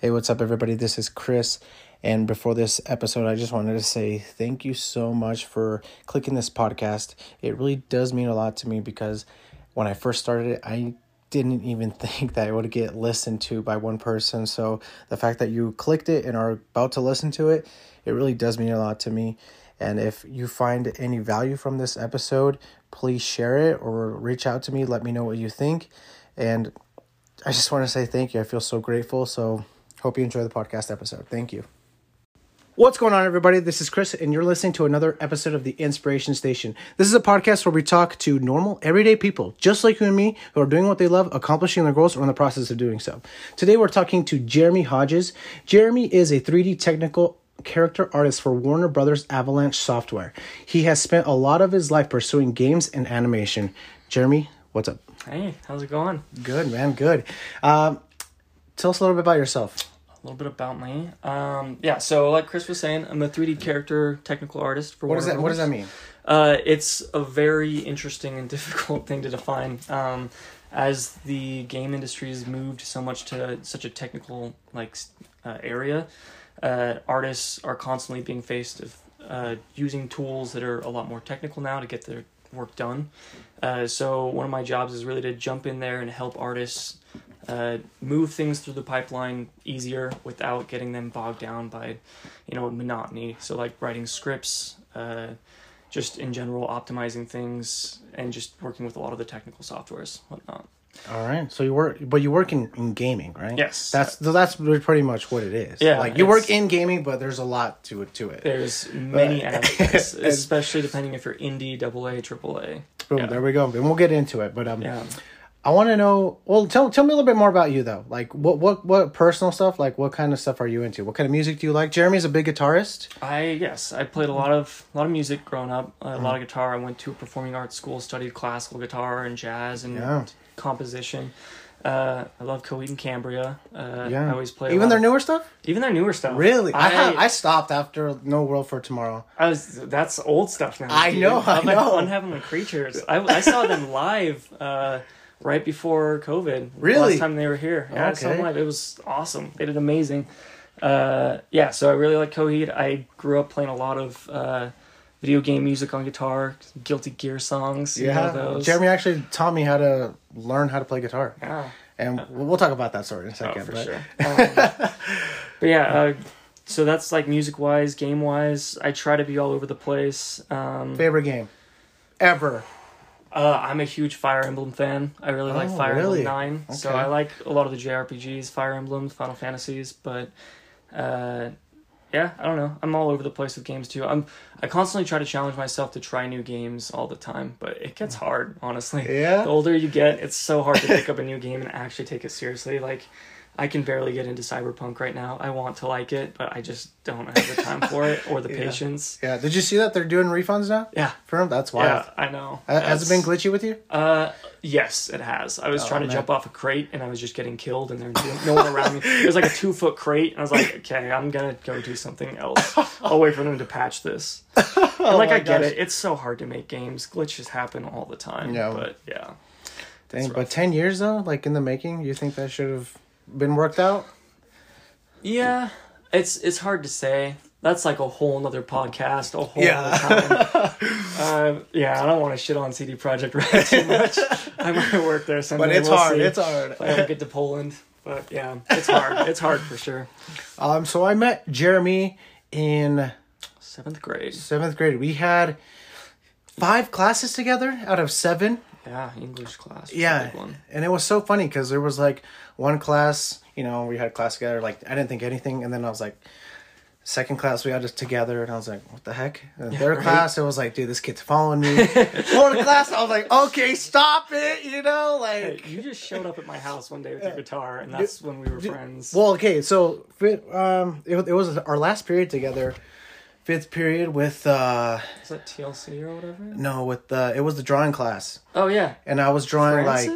Hey, what's up, everybody? This is Chris. And before this episode, I just wanted to say thank you so much for clicking this podcast. It really does mean a lot to me because when I first started it, I didn't even think that it would get listened to by one person. So the fact that you clicked it and are about to listen to it, it really does mean a lot to me. And if you find any value from this episode, please share it or reach out to me. Let me know what you think. And I just want to say thank you. I feel so grateful. So, hope you enjoy the podcast episode. Thank you. What's going on, everybody? This is Chris, and you're listening to another episode of the Inspiration Station. This is a podcast where we talk to normal, everyday people, just like you and me, who are doing what they love, accomplishing their goals, or in the process of doing so. Today, we're talking to Jeremy Hodges. Jeremy is a 3D technical character artist for Warner Brothers Avalanche Software. He has spent a lot of his life pursuing games and animation. Jeremy, what's up? Hey, how's it going? Good, man. Good. Um, tell us a little bit about yourself. A little bit about me. Um, yeah, so like Chris was saying, I'm a 3D character technical artist for What does that What does that mean? Uh, it's a very interesting and difficult thing to define. Um, as the game industry has moved so much to such a technical like uh, area, uh, artists are constantly being faced of uh, using tools that are a lot more technical now to get their work done. Uh, so one of my jobs is really to jump in there and help artists uh, move things through the pipeline easier without getting them bogged down by, you know, monotony. So like writing scripts, uh, just in general optimizing things, and just working with a lot of the technical softwares, whatnot. All right. So you work, but you work in, in gaming, right? Yes. That's so that's pretty much what it is. Yeah, Like you work in gaming, but there's a lot to it. To it. There's many aspects, especially depending if you're indie, double A, triple A. Boom. yeah. There we go. And we'll get into it. But um, Yeah. I want to know. Well, tell tell me a little bit more about you though. Like what what what personal stuff? Like what kind of stuff are you into? What kind of music do you like? Jeremy's a big guitarist. I yes, I played a lot of a lot of music growing up, a Mm-hmm. lot of guitar. I went to a performing arts school, studied classical guitar and jazz and Yeah. composition. Uh, I love Coheed and Cambria. Uh, Yeah. I always play even their of- newer stuff. even their newer stuff. Really? I I, I, I stopped after No World for Tomorrow. I was that's old stuff now. I dude. know, I I'm like know. Unheavenly Creatures. I, I saw them live uh, right before COVID. Really? Last time they were here. Yeah, them live. It was awesome. They did amazing. Uh, yeah, so I really like Coheed. I grew up playing a lot of uh, video game music on guitar, Guilty Gear songs. Yeah. those. Jeremy actually taught me how to learn how to play guitar, Yeah. and we'll talk about that story in a Oh, second. for but sure. Um, but yeah, uh, so that's like music wise, game wise. I try to be all over the place. Um, favorite game ever. Uh, I'm a huge Fire Emblem fan. I really like Oh, Fire really? Emblem Nine. So I like a lot of the JRPGs, Fire Emblems, Final Fantasies, but uh, yeah, I don't know. I'm all over the place with games too. I'm I constantly try to challenge myself to try new games all the time, but it gets hard, honestly. Yeah? The older you get, it's so hard to pick up a new game and actually take it seriously. Like I can barely get into Cyberpunk right now. I want to like it, but I just don't have the time for it or the Yeah. patience. Yeah. Did you see that they're doing refunds now Yeah. for them? That's wild. Yeah, I know. Uh, Has it been glitchy with you? uh, yes, it has. I was Oh, trying to man. jump off a crate and I was just getting killed, and there was no one around me. It was like a two foot crate, and I was like, okay, I'm gonna go do something else. I'll wait for them to patch this. Like, Oh my I get gosh. it. It's so hard to make games. Glitches happen all the time. Yeah. But yeah. Dang, but ten years though, like in the making, you think that should have been worked out? Yeah, it's it's hard to say. That's like a whole nother podcast, a whole Yeah. other time. uh, yeah, I don't want to shit on CD Projekt Red too much. I might work there someday. But it's we'll hard. see. It's hard. if I ever get to Poland. But yeah, it's hard. it's hard for sure. Um, so I met Jeremy in Seventh grade. seventh grade. We had five classes together out of seven. Yeah, English class. Yeah, and it was so funny because there was like one class, you know, we had class together. Like I didn't think anything, and then I was like, second class we had it together, and I was like, what the heck? And Yeah, third right. class, it was like, dude, this kid's following me. Fourth class, I was like, okay, stop it, you know, Hey, like. you just showed up at my house one day with your guitar, and that's when we were friends. Well, okay, so um, it, it was our last period together, fifth period with uh, Is that TLC or whatever? no, with uh, it was the drawing class, Oh yeah. and I was drawing like.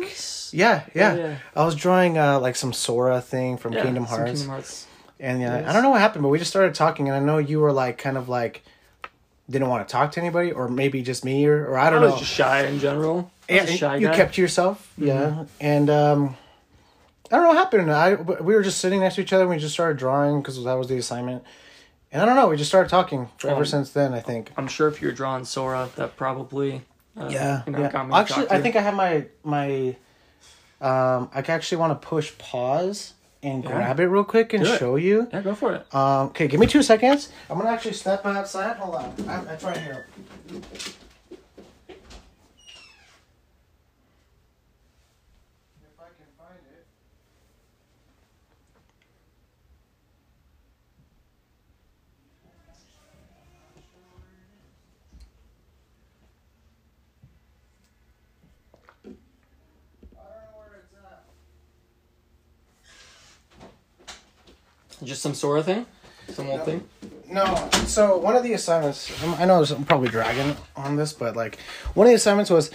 Yeah, yeah, Yeah, yeah. I was drawing uh, like some Sora thing from Yeah, Kingdom Hearts. Kingdom Hearts. And yeah, Yes. I don't know what happened, but we just started talking, and I know you were like kind of like didn't want to talk to anybody, or maybe just me, or, or I I don't was know. just shy in general. I yeah, was a shy you guy. kept to yourself, yeah, and um, I don't know what happened. I we were just sitting next to each other. and We just started drawing because that was the assignment, and I don't know. We just started talking. Ever Um, since then, I think. I'm sure if you're drawing Sora, that probably uh, Yeah, you know, yeah. got me to Actually, I think I have my my. Um, I actually want to push pause and Yeah. grab it real quick and show you. yeah, go for it. Um, okay, give me two seconds. I'm gonna actually step outside. Hold on, I'm, it's right here. If I can find it. I don't know where it's at. Just some sort of thing, some old No. thing. No, so one of the assignments, um, I know I'm probably dragging on this, but like one of the assignments was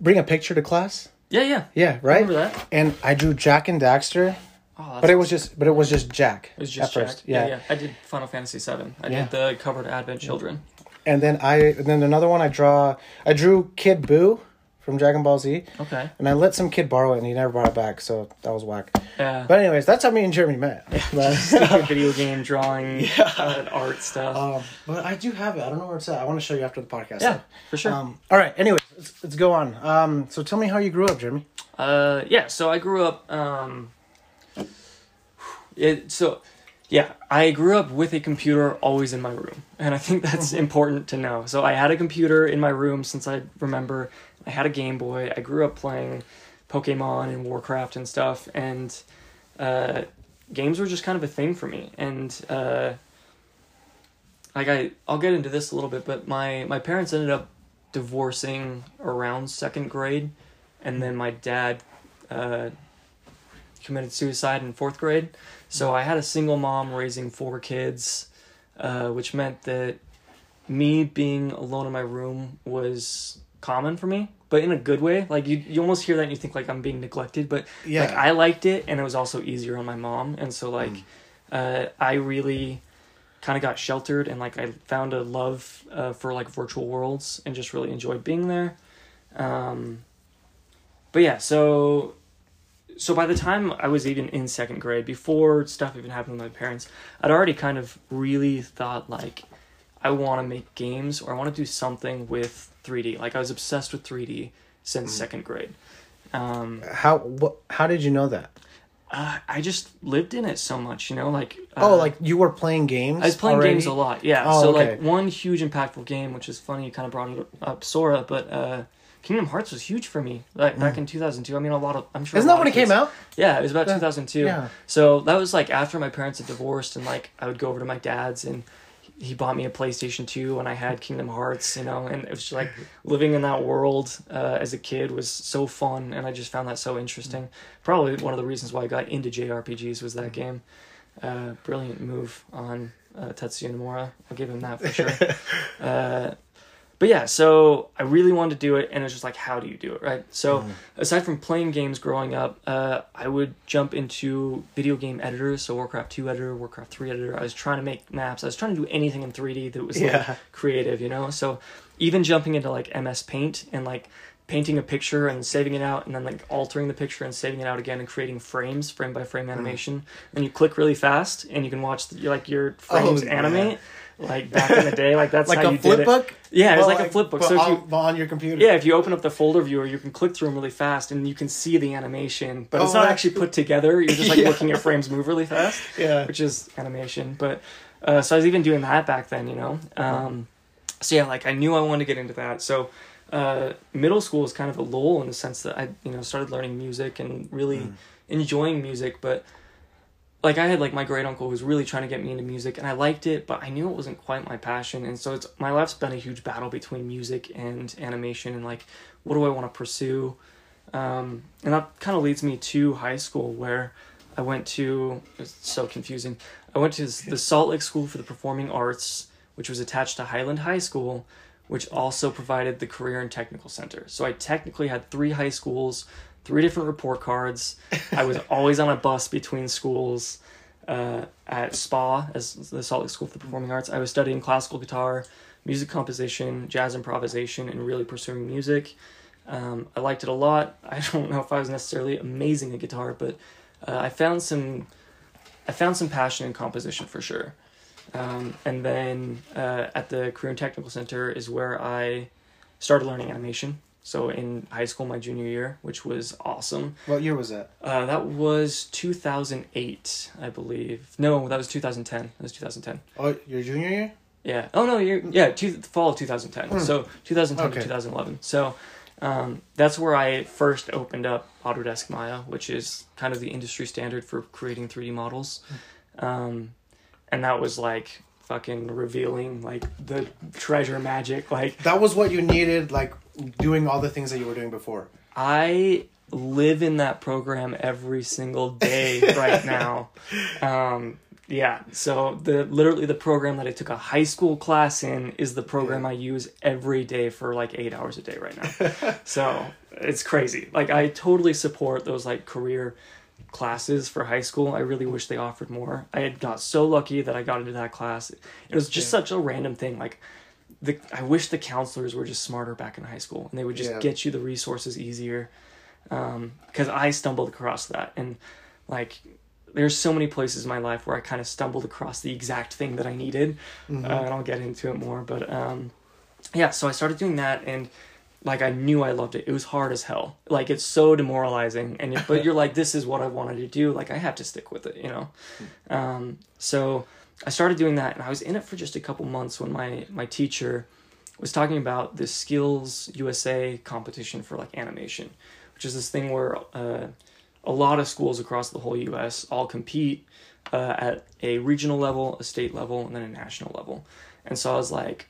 bring a picture to class. Yeah, yeah. Yeah, I right. remember that. And I drew Jak and Daxter, Oh, but it was just, but it was just Jak. It was just Jak. first. Yeah. Yeah. yeah, I did Final Fantasy Seven. I Yeah. did the cover to Advent Children. And then I, and then another one I draw, I drew Kid Buu from Dragon Ball Z, Okay. and I let some kid borrow it, and he never brought it back, so that was whack. Yeah. But anyways, that's how me and Jeremy met. Stupid video game drawing, Yeah. uh, art stuff. um, but I do have it. I don't know where it's at. I want to show you after the podcast. yeah, though. for sure. Um, all right. Anyways, let's, let's go on. Um, so tell me how you grew up, Jeremy. Uh, yeah. So I grew up. Um, it, so, yeah, I grew up with a computer always in my room, and I think that's important to know. So I had a computer in my room since I remember. I had a Game Boy. I grew up playing Pokemon and Warcraft and stuff, and uh, games were just kind of a thing for me. And uh, like I, I'll get into this a little bit, but my my parents ended up divorcing around second grade, and then my dad uh, committed suicide in fourth grade. So I had a single mom raising four kids, uh, which meant that me being alone in my room was common for me, but in a good way. Like you, you almost hear that and you think like I'm being neglected, but like I liked it, and it was also easier on my mom, and so like uh, I really kind of got sheltered and like I found a love uh, for like virtual worlds and just really enjoyed being there. Um, but yeah, so so by the time I was even in second grade, before stuff even happened with my parents, I'd already kind of really thought like I want to make games or I want to do something with 3D. Like I was obsessed with 3D since second grade. Um, how what? How did you know that? uh, I just lived in it so much, you know, like oh, uh, like you were playing games. I was playing already? games a lot, yeah. Oh, so okay. like one huge impactful game, which is funny, you kind of brought it up, Sora, but uh, Kingdom Hearts was huge for me. Like back in two thousand two, I mean, a lot of I'm sure. Mm. Isn't that when it of came out? Yeah, it was about Yeah. two thousand two. Yeah. So that was like after my parents had divorced, and like I would go over to my dad's and he bought me a PlayStation 2 and I had Kingdom Hearts, you know, and it was just like living in that world uh, as a kid was so fun and I just found that so interesting. Probably one of the reasons why I got into JRPGs was that game. Uh, brilliant move on uh, Tetsuya Nomura. I'll give him that for sure. but yeah, so I really wanted to do it, and it was just like, how do you do it, right? So aside from playing games growing up, uh, I would jump into video game editors, so Warcraft two editor, Warcraft three editor. I was trying to make maps. I was trying to do anything in three D that was like, creative, you know. So even jumping into like MS Paint and like painting a picture and saving it out, and then like altering the picture and saving it out again, and creating frames, frame by frame animation. And you click really fast, and you can watch the, like your frames Oh, animate. Like back in the day, like that's Like how a you flip did it. book? Yeah, it was Well, like, a flip book. So if on, you on your computer. yeah, if you open up the folder viewer, you can click through them really fast, and you can see the animation, but it's Oh, not actually put together. You're just like Yeah. looking at frames move really fast, Yeah. which is animation. But uh, so I was even doing that back then, you know. Um, so yeah, like I knew I wanted to get into that. So uh, middle school was kind of a lull in the sense that I, you know, started learning music and really Mm. enjoying music, but like I had like my great uncle who was really trying to get me into music and I liked it, but I knew it wasn't quite my passion. And so it's my life's been a huge battle between music and animation and like what do I want to pursue? Um, and that kind of leads me to high school where I went to it's so confusing. I went to the Salt Lake School for the Performing Arts, which was attached to Highland High School, which also provided the Career and Technical Center. So I technically had three high schools, three different report cards. I was always on a bus between schools. Uh, at SPA, as the Salt Lake School for the Performing Arts, I was studying classical guitar, music composition, jazz improvisation, and really pursuing music. Um, I liked it a lot. I don't know if I was necessarily amazing at guitar, but uh, I found some, I found some passion in composition for sure. Um, and then uh, at the Career and Technical Center is where I started learning animation. So in high school, my junior year, which was awesome. What year was that? Uh, that was 2008, I believe. No, that was 2010. That was 2010. Oh, your junior year? Yeah. Oh no, you're yeah. Two, fall of 2010. Hmm. So 2010 Okay. to 2011. So um, that's where I first opened up Autodesk Maya, which is kind of the industry standard for creating 3D models. Um, and that was like fucking revealing like the treasure magic. Like That was what you needed, like doing all the things that you were doing before. I live in that program every single day right now. Um, yeah, so the literally the program that I took a high school class in is the program I use every day for like eight hours a day right now. so it's crazy. Like I totally support those like career classes for high school. I really wish they offered more. I had got so lucky that I got into that class. It was just Yeah. such a random thing. Like the I wish the counselors were just smarter back in high school and they would just Yeah. get you the resources easier. Um, because I stumbled across that and like there's so many places in my life where I kind of stumbled across the exact thing that I needed, Mhm. uh, and I'll get into it more. But um, yeah, so I started doing that, and like I knew I loved it. It was hard as hell. Like it's so demoralizing, and it- but you're like, this is what I wanted to do. Like I have to stick with it, you know. Um, so I started doing that, and I was in it for just a couple months when my my teacher was talking about the Skills USA competition for like animation, which is this thing where uh, a lot of schools across the whole U.S. all compete uh, at a regional level, a state level, and then a national level. And so I was like,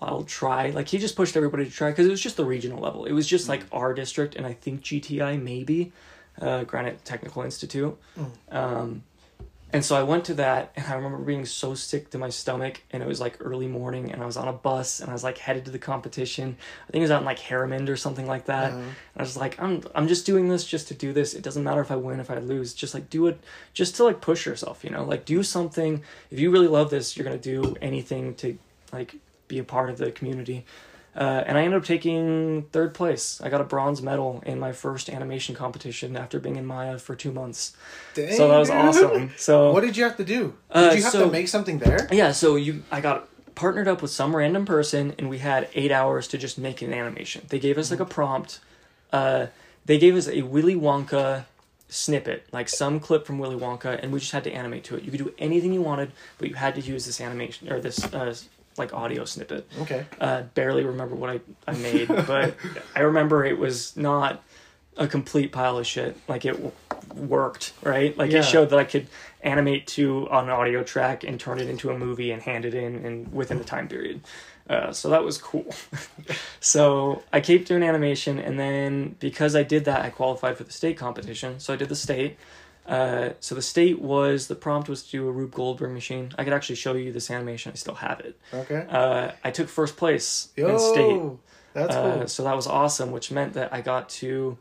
I'll try. Like he just pushed everybody to try because it was just the regional level. It was just like our district and I think GTI maybe, uh, Granite Technical Institute. Um, and so I went to that, and I remember being so sick to my stomach, and it was like early morning, and I was on a bus, and I was like headed to the competition. I think it was out in like Herriman or something like that. Uh-huh. And I was like, I'm I'm just doing this just to do this. It doesn't matter if I win, if I lose. Just like do it, just to like push yourself. You know, like do something. If you really love this, you're gonna do anything to like be a part of the community. Uh, and I ended up taking third place. I got a bronze medal in my first animation competition after being in Maya for two months. Dang, so that was awesome. So What did you have to do? Uh, Did you have so- to make something there? yeah, so you I got partnered up with some random person and we had eight hours to just make an animation. They gave us like a prompt. Uh, they gave us a Willy Wonka snippet, like some clip from Willy Wonka, and we just had to animate to it. You could do anything you wanted, but you had to use this animation or this uh, like audio snippet. Okay. Uh, barely remember what I, I made, but I remember it was not a complete pile of shit. Like it w- worked, right? Like Yeah. it showed that I could animate to an audio track and turn it into a movie and hand it in and within the time period. Uh, so that was cool. so I kept doing animation, and then because I did that, I qualified for the state competition. So I did the state. Uh, so the state was the prompt was to do a Rube Goldberg machine. I could actually show you this animation. I still have it. Okay. Uh, I took first place Yo, in state. that's Uh, cool. So that was awesome, which meant that I got to,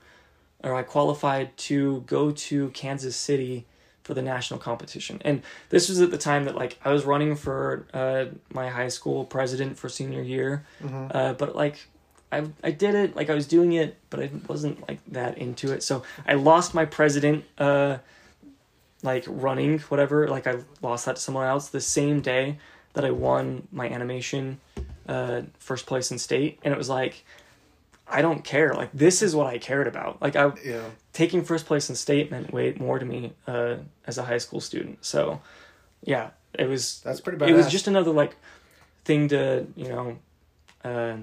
or I qualified to go to Kansas City for the national competition. And this was at the time that like I was running for uh, my high school president for senior year, Mhm. uh, but like. I, I did it like I was doing it, but I wasn't like that into it. So I lost my president, uh, like running whatever. Like I lost that to someone else the same day that I won my animation uh, first place in state, and it was like, I don't care. Like this is what I cared about. Like I Yeah. taking first place in state meant way more to me uh, as a high school student. So, yeah, it was. That's pretty badass. It was just another like thing to you know, uh,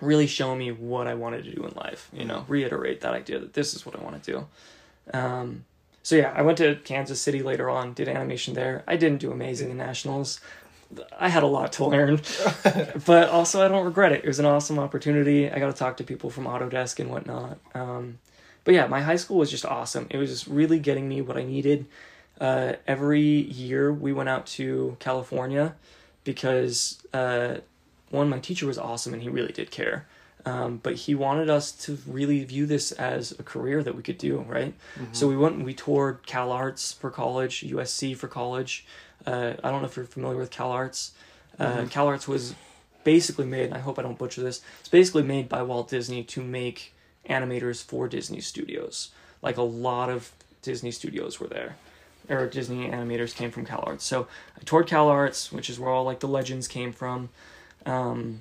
really show me what I wanted to do in life. You know, reiterate that idea that this is what I want to do. Um, so yeah, I went to Kansas City later on, did animation there. I didn't do amazing in nationals. I had a lot to learn, but also I don't regret it. It was an awesome opportunity. I got to talk to people from Autodesk and whatnot. Um, but yeah, my high school was just awesome. It was just really getting me what I needed. Uh, every year we went out to California because uh, one, my teacher was awesome and he really did care. Um, but he wanted us to really view this as a career that we could do, right? So we went and we toured Cal Arts for college, USC for college. Uh, I don't know if you're familiar with Cal Arts. Uh, Cal Arts was basically made, and I hope I don't butcher this, it's basically made by Walt Disney to make animators for Disney studios. Like a lot of Disney studios were there, or Disney animators came from Cal Arts. So I toured Cal Arts, which is where all like the legends came from, um,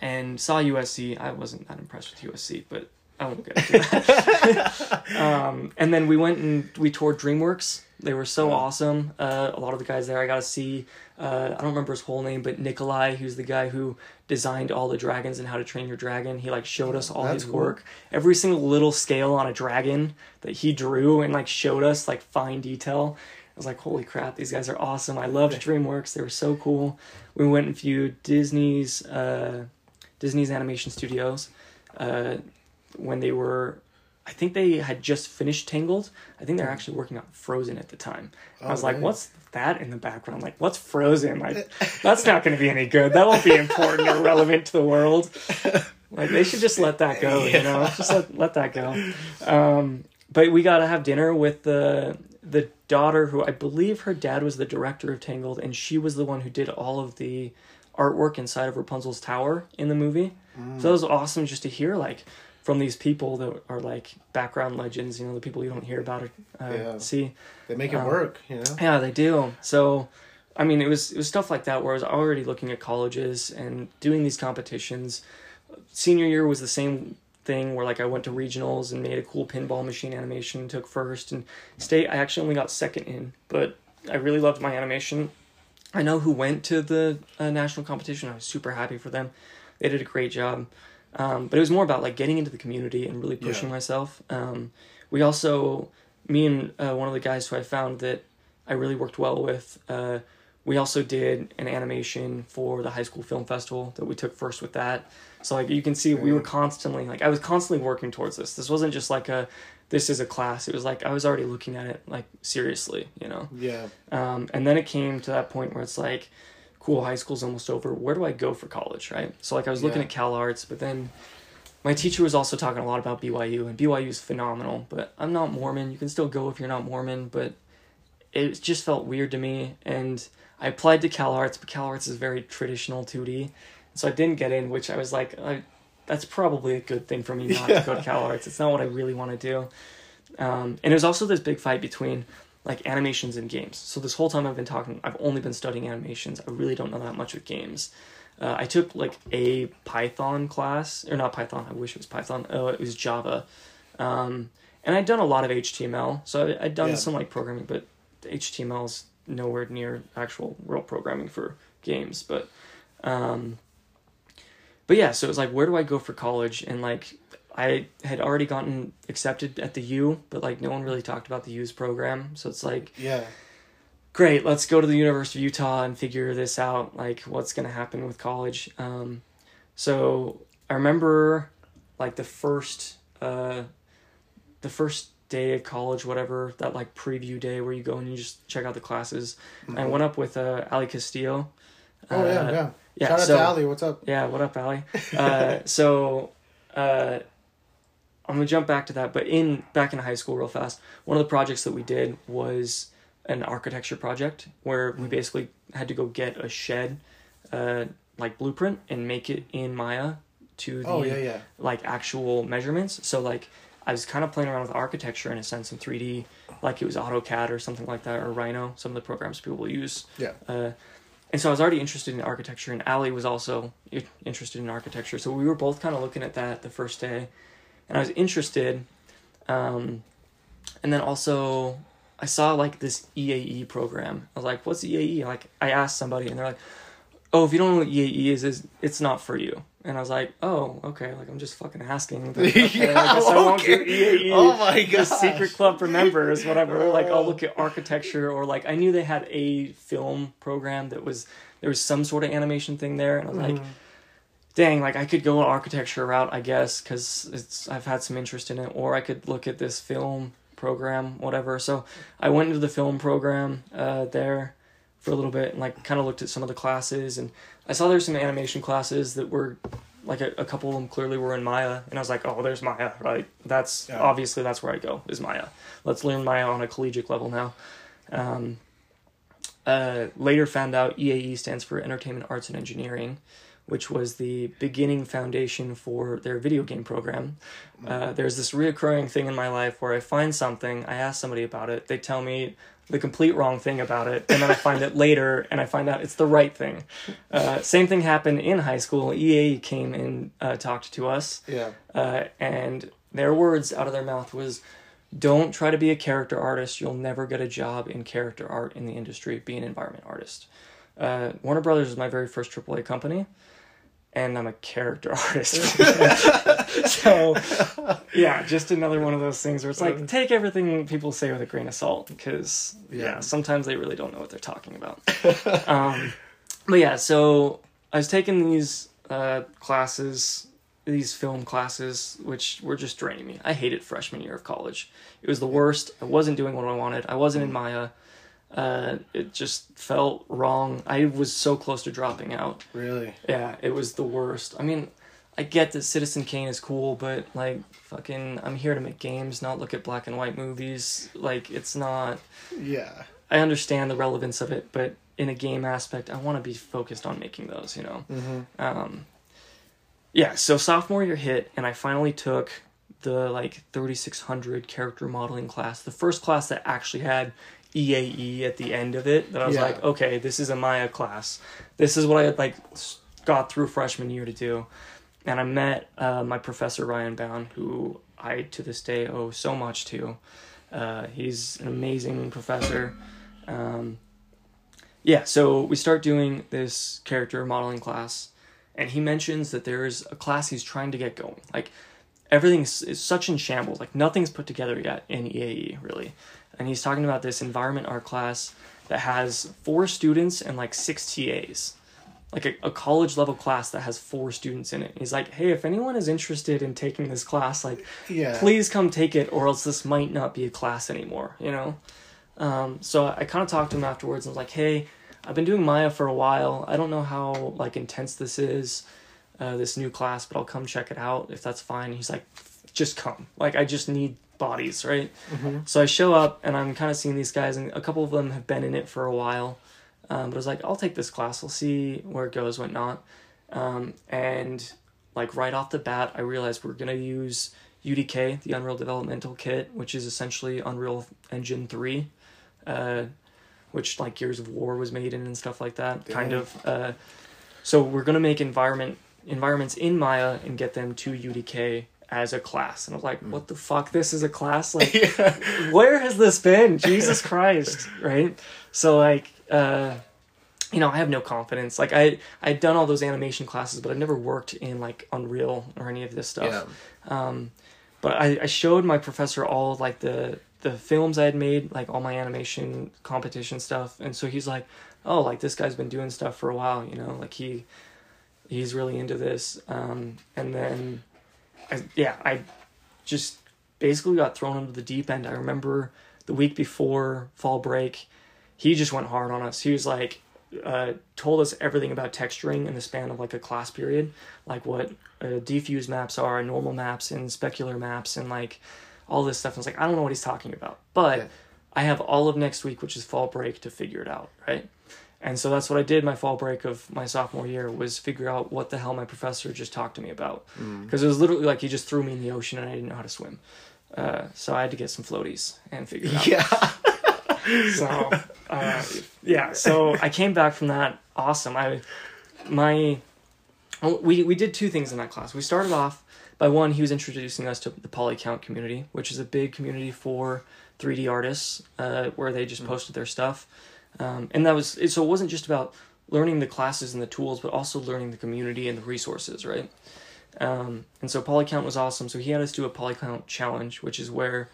and saw USC. I wasn't that impressed with USC, but I won't get into that. um, and then we went and we toured DreamWorks. They were so awesome. Uh, a lot of the guys there I got to see. Uh, I don't remember his whole name, but Nikolai, who's the guy who designed all the dragons and How to Train Your Dragon. He like showed us all That's his cool. work, every single little scale on a dragon that he drew and like showed us like fine detail. I was like, holy crap, these guys are awesome. I loved DreamWorks. They were so cool. We went and viewed Disney's uh, Disney's animation studios uh, when they were. I think they had just finished Tangled. I think they're actually working on Frozen at the time. I was Oh, like, what's that in the background? Like, what's Frozen? Like, that's not going to be any good. That won't be important or relevant to the world. Like, they should just let that go, you know? Just let, let that go. Um, but we got to have dinner with the the daughter who I believe her dad was the director of Tangled, and she was the one who did all of the artwork inside of Rapunzel's tower in the movie. So that was awesome just to hear like from these people that are like background legends, you know, the people you don't hear about or uh, Yeah. see. They make it Um, work, you know. Yeah, they do. So, I mean, it was it was stuff like that where I was already looking at colleges and doing these competitions. Senior year was the same thing where like I went to regionals and made a cool pinball machine animation, and took first and state. I actually only got second in, but I really loved my animation. I know who went to the uh, national competition. I was super happy for them. They did a great job. Um, but it was more about like getting into the community and really pushing Yeah. myself. Um, we also, me and uh, one of the guys who I found that I really worked well with, uh, we also did an animation for the high school film festival that we took first with that. So like you can see, we were constantly like I was constantly working towards this. This wasn't just like a this is a class. It was like I was already looking at it like seriously, you know. Yeah. Um, and then it came to that point where it's like, cool, high school's almost over. Where do I go for college, right? So like I was looking Yeah. at Cal Arts, but then my teacher was also talking a lot about BYU, and BYU is phenomenal. But I'm not Mormon. You can still go if you're not Mormon, but it just felt weird to me. And I applied to Cal Arts, but Cal Arts is very traditional 2D, so I didn't get in. Which I was like, I, that's probably a good thing for me not to go to Cal Arts. It's not what I really want to do. Um, and there's also this big fight between like animations and games. So this whole time I've been talking, I've only been studying animations. I really don't know that much with games. Uh, I took like a Python class, or not Python. I wish it was Python. Oh, it was Java, um, and I'd done a lot of HTML. So I, I'd done Yeah. some like programming, but HTML is nowhere near actual real programming for games. But, um, but yeah. So it was like, where do I go for college? And like, I had already gotten accepted at the U, but like no one really talked about the U's program. So it's like, Yeah. great, let's go to the University of Utah and figure this out, like what's going to happen with college. Um, so I remember like the first, uh, the first day of college, whatever, that like preview day where you go and you just check out the classes. I went up with, uh, Ali Castillo. Mm-hmm. Oh Uh, yeah. yeah, Shout out so- to Ali. What's up? yeah, what up, Ali? Uh, so, uh, I'm gonna jump back to that, but in back in high school, real fast. One of the projects that we did was an architecture project where we basically had to go get a shed, uh, like blueprint, and make it in Maya to the Oh yeah, yeah. like actual measurements. So like I was kind of playing around with architecture in a sense in 3D, like it was AutoCAD or something like that, or Rhino, some of the programs people will use. Yeah. Uh, and so I was already interested in architecture, and Ali was also interested in architecture. So we were both kind of looking at that the first day, and I was interested. Um, and then also, I saw like this EAE program. I was like, "What's EAE?" Like I asked somebody, and they're like, "Oh, if you don't know what EAE is, is it's not for you." And I was like, "Oh, okay." Like I'm just fucking asking. But, okay, Yeah, I guess I won't do. EAE Oh my god. secret club for members, whatever. Like I'll look at architecture or like I knew they had a film program that was there was some sort of animation thing there, and I was like, Mm-hmm. dang, like I could go an architecture route, I guess, because it's I've had some interest in it, or I could look at this film program, whatever. So I went into the film program uh, there for a little bit and like kind of looked at some of the classes, and I saw there's some animation classes that were like a, a couple of them clearly were in Maya, and I was like, oh, there's Maya, right? That's Yeah. obviously that's where I go is Maya. Let's learn Maya on a collegiate level now. Um, uh, later found out EAE stands for Entertainment Arts and Engineering, which was the beginning foundation for their video game program. Uh, there's this reoccurring thing in my life where I find something, I ask somebody about it, they tell me the complete wrong thing about it, and then I find it later and I find out it's the right thing. Uh, same thing happened in high school. EA came and uh, talked to us, Yeah. uh, and their words out of their mouth was, "Don't try to be a character artist. You'll never get a job in character art in the industry. Be an environment artist." Uh, Warner Brothers was my very first AAA company, and I'm a character artist. so, yeah, just another one of those things where it's like take everything people say with a grain of salt because yeah. Yeah. sometimes they really don't know what they're talking about. um, but yeah, so I was taking these uh, classes, these film classes, which were just draining me. I hated freshman year of college. It was the worst. I wasn't doing what I wanted. I wasn't in Maya. Uh, it just felt wrong. I was so close to dropping out. Really? Yeah, it was the worst. I mean, I get that Citizen Kane is cool, but like fucking I'm here to make games, not look at black and white movies. Like it's not Yeah. I understand the relevance of it, but in a game aspect, I want to be focused on making those, you know. Mm-hmm. Um yeah, so sophomore year hit and I finally took the like 3600 character modeling class, the first class that actually had EAE at the end of it. That I was Yeah. like, okay, this is a Maya class. This is what I had like got through freshman year to do. And I met uh, my professor Ryan Bound, who I to this day owe so much to. Uh, he's an amazing professor. Um, yeah, so we start doing this character modeling class, and he mentions that there's a class he's trying to get going. Like everything's is such in shambles. Like nothing's put together yet in EAE really. And he's talking about this environment art class that has four students and like six TAs. Like a, a college level class that has four students in it. He's like, hey, if anyone is interested in taking this class, like Yeah. please come take it or else this might not be a class anymore you know um, so i kind of talked to him afterwards and was like hey i've been doing maya for a while i don't know how like intense this is uh, this new class but i'll come check it out if that's fine he's like just come like i just need bodies right Mm-hmm. so i show up and i'm kind of seeing these guys and a couple of them have been in it for a while um, but i was like i'll take this class we'll see where it goes whatnot um, and like right off the bat i realized we're going to use UDK, the Unreal Developmental Kit, which is essentially Unreal Engine 3, uh, which like Gears of War was made in and stuff like that. Kind of. Uh, so we're gonna make environment environments in Maya and get them to UDK as a class. And I was like, what the fuck? This is a class? Like, where has this been? Jesus Christ, right? So like, uh, you know, I have no confidence. Like I I'd done all those animation classes, but I've never worked in like Unreal or any of this stuff. Yeah. Um, but I, I showed my professor all like the the films I had made, like all my animation competition stuff, and so he's like, "Oh, like this guy's been doing stuff for a while, you know, like he he's really into this." Um, and then, I, yeah, I just basically got thrown into the deep end. I remember the week before fall break, he just went hard on us. He was like, uh, told us everything about texturing in the span of like a class period, like what uh, diffuse maps are, and normal maps, and specular maps, and like all this stuff. I was like, I don't know what he's talking about, but Yeah. I have all of next week, which is fall break, to figure it out, right? And so that's what I did my fall break of my sophomore year was figure out what the hell my professor just talked to me about. Mm. Because it was literally like he just threw me in the ocean and I didn't know how to swim. Uh, so I had to get some floaties and figure it out. Yeah. So uh, yeah, so I came back from that awesome. I my we we did two things in that class. We started off by one he was introducing us to the Polycount community, which is a big community for 3D artists uh, where they just posted their stuff. Um, and that was it, so it wasn't just about learning the classes and the tools, but also learning the community and the resources, right? Um, and so Polycount was awesome. So he had us do a Polycount challenge, which is where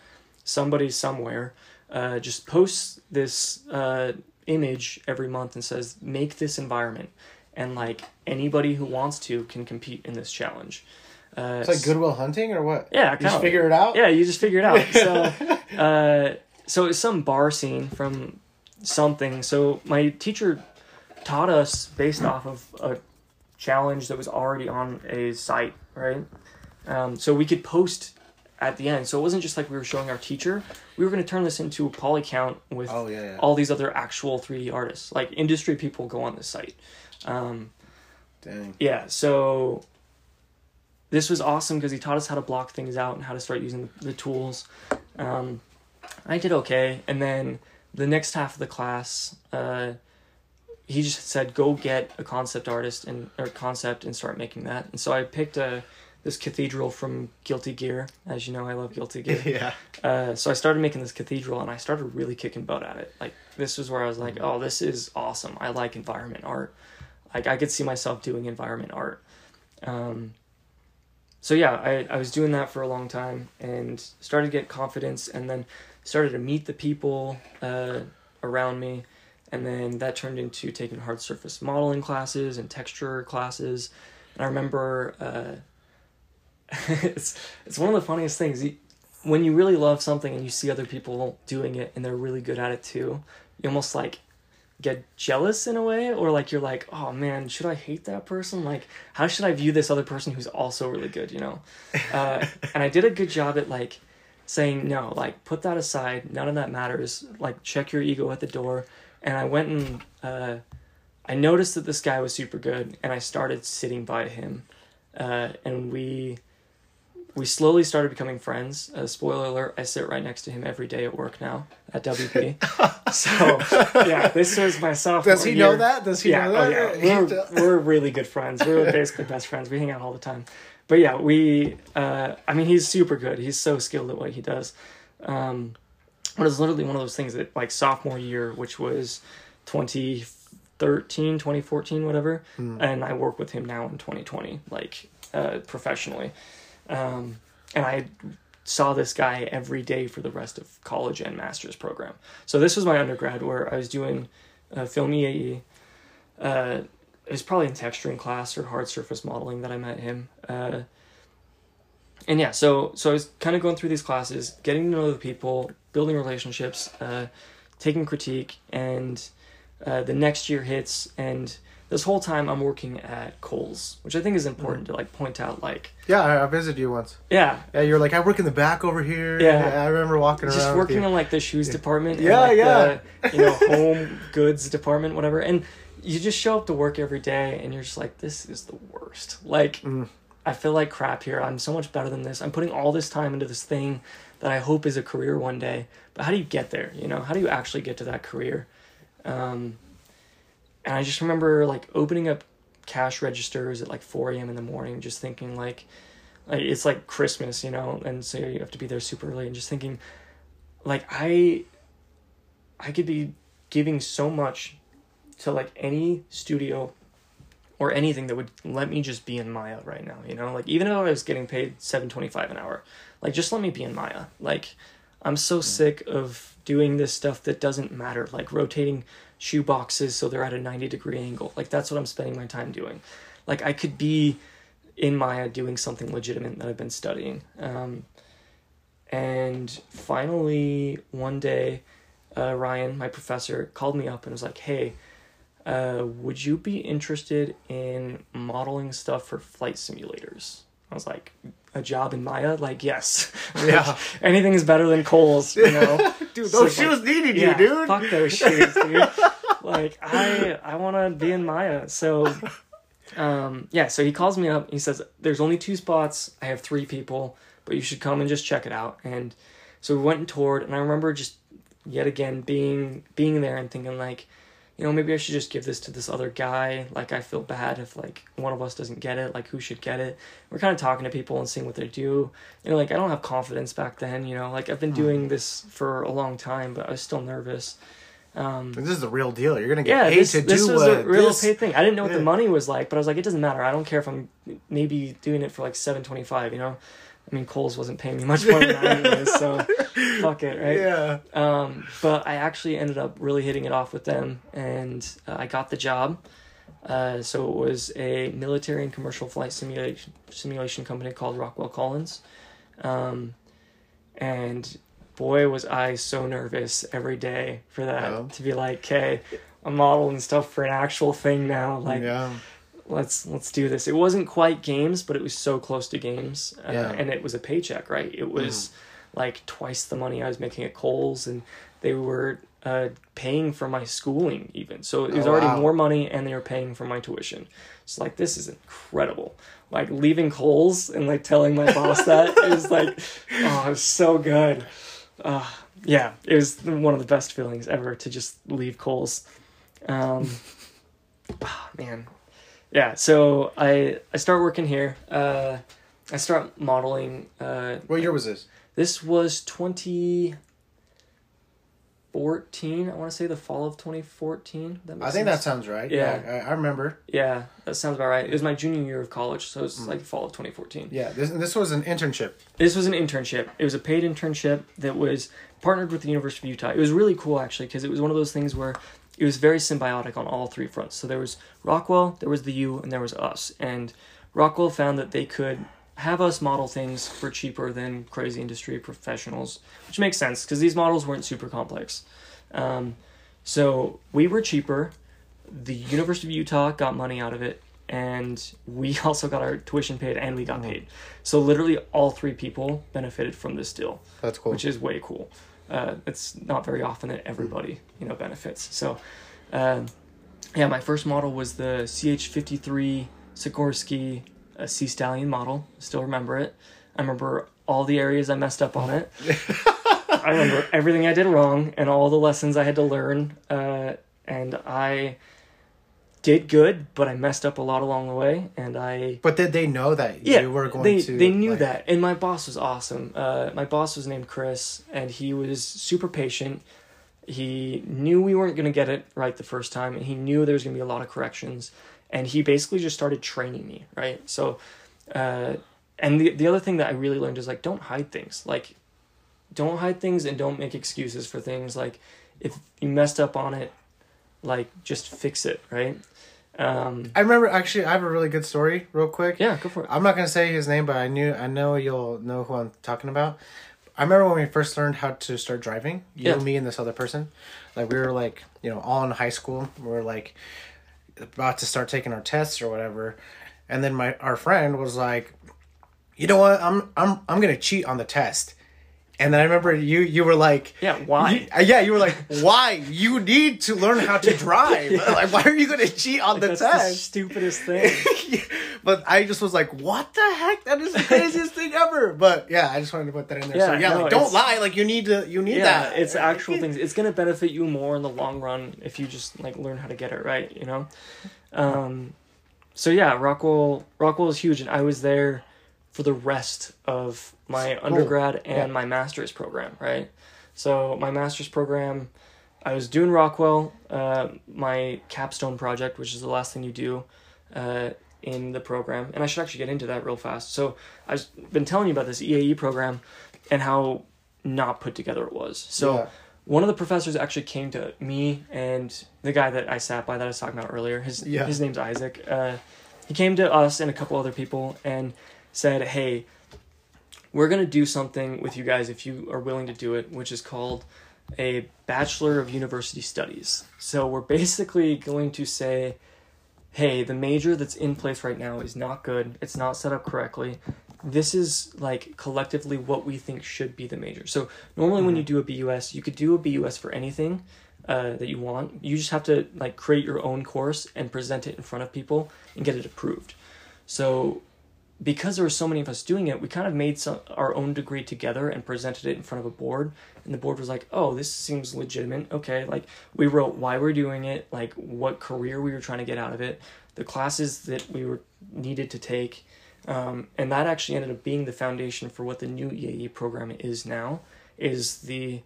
somebody somewhere uh, just posts this uh, image every month and says, "Make this environment," and like anybody who wants to can compete in this challenge. Uh, It's like Good Will Hunting or what? yeah, You kind just of. figure it out. Yeah, you just figure it out. So, uh, so it's some bar scene from something. So my teacher taught us based off of a challenge that was already on a site, right? Um, so we could post at the end. So it wasn't just like we were showing our teacher. We were going to turn this into a Polycount with Oh yeah. yeah. all these other actual 3D artists. Like industry people go on this site. Um, Dang. yeah, so this was awesome because he taught us how to block things out and how to start using the, the tools. Um, I did okay, and then the next half of the class, uh, he just said, "Go get a concept artist and or concept and start making that." And so I picked a this cathedral from Guilty Gear. As you know, I love Guilty Gear. yeah. Uh, so I started making this cathedral and I started really kicking butt at it. Like this was where I was like, oh, this is awesome. I like environment art. Like I could see myself doing environment art. Um, so yeah, I, I was doing that for a long time and started to get confidence and then started to meet the people uh, around me. And then that turned into taking hard surface modeling classes and texture classes. And I remember uh, it's it's one of the funniest things. When you really love something and you see other people doing it and they're really good at it too, you almost like get jealous in a way or like you're like, "Oh man, should I hate that person? Like how should I view this other person who's also really good, you know?" Uh, and I did a good job at like saying, "No, like put that aside. None of that matters. Like check your ego at the door." And I went and uh, I noticed that this guy was super good and I started sitting by him. Uh, and we we slowly started becoming friends. Uh, spoiler alert: I sit right next to him every day at work now at WB. so yeah, this was my sophomore. Does he year. know that? Does he yeah, know oh, that? yeah. He We're, we're really good friends. We're basically best friends. We hang out all the time. But yeah, we. Uh, I mean, he's super good. He's so skilled at what he does. Um, but it's literally one of those things that like sophomore year, which was 2013, 2014, whatever, Hmm. and I work with him now in 2020, like uh, professionally. Um, and I saw this guy every day for the rest of college and master's program. So this was my undergrad where I was doing uh, film EAE. Uh, it was probably in texturing class or hard surface modeling that I met him. Uh, and yeah, so so I was kind of going through these classes, getting to know the people, building relationships, uh, taking critique, and uh, the next year hits, and this whole time I'm working at Kohl's, which I think is important to like point out. Like, Yeah, I, I visited you once. yeah, Yeah, you're like, I work in the back over here. Yeah. I remember walking around. just working on like the shoes department, Yeah, and, like, yeah. the, you know, home goods department, whatever, and you just show up to work every day, and you're just like, this is the worst. Like, Mm. I feel like crap here. I'm so much better than this. I'm putting all this time into this thing that I hope is a career one day. But how do you get there? You know, how do you actually get to that career? Um, and I just remember like opening up cash registers at like 4 a.m. in the morning, just thinking like, like it's like Christmas, you know, and so you have to be there super early, and just thinking, like I, I could be giving so much to like any studio or anything that would let me just be in Maya right now, you know? Like even if I was getting paid 7.25 an hour, like just let me be in Maya. Like I'm so sick of doing this stuff that doesn't matter, like rotating shoe boxes so they're at a 90 degree angle. Like that's what I'm spending my time doing. Like I could be in Maya doing something legitimate that I've been studying. Um, and finally, one day, uh, Ryan, my professor, called me up and was like, "Hey, uh, would you be interested in modeling stuff for flight simulators?" I was like, "A job in Maya? Like, yes. Yeah. Anything is better than Kohl's, you know." dude, So those it's like- shoes needed yeah, you, dude. Fuck those shoes, dude. like I I want to be in Maya. So um yeah, so he calls me up. He says there's only two spots. I have three people, but you should come and just check it out. And so we went and toured and I remember just yet again being being there and thinking like you know, maybe I should just give this to this other guy. Like, I feel bad if, like, one of us doesn't get it. Like, who should get it? We're kind of talking to people and seeing what they do. You know, like, I don't have confidence back then, you know. Like, I've been doing this for a long time, but I was still nervous. Um, This is the real deal. You're gonna get yeah, paid this, to this do was what a real this- paid thing. I didn't know what Yeah. the money was like, but I was like, it doesn't matter. I don't care if I'm maybe doing it for like seven twenty five. You know, I mean, Kohl's wasn't paying me much more than that anyways, so fuck it, right? Yeah. Um, but I actually ended up really hitting it off with them, and uh, I got the job. Uh, so it was a military and commercial flight simulation simulation company called Rockwell Collins, um, and boy was I so nervous every day for that Oh. to be like, okay, I'm modeling stuff for an actual thing now. Like, yeah. Let's let's do this. It wasn't quite games, but it was so close to games, uh, Yeah. and it was a paycheck, right? It was like twice the money I was making at Kohl's, and they were uh, paying for my schooling even. So it was Oh, already wow. more money, and they were paying for my tuition. It's like this is incredible. Like leaving Kohl's and like telling my boss that is like, oh, it was so good. Uh, yeah, it was one of the best feelings ever to just leave Kohl's. Um, ah, man, yeah. So I I start working here. Uh, I start modeling. Uh, What year was this? this was 2014. I want to say the fall of 2014. That I think that sounds right. Yeah. Yeah, I, I remember. Yeah, that sounds about right. It was my junior year of college, so it's Mm. like fall of 2014. Yeah, this this was an internship. This was an internship. It was a paid internship that was partnered with the University of Utah. It was really cool actually because it was one of those things where it was very symbiotic on all three fronts. So there was Rockwell, there was the U, and there was us. And Rockwell found that they could have us model things for cheaper than crazy industry professionals, which makes sense because these models weren't super complex. Um, so we were cheaper. The University of Utah got money out of it, and we also got our tuition paid and we got paid. So literally all three people benefited from this deal, That's cool. which is way cool. Uh, it's not very often that everybody you know benefits. So, um, yeah, my first model was the CH53 Sikorsky uh, Sea Stallion model. Still remember it. I remember all the areas I messed up on it. I remember everything I did wrong and all the lessons I had to learn. Uh, and I did good, but I messed up a lot along the way. And I but did they know that yeah, you were going they, to? They knew like- that, and my boss was awesome. Uh, my boss was named Chris, and he was super patient. He knew we weren't going to get it right the first time, and he knew there was going to be a lot of corrections. And he basically just started training me, right? So, uh, and the the other thing that I really learned is like, don't hide things. Like, don't hide things, and don't make excuses for things. Like, if you messed up on it, like just fix it, right? Um, I remember actually. I have a really good story, real quick. yeah, go for it. I'm not gonna say his name, but I knew I know you'll know who I'm talking about. I remember when we first learned how to start driving. You, Yeah. me, and this other person. Like we were like, you know, all in high school. We were like about to start taking our tests or whatever, and then my our friend was like, "You know what? I'm I'm I'm gonna cheat on the test." And then I remember you you were like, Yeah, why? You- uh, yeah, you were like, "Why? You need to learn how to drive. Like, why are you gonna cheat on the That's the test?" stupidest thing. but I just was like, "What the heck? That is the craziest thing ever!" But yeah, I just wanted to put that in there. so Yeah, yeah, no, like, don't lie. Like you need to, you need yeah, that. it's actual things. It's gonna benefit you more in the long run if you just like learn how to get it right. You know. Um, so yeah, Rockwell Rockwell is huge, and I was there for the rest of my undergrad and Yeah. my master's program. Right. So my master's program, I was doing Rockwell, uh, my capstone project, which is the last thing you do. Uh, in the program, and I should actually get into that real fast. So I've been telling you about this EAE program and how not put together it was. So Yeah. one of the professors actually came to me and the guy that I sat by that I was talking about earlier. His Yeah. his name's Isaac. Uh, he came to us and a couple other people and said, "Hey, we're gonna do something with you guys if you are willing to do it, which is called a Bachelor of University Studies. So we're basically going to say." hey, the major that's in place right now is not good. It's not set up correctly. This is like collectively what we think should be the major. So normally when you do a BUS, you could do a BUS for anything uh, that you want. You just have to like create your own course and present it in front of people and get it approved. So because there were so many of us doing it, we kind of made some, our own degree together and presented it in front of a board. And the board was like, "Oh, this seems legitimate. Okay." Like we wrote why we're doing it, like what career we were trying to get out of it, the classes that we were needed to take, um, and that actually ended up being the foundation for what the new EAE program is now. Is the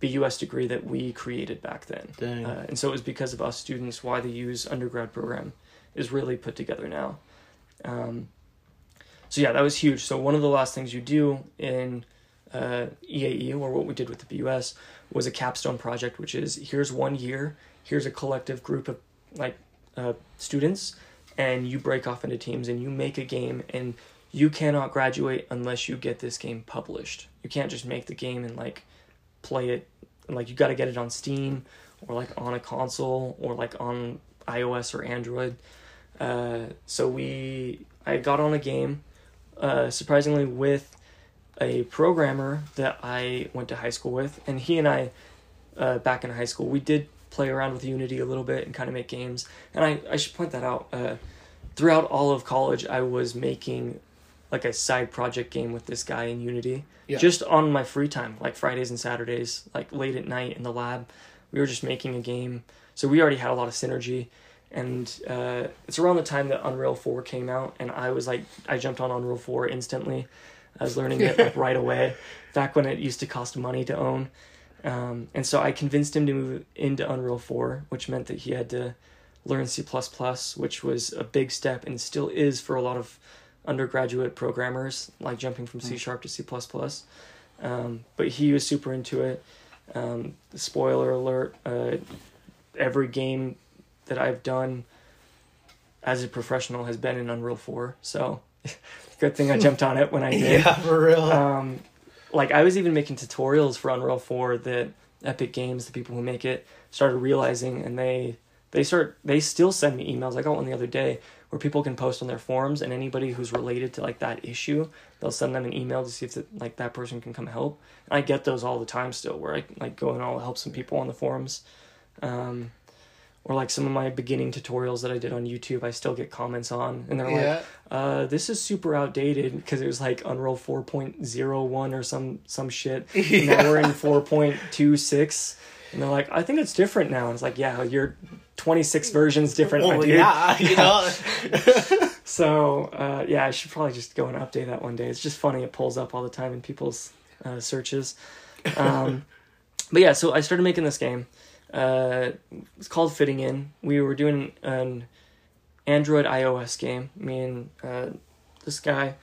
BUS degree that we created back then. Uh, and so it was because of us students why the U's undergrad program is really put together now. Um, so yeah, that was huge. So one of the last things you do in uh, EAE or what we did with the BUS was a capstone project, which is here's one year, here's a collective group of like uh, students, and you break off into teams and you make a game, and you cannot graduate unless you get this game published. You can't just make the game and like play it, like you got to get it on Steam or like on a console or like on iOS or Android. Uh, so we, I got on a game, uh, surprisingly with a programmer that I went to high school with, and he and I uh, back in high school. We did play around with Unity a little bit and kind of make games. And I, I should point that out. Uh, throughout all of college, I was making like a side project game with this guy in Unity. Yeah. Just on my free time, like Fridays and Saturdays, like late at night in the lab. We were just making a game. So we already had a lot of synergy. And uh, it's around the time that Unreal 4 came out. And I was like, I jumped on Unreal 4 instantly. I was learning it like right away, back when it used to cost money to own. Um, and so I convinced him to move into Unreal 4, which meant that he had to learn C, which was a big step and still is for a lot of undergraduate programmers, like jumping from C sharp to C. Um, but he was super into it. Um, spoiler alert uh, every game that I've done as a professional has been in Unreal 4. So good thing I jumped on it when I did. Yeah, for real. Um, like I was even making tutorials for Unreal 4 that Epic Games, the people who make it, started realizing, and they they start they still send me emails. I got one the other day where people can post on their forums, and anybody who's related to like that issue, they'll send them an email to see if it, like that person can come help. And I get those all the time still, where I like go and I'll help some people on the forums. Um, or like some of my beginning tutorials that I did on YouTube, I still get comments on, and they're Yeah. like, uh, "This is super outdated because it was like Unreal four point zero one or some some shit. Yeah. Now we're in four point two six, and they're like, "I think it's different now." And it's like, "Yeah, you're twenty six versions different, my dude." yeah, you know. So uh, yeah, I should probably just go and update that one day. It's just funny; it pulls up all the time in people's uh, searches. Um, but yeah, so I started making this game. Uh, it's called Fitting In. We were doing an Android iOS game. Me and uh, this guy,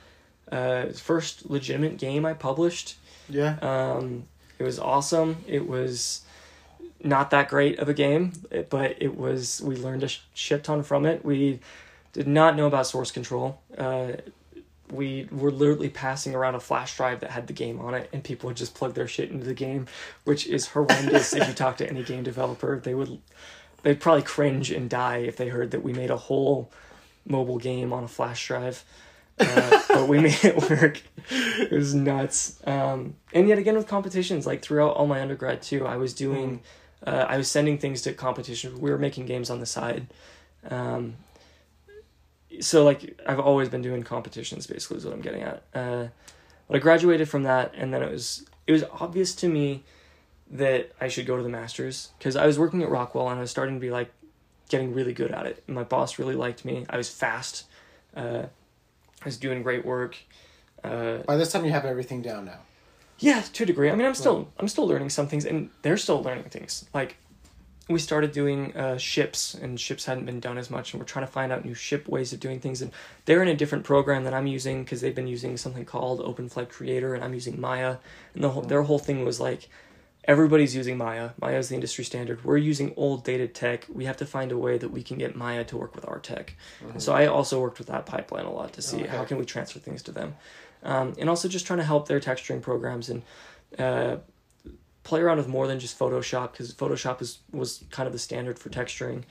uh, his first legitimate game I published. yeah. Um, it was awesome. It was not that great of a game, but it was. We learned a shit ton from it. We did not know about source control. Uh, we were literally passing around a flash drive that had the game on it, and people would just plug their shit into the game, which is horrendous. if you talk to any game developer, they would they'd probably cringe and die if they heard that we made a whole mobile game on a flash drive. Uh, but we made it work. It was nuts. Um, and yet again with competitions, like throughout all my undergrad too, I was doing, uh, I was sending things to competitions. We were making games on the side. Um, so like I've always been doing competitions. Basically, is what I'm getting at. Uh, but I graduated from that, and then it was it was obvious to me that I should go to the masters because I was working at Rockwell and I was starting to be like getting really good at it. And my boss really liked me. I was fast. Uh, I was doing great work. Uh, By this time, you have everything down now. yeah, to a degree. I mean, I'm still I'm still learning some things, and they're still learning things. Like we started doing uh, ships, and ships hadn't been done as much, and we're trying to find out new ship ways of doing things. And they're in a different program that I'm using because they've been using something called OpenFlight Creator, and I'm using Maya. And the whole their whole thing was like everybody's using Maya. Maya is the industry standard. We're using old dated tech. We have to find a way that we can get Maya to work with our tech. And so I also worked with that pipeline a lot to see Okay. how can we transfer things to them, um, and also just trying to help their texturing programs and uh, play around with more than just Photoshop because Photoshop is was kind of the standard for texturing.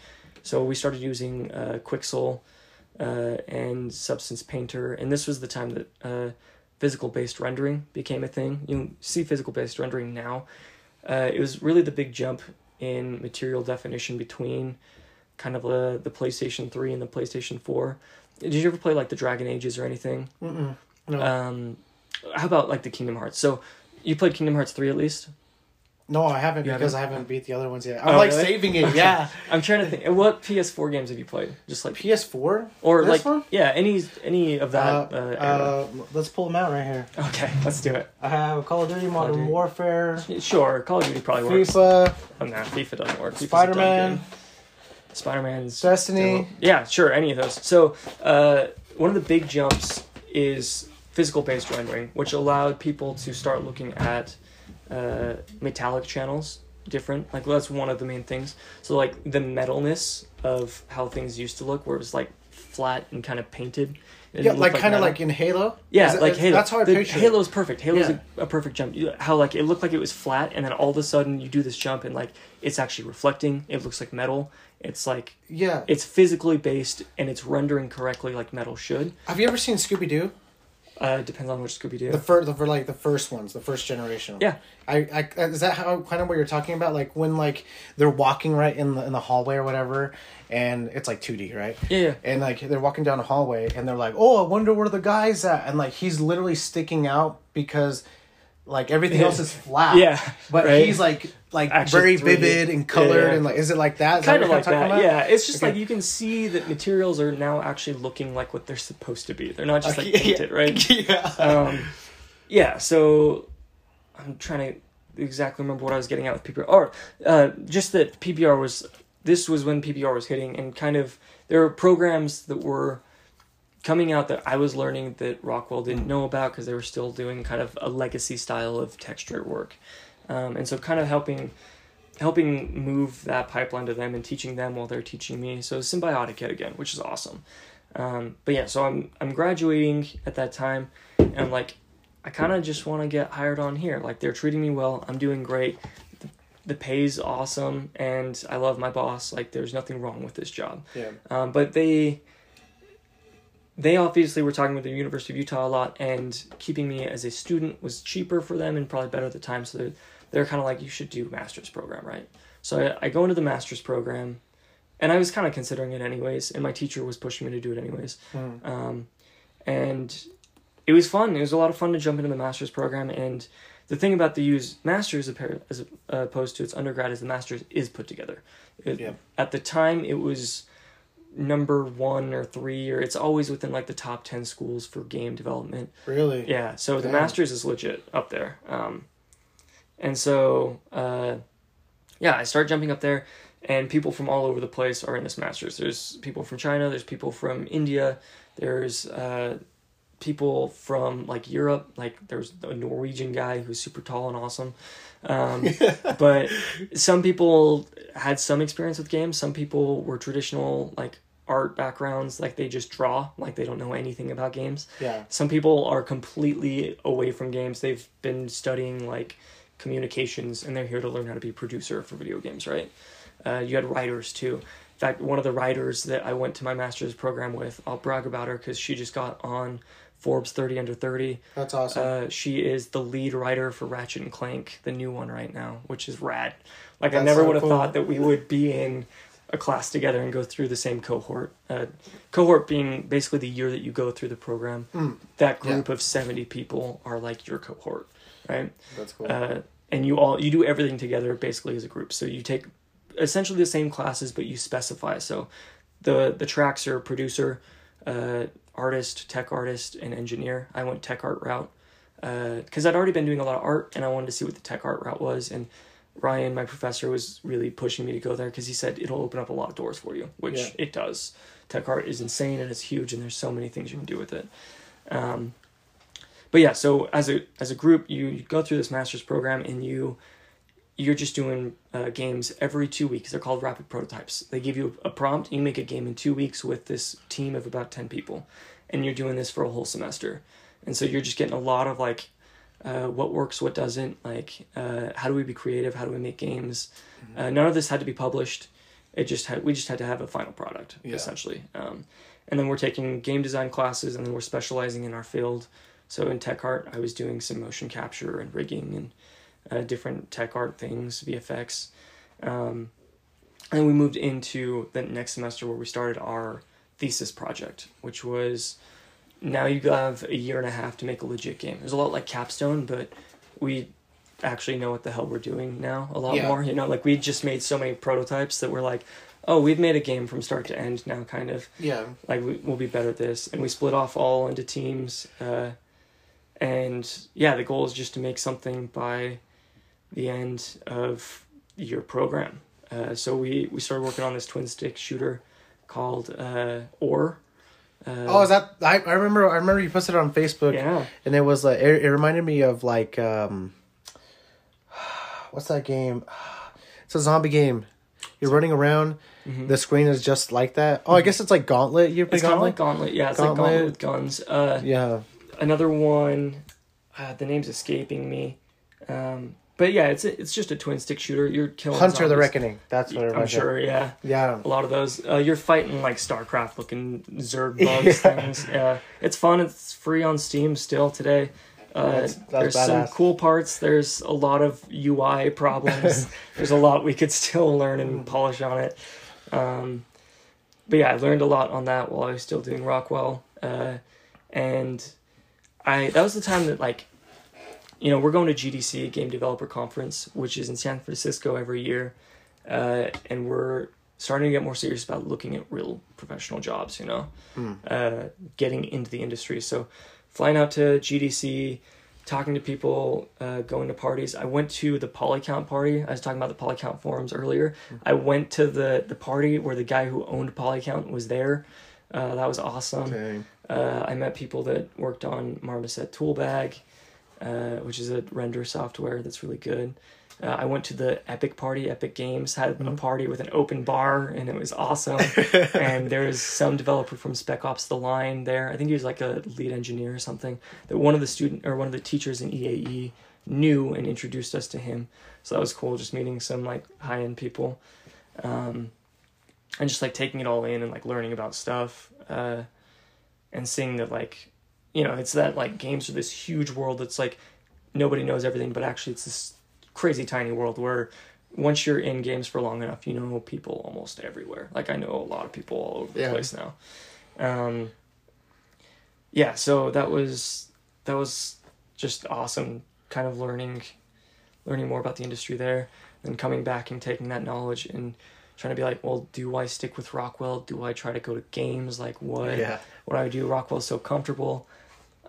So we started using uh, Quixel uh, and Substance Painter, and this was the time that uh, physical based rendering became a thing. You see physical based rendering now. Uh, it was really the big jump in material definition between kind of uh, the PlayStation 3 and the PlayStation 4. Did you ever play like the Dragon Ages or anything? Mm-mm. No, Um, how about like the Kingdom Hearts? So you played Kingdom Hearts 3 at least? No, I haven't You because haven't? I haven't beat the other ones yet. I'm Oh, like really? saving it. Yeah. I'm trying to think. What PS4 games have you played? Just like PS4 or this like one? yeah, any any of that. Uh, Uh, era. uh, let's pull them out right here. okay, let's do it. I have Call of Duty, Modern Duty. Warfare, Sure, Call of Duty probably works. FIFA, Oh, nah, FIFA doesn't work. Spider Man. Spider Man's Destiny. Yeah, sure, any of those. So, uh, one of the big jumps is physical based rendering, which allowed people to start looking at uh, metallic channels different. Like, that's one of the main things. So, like, the metalness of how things used to look, where it was like flat and kind of painted. It Yeah, didn't like kind of like in Halo. Yeah, Is like Halo. That's how I The- picture. Halo's perfect. Halo's Yeah. a, a perfect jump. How like it looked like it was flat, and then all of a sudden you do this jump, and like it's actually reflecting. It looks like metal. It's like Yeah. it's physically based, and it's rendering correctly like metal should. Have you ever seen Scooby Doo? Uh, depends on which Scooby Doo. The first, the for like the first ones, the first generation. Yeah. I, I is that how kind of what you're talking about? Like when like they're walking right in the in the hallway or whatever, and it's like two D, right? Yeah, yeah. And like they're walking down a hallway, and they're like, "Oh, I wonder where the guy's at," and like he's literally sticking out because. Like everything else is flat, Yeah, but right. he's like like Actually very 3D. vivid and colored Yeah, yeah. and like is it like that? Is kind that of like that. about? Yeah, it's just Okay. like you can see that materials are now actually looking like what they're supposed to be. They're not just like Okay, yeah. painted, right? yeah. um, yeah, so I'm trying to exactly remember what I was getting at with PBR. Or uh, just that PBR was this was when PBR was hitting, and kind of there were programs that were coming out that I was learning that Rockwell didn't know about because they were still doing kind of a legacy style of texture work, um, and so kind of helping helping move that pipeline to them and teaching them while they're teaching me. So symbiotic yet again, which is awesome. Um, but yeah, so I'm I'm graduating at that time, and I'm like, I kind of just want to get hired on here. Like they're treating me well. I'm doing great. The, the pay's awesome, and I love my boss. Like there's nothing wrong with this job. yeah. Um, but they they obviously were talking with the University of Utah a lot, and keeping me as a student was cheaper for them and probably better at the time. So they're, they're kind of like, you should do master's program, right? So I, I go into the master's program, and I was kind of considering it anyways, and my teacher was pushing me to do it anyways. Mm. Um, and it was fun. It was a lot of fun to jump into the master's program. And the thing about the U's master's as opposed to its undergrad is the master's is put together. It- Yeah. At the time, it was number one or three, or it's always within like the top 10 schools for game development. Really? Yeah, so the master's is legit up there. Um, and so, uh, yeah, I start jumping up there, and people from all over the place are in this master's. There's people from China, there's people from India, there's uh, people from like Europe, like there's a Norwegian guy who's super tall and awesome. Um, but some people had some experience with games. Some people were traditional like art backgrounds, like they just draw, like they don't know anything about games. Yeah. Some people are completely away from games. They've been studying like communications and they're here to learn how to be a producer for video games, right? Uh, you had writers too. In fact, one of the writers that I went to my master's program with, I'll brag about her because she just got on Forbes 30 Under 30. That's awesome. Uh, she is the lead writer for Ratchet and Clank, the new one right now, which is rad. Like I never so would have cool. thought that we would be in a class together and go through the same cohort. Uh, cohort being basically the year that you go through the program. Mm. That group of seventy people are like your cohort, right? That's cool. Uh, and you all you do everything together basically as a group. So you take essentially the same classes, but you specify. So the the tracks are producer, uh, artist, tech artist, and engineer. I went tech art route because I'd already been doing a lot of art, and I wanted to see what the tech art route was. And Ryan, my professor, was really pushing me to go there because he said it'll open up a lot of doors for you, which Yeah. it does. Tech art is insane and it's huge, and there's so many things you can do with it. Um, but yeah, so as a as a group, you, you go through this master's program, and you you're just doing uh, games every two weeks. They're called rapid prototypes. They give you a prompt. You make a game in two weeks with this team of about ten people, and you're doing this for a whole semester. And so you're just getting a lot of like, uh, what works, what doesn't. Like, uh, how do we be creative? How do we make games? Uh, none of this had to be published. It just had we just had to have a final product Yeah. essentially. Um, and then we're taking game design classes, and then we're specializing in our field. So in tech art, I was doing some motion capture and rigging and uh, different tech art things, VFX. Um, and we moved into the next semester where we started our thesis project, which was now you have a year and a half to make a legit game. It was a lot like Capstone, but we actually know what the hell we're doing now a lot Yeah. more. You know, like we just made so many prototypes that we're like, oh, we've made a game from start to end now, kind of yeah. like we, we'll be better at this and we split off all into teams uh, and yeah the goal is just to make something by the end of your program uh, so we, we started working on this twin stick shooter called uh, Ore uh, Oh, is that? I, I remember. I remember you posted it on Facebook, yeah and it was like it, it reminded me of like um, what's that game? It's a zombie game. You're running around. The screen is just like that. Oh, I guess it's like Gauntlet. You play it's kind of like Gauntlet? gauntlet yeah it's Gauntlet. like gauntlet with guns uh, yeah. another one uh, the name's escaping me um, but yeah, it's a, it's just a twin stick shooter. You're killing Hunter the. Reckoning. That's what I'm sure, yeah. Yeah. A lot of those. Uh, you're fighting like StarCraft looking Zerg bugs Yeah. things. Yeah, it's fun. It's free on Steam still today. Uh, That's- that's there's some cool parts. There's a lot of UI problems. there's a lot we could still learn and polish on it. Um, but yeah, I learned a lot on that while I was still doing Rockwell. Uh, and I that was the time that like, you know, we're going to GDC Game Developer Conference, which is in San Francisco every year, uh, and we're starting to get more serious about looking at real professional jobs. You know, Mm. uh, getting into the industry. So, flying out to GDC, talking to people, uh, going to parties. I went to the Polycount party. I was talking about the Polycount forums earlier. I went to the the party where the guy who owned Polycount was there. Uh, that was awesome. Dang. Uh, I met people that worked on Marmoset Toolbag, uh, which is a render software that's really good. Uh, I went to the Epic party. Epic Games had a party with an open bar, and it was awesome. and there was some developer from Spec Ops: The Line there. I think he was like a lead engineer or something. That one of the student or one of the teachers in EAE knew and introduced us to him. So that was cool, just meeting some like high end people, um, and just like taking it all in and like learning about stuff, uh, and seeing that like, you know, it's that like games are this huge world that's like nobody knows everything, but actually it's this crazy tiny world where once you're in games for long enough, you know people almost everywhere. Like I know a lot of people all over the Yeah. place now. Um, yeah, so that was that was just awesome. Kind of learning, learning more about the industry there, and coming back and taking that knowledge and trying to be like, well, do I stick with Rockwell? Do I try to go to games? Like what? Yeah. What do I do? Rockwell's so comfortable.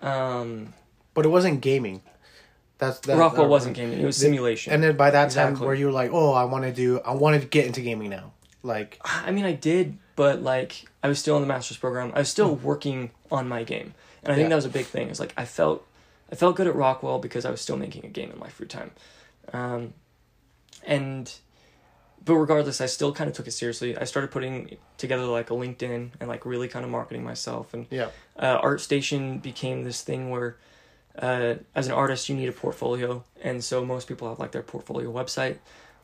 Um, But it wasn't gaming. That's that, Rockwell that- wasn't gaming; it was simulation. And then by that time, where you were like, "Oh, I want to do, I want to get into gaming now." Like, I mean, I did, but like I was still in the master's program. I was still working on my game, and I think Yeah. that was a big thing. Is like I felt, I felt good at Rockwell because I was still making a game in my free time, um, and, but regardless, I still kind of took it seriously. I started putting together like a LinkedIn and like really kind of marketing myself, and yeah, uh, ArtStation became this thing where, uh, as an artist, you need a portfolio, and so most people have like their portfolio website.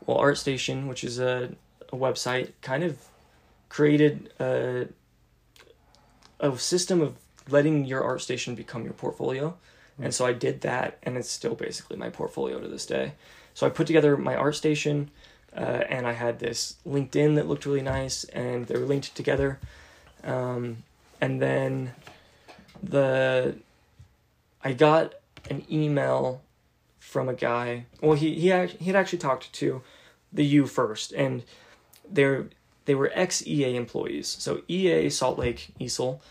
Well, ArtStation, which is a, a website, kind of created a, a system of letting your ArtStation become your portfolio, and so I did that, and it's still basically my portfolio to this day. So I put together my ArtStation, uh, and I had this LinkedIn that looked really nice, and they were linked together. Um, and then the I got an email from a guy. Well, he he act- he had actually talked to the U first, and they're they were ex EA employees. So EA Salt Lake Easel,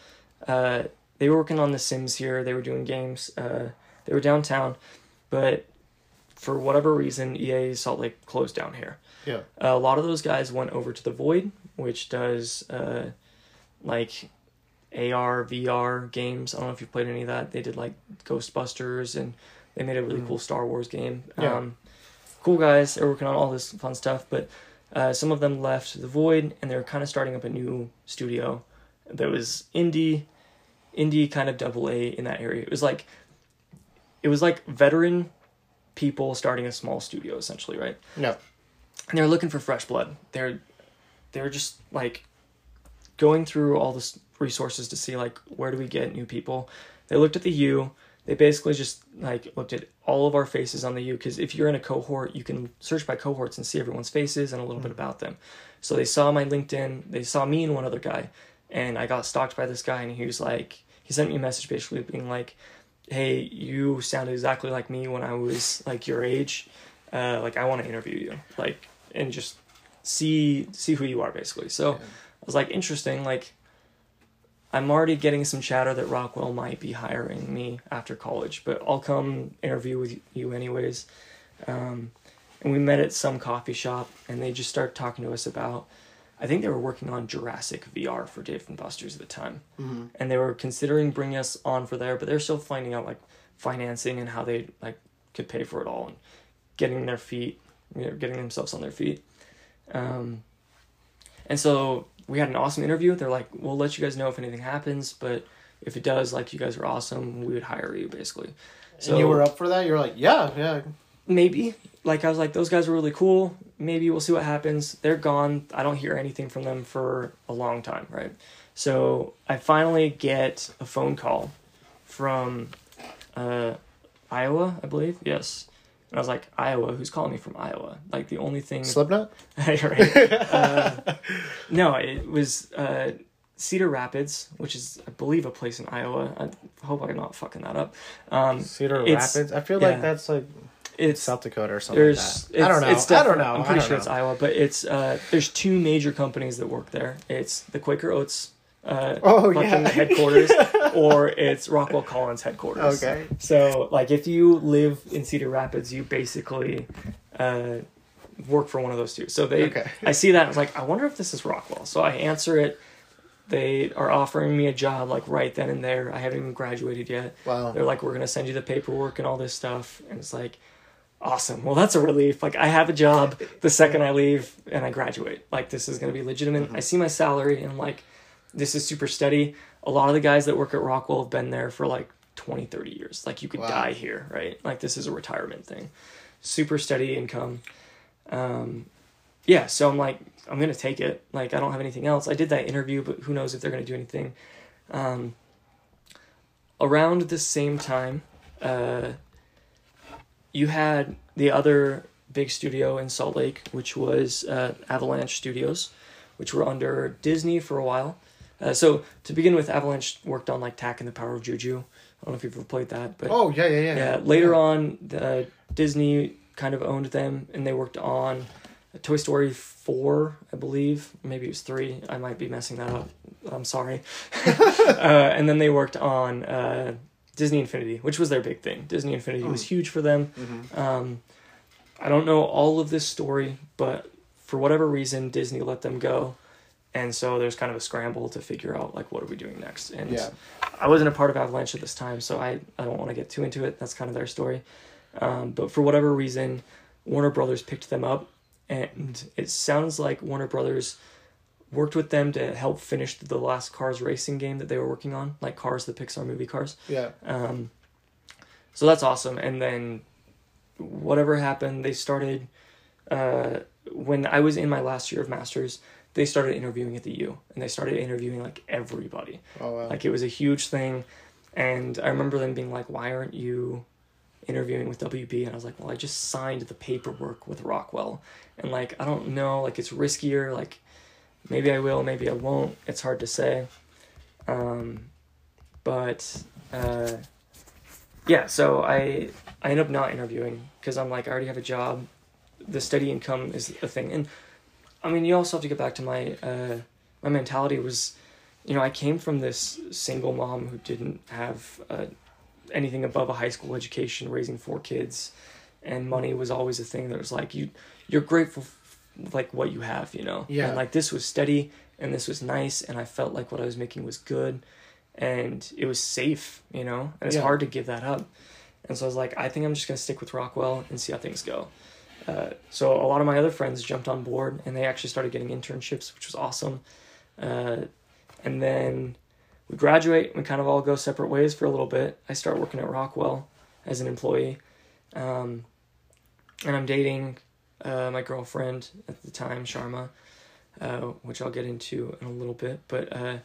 uh, they were working on The Sims here. They were doing games. Uh, they were downtown, but for whatever reason, EA Salt Lake closed down here. Yeah, a lot of those guys went over to the Void, which does uh, like AR, VR games. I don't know if you've played any of that. They did like Ghostbusters and they made a really Mm. cool Star Wars game. Yeah. Um, cool guys. They're working on all this fun stuff, but uh, some of them left the Void and they're kind of starting up a new studio that was indie, indie kind of double A in that area. It was like, it was like veteran people starting a small studio essentially, right? yeah, and they're looking for fresh blood. They're they're just like going through all the resources to see like where do we get new people. They looked at the U. They basically just like looked at all of our faces on the U because if you're in a cohort, you can search by cohorts and see everyone's faces and a little bit about them. So they saw my LinkedIn. They saw me and one other guy, and I got stalked by this guy, and he was like, he sent me a message basically being like, "Hey, you sound exactly like me when I was like your age. Uh, like I want to interview you, like, and just see see who you are basically." So I was like, interesting. Like, I'm already getting some chatter that Rockwell might be hiring me after college, but I'll come interview with you anyways. Um, and we met at some coffee shop, and they just started talking to us about. I think they were working on Jurassic VR for Dave and Buster's at the time, hmm and they were considering bringing us on for there, but they're still finding out like financing and how they like could pay for it all and getting their feet, you know, getting themselves on their feet. Um, and so we had an awesome interview. They're like, "We'll let you guys know if anything happens, but if it does, like you guys are awesome, we would hire you basically." So and you were up for that. You were like, "Yeah, yeah, maybe like I was like those guys were really cool. Maybe we'll see what happens. They're gone. I don't hear anything from them for a long time, right? So I finally get a phone call from uh, Iowa, I believe. Yes. And I was like, Iowa, who's calling me from Iowa? Like the only thing Slipknot. right. Uh, no, it was uh, Cedar Rapids, which is, I believe, a place in Iowa. I hope I'm not fucking that up. Um, Cedar Rapids. I feel yeah. like that's like it's South Dakota or something there's like that. I don't know. It's I don't know. I'm pretty sure know. it's Iowa, but it's uh, there's two major companies that work there. It's the Quaker Oats. Uh, Oh, fucking yeah. headquarters, or it's Rockwell Collins headquarters. Okay. So, like, if you live in Cedar Rapids, you basically uh, work for one of those two. So they, Okay. I see that. I was like, I wonder if this is Rockwell. So I answer it. They are offering me a job like right then and there. I haven't even graduated yet. Wow. They're like, we're gonna send you the paperwork and all this stuff, and it's like, awesome. Well, that's a relief. Like, I have a job the second I leave and I graduate. Like, this is gonna be legitimate. I see my salary and I'm like, this is super steady. A lot of the guys that work at Rockwell have been there for like 20, 30 years. Like, you could Wow. die here, right? Like, this is a retirement thing. Super steady income. Um, yeah, so I'm like, I'm gonna take it. Like, I don't have anything else. I did that interview, but who knows if they're gonna do anything. Um, around the same time, uh, you had the other big studio in Salt Lake, which was uh, Avalanche Studios, which were under Disney for a while. Uh, so to begin with, Avalanche worked on like Tak and the Power of Juju. I don't know if you've ever played that, but Oh yeah, yeah, yeah. yeah, later on, the Disney kind of owned them, and they worked on Toy Story four, I believe. Maybe it was three. I might be messing that up. I'm sorry. uh, and then they worked on uh, Disney Infinity, which was their big thing. Disney Infinity was huge for them. Mhm. Um, I don't know all of this story, but for whatever reason, Disney let them go. And so there's kind of a scramble to figure out like what are we doing next. And Yeah. I wasn't a part of Avalanche at this time, so I, I don't want to get too into it. That's kind of their story. Um, but for whatever reason, Warner Brothers picked them up, and it sounds like Warner Brothers worked with them to help finish the last Cars racing game that they were working on, like Cars, the Pixar movie Cars. Yeah. Um, so that's awesome. And then whatever happened, they started uh, when I was in my last year of masters. They started interviewing at the U, and they started interviewing like everybody. Oh wow. Like it was a huge thing, and I remember them being like, "Why aren't you interviewing with WB?" And I was like, "Well, I just signed the paperwork with Rockwell, and like I don't know, like it's riskier. Like maybe I will, maybe I won't. It's hard to say." Um, but uh, yeah, so I I end up not interviewing because I'm like I already have a job. The steady income is a thing, and I mean you also have to get back to my uh, my mentality was, you know, I came from this single mom who didn't have uh, anything above a high school education, raising four kids, and money was always a thing that was like you you're grateful f- like what you have, you know. Yeah. And like this was steady and this was nice and I felt like what I was making was good and it was safe, you know. And it's Yeah. hard to give that up. And so I was like, I think I'm just gonna stick with Rockwell and see how things go. Uh, so a lot of my other friends jumped on board and they actually started getting internships, which was awesome. Uh, and then we graduate, and we kind of all go separate ways for a little bit. I start working at Rockwell as an employee. Um, and I'm dating uh, my girlfriend at the time, Sharma, uh, which I'll get into in a little bit. But uh,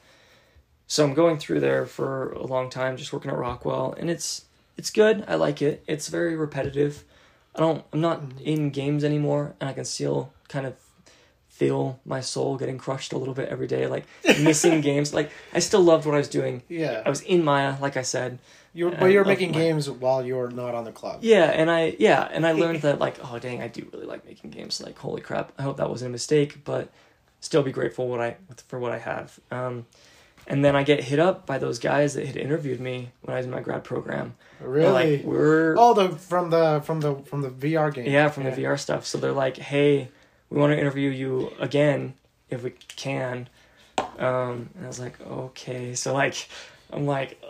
so I'm going through there for a long time, just working at Rockwell, and it's it's good. I like it. It's very repetitive. I don't. I'm not in games anymore, and I can still kind of feel my soul getting crushed a little bit every day, like missing games. Like I still loved what I was doing. Yeah. I was in Maya, like I said. You I but you're making my- games while you're not on the club. Yeah, and I yeah, and I learned that like oh dang, I do really like making games. Like holy crap, I hope that wasn't a mistake, but still be grateful what I for what I have. Um, and then I get hit up by those guys that had interviewed me when I was in my grad program. They're Really? like we're oh, the from the from the from the VR game. yeah from the VR stuff. So they're like, hey, we want to interview you again if we can. Um, and I was like, okay. So like, I'm like.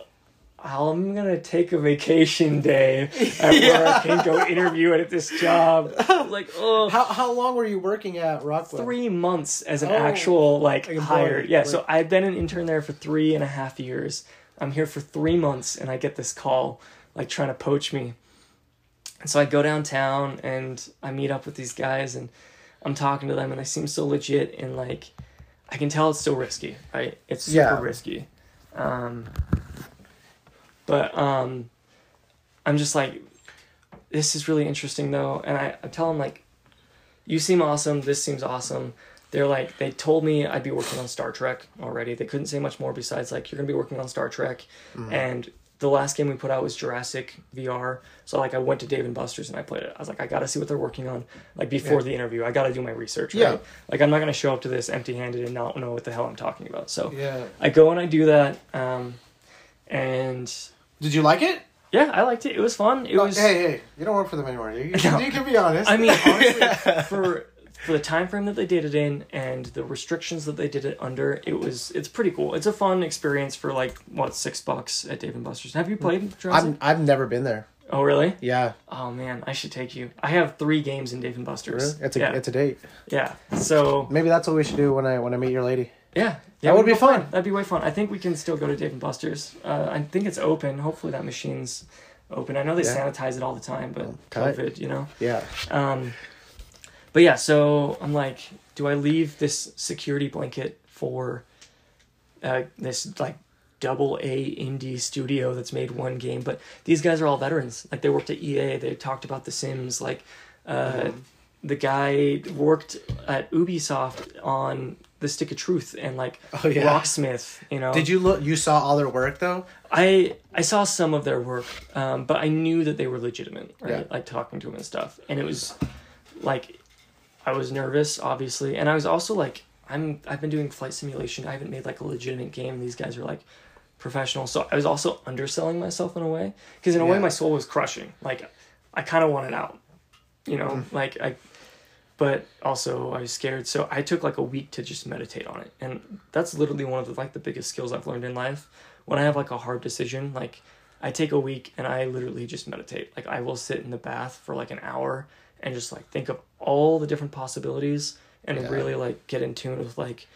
I'm gonna take a vacation day at where I can go interview at this job. Like, oh, How how long were you working at Rockwell? three months as an Oh, actual like like hired. Yeah, like- so I've been an intern there for three and a half years. I'm here for three months, and I get this call like trying to poach me. And so I go downtown and I meet up with these guys and I'm talking to them and they seem so legit and like I can tell it's still risky, right? It's super Yeah. risky. Um, but um, I'm just like, this is really interesting though, and I, I tell them like, you seem awesome. This seems awesome. They're like, they told me I'd be working on Star Trek already. They couldn't say much more besides like, you're gonna be working on Star Trek, and the last game we put out was Jurassic VR. So like, I went to Dave and Buster's and I played it. I was like, I gotta see what they're working on. Like before Yeah. the interview, I gotta do my research. Right? Yeah. Like I'm not gonna show up to this empty-handed and not know what the hell I'm talking about. So Yeah. I go and I do that, um, and Did you like it? yeah, I liked it. It was fun. It was. hey, hey, you don't work for them anymore. You, No. you can be honest. I mean, honestly, for for the time frame that they did it in and the restrictions that they did it under, it was it's pretty cool. It's a fun experience for like what six bucks at Dave and Buster's. Have you played Jurassic? I'm, I've never been there. oh really? Yeah, Oh man, I should take you. I have three games in Dave and Buster's. really? It's a yeah, it's a date. yeah. So Maybe that's what we should do when I when I meet your lady. Yeah, yeah, That would be fun. play. That'd be way fun. I think we can still go to Dave and Buster's. Uh, I think it's open. Hopefully that machine's open. I know they Yeah. sanitize it all the time, but. COVID, you know. Yeah. Um, but yeah, so I'm like, do I leave this security blanket for uh, this like double A indie studio that's made one game? But these guys are all veterans. Like they worked at EA. They talked about The Sims. Like uh, Mm-hmm. the guy worked at Ubisoft on The Stick of Truth and like Oh, yeah. Rocksmith. You know, Did you look? You saw all their work though. I I saw some of their work, um, but I knew that they were legitimate, right? Yeah. Like talking to them and stuff, and it was like I was nervous, obviously, and I was also like, I'm I've been doing flight simulation. I haven't made like a legitimate game. These guys are like professional, so I was also underselling myself in a way because in a way my soul was crushing. Like I kind of wanted out, you know, Mm-hmm. like I. But also I was scared, so I took like a week to just meditate on it, and that's literally one of the like the biggest skills I've learned in life. When I have like a hard decision, like I take a week and I literally just meditate. Like I will sit in the bath for like an hour and just like think of all the different possibilities and Yeah. really like get in tune with like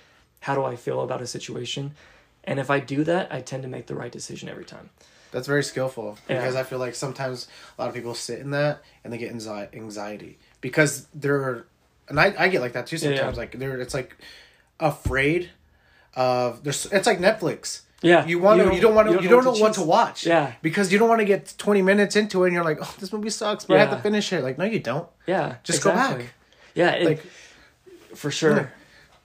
how do I feel about a situation. And if I do that, I tend to make the right decision every time. That's very skillful Yeah. because I feel like sometimes a lot of people sit in that and they get anxiety because they're, and I, I get like that too Yeah, yeah. sometimes. Like they're, it's like afraid of there's. It's like Netflix. Yeah. You want to, you don't want to, you don't know what to watch. Yeah. Because you don't want to get twenty minutes into it and you're like, oh, this movie sucks, but I have to finish it. Like, no, you don't. Yeah. Just go back. Yeah. It, Like, for sure.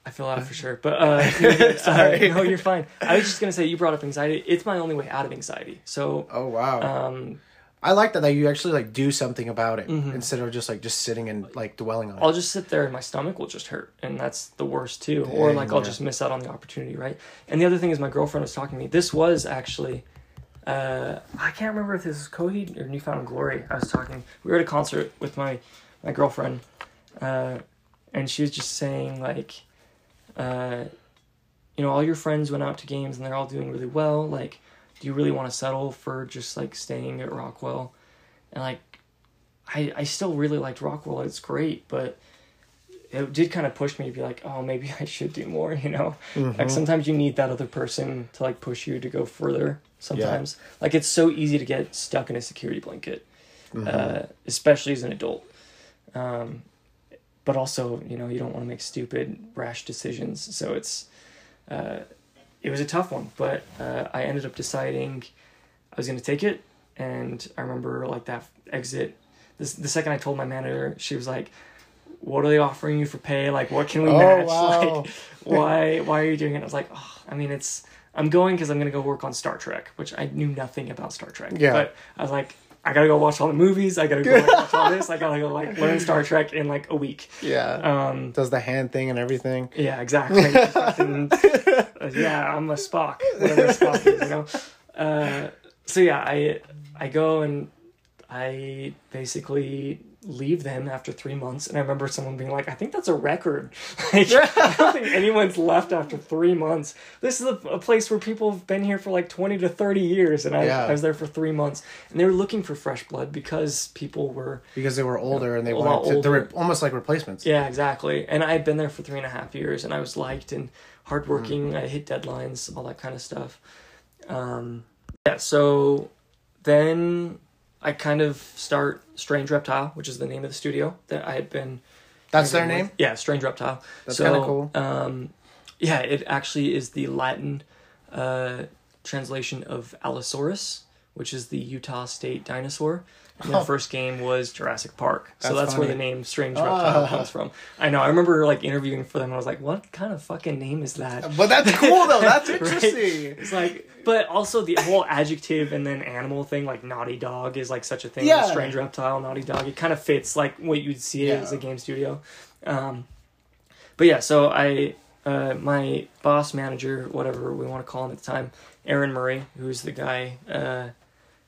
I feel that for sure. But uh. Sorry. Uh, no, you're fine. I was just gonna say you brought up anxiety. It's my only way out of anxiety. So oh wow, um, I like that that you actually like do something about it Mm-hmm. instead of just like just sitting and like dwelling on it. I'll just sit there and my stomach will just hurt, and that's the worst too. or like I'll yeah. just miss out on the opportunity, right? And the other thing is, my girlfriend was talking to me. This was actually, uh, I can't remember if this is Coheed or New Found Glory. I was talking. We were at a concert with my my girlfriend, uh, and she was just saying like, uh, you know, all your friends went out to games and they're all doing really well. Like, do you really want to settle for just like staying at Rockwell? And like, I I still really liked Rockwell. It's great, but it did kind of push me to be like, oh, maybe I should do more. You know, like sometimes you need that other person to like push you to go further. Sometimes, like it's so easy to get stuck in a security blanket, uh, especially as an adult. Um, but also, you know, you don't want to make stupid, rash decisions. So it's, uh, it was a tough one. But uh, I ended up deciding I was going to take it, and I remember like that exit. This the second I told my manager, she was like, "What are they offering you for pay? Like, what can we Oh, match? wow. Like, why why are you doing it?" I was like, oh, "I mean, it's I'm going because I'm going to go work on Star Trek, which I knew nothing about Star Trek. Yeah. but I was like." I gotta go watch all the movies. I gotta go like, watch all this. I gotta go like learn Star Trek in like a week. yeah, Um, does the hand thing and everything. yeah, exactly. Uh, yeah, I'm a Spock. Whatever Spock is, you know. Uh, so yeah, I I go and I basically leave them after three months, and I remember someone being like, "I think that's a record." Like, I don't think anyone's left after three months. This is a, a place where people have been here for like twenty to thirty years, and I, Yeah. I was there for three months, and they were looking for fresh blood because people were because they were older and they A lot wanted to, they were almost like replacements. Yeah, exactly. And I had been there for three and a half years, and I was liked and hardworking. Mm-hmm. I hit deadlines, all that kind of stuff. Um, yeah. So then I kind of start Strange Reptile, which is the name of the studio that I had been. That's their name. with. Yeah, Strange Reptile. That's so, kinda cool. Um, yeah, it actually is the Latin uh, translation of Allosaurus, which is the Utah State dinosaur. And their Oh. first game was Jurassic Park, so That's that's where the name Strange Reptile Ah. comes from. I know. I remember like interviewing for them. and I was like, "What kind of fucking name is that?" But that's cool though. That's Right? interesting. It's like, but also the whole adjective and then animal thing, like naughty dog, is like such a thing. Yeah. Strange reptile, naughty dog. It kind of fits like what you'd see Yeah. as a game studio. Um, but yeah, so I, uh, my boss manager, whatever we want to call him at the time, Aaron Murray, who's the guy, uh,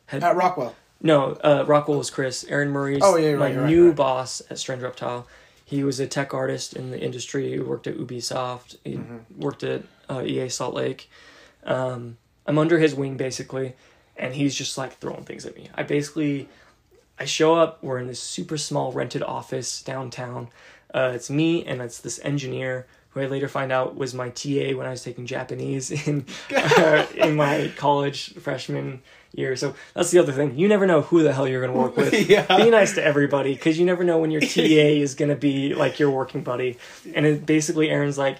had At Rockwell. No, uh, Rockwell was Chris. Aaron Murray's Oh, yeah, right, my right, new right. boss at Strange Reptile. He was a tech artist in the industry. He worked at Ubisoft. He Mm-hmm. worked at uh, EA Salt Lake. Um, I'm under his wing basically, and he's just like throwing things at me. I basically, I show up. We're in this super small rented office downtown. Uh, it's me and it's this engineer who I later find out was my TA when I was taking Japanese in uh, in my college freshman year. So that's the other thing. You never know who the hell you're going to work with. Yeah. Be nice to everybody because you never know when your TA is going to be like your working buddy. And it, basically, Aaron's like,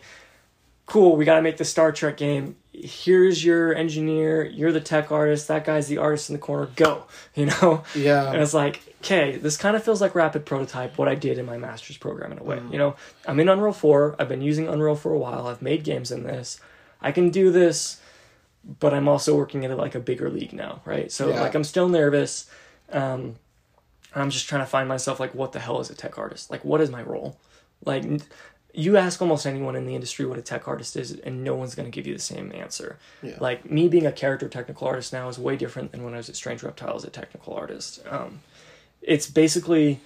cool, we got to make the Star Trek game. Here's your engineer. You're the tech artist. That guy's the artist in the corner. Go. You know? Yeah. And it's like, okay, this kind of feels like Rapid Prototype, what I did in my master's program in a way. Mm. You know, I'm in Unreal 4. I've been using Unreal for a while. I've made games in this. I can do this, but I'm also working at like a bigger league now, right? So Yeah. like I'm still nervous. Um, I'm just trying to find myself like, what the hell is a tech artist? Like, what is my role? Like, you ask almost anyone in the industry what a tech artist is, and no one's going to give you the same answer. Yeah. Like me being a character technical artist now is way different than when I was at Strange Reptile as a technical artist. Um, it's basically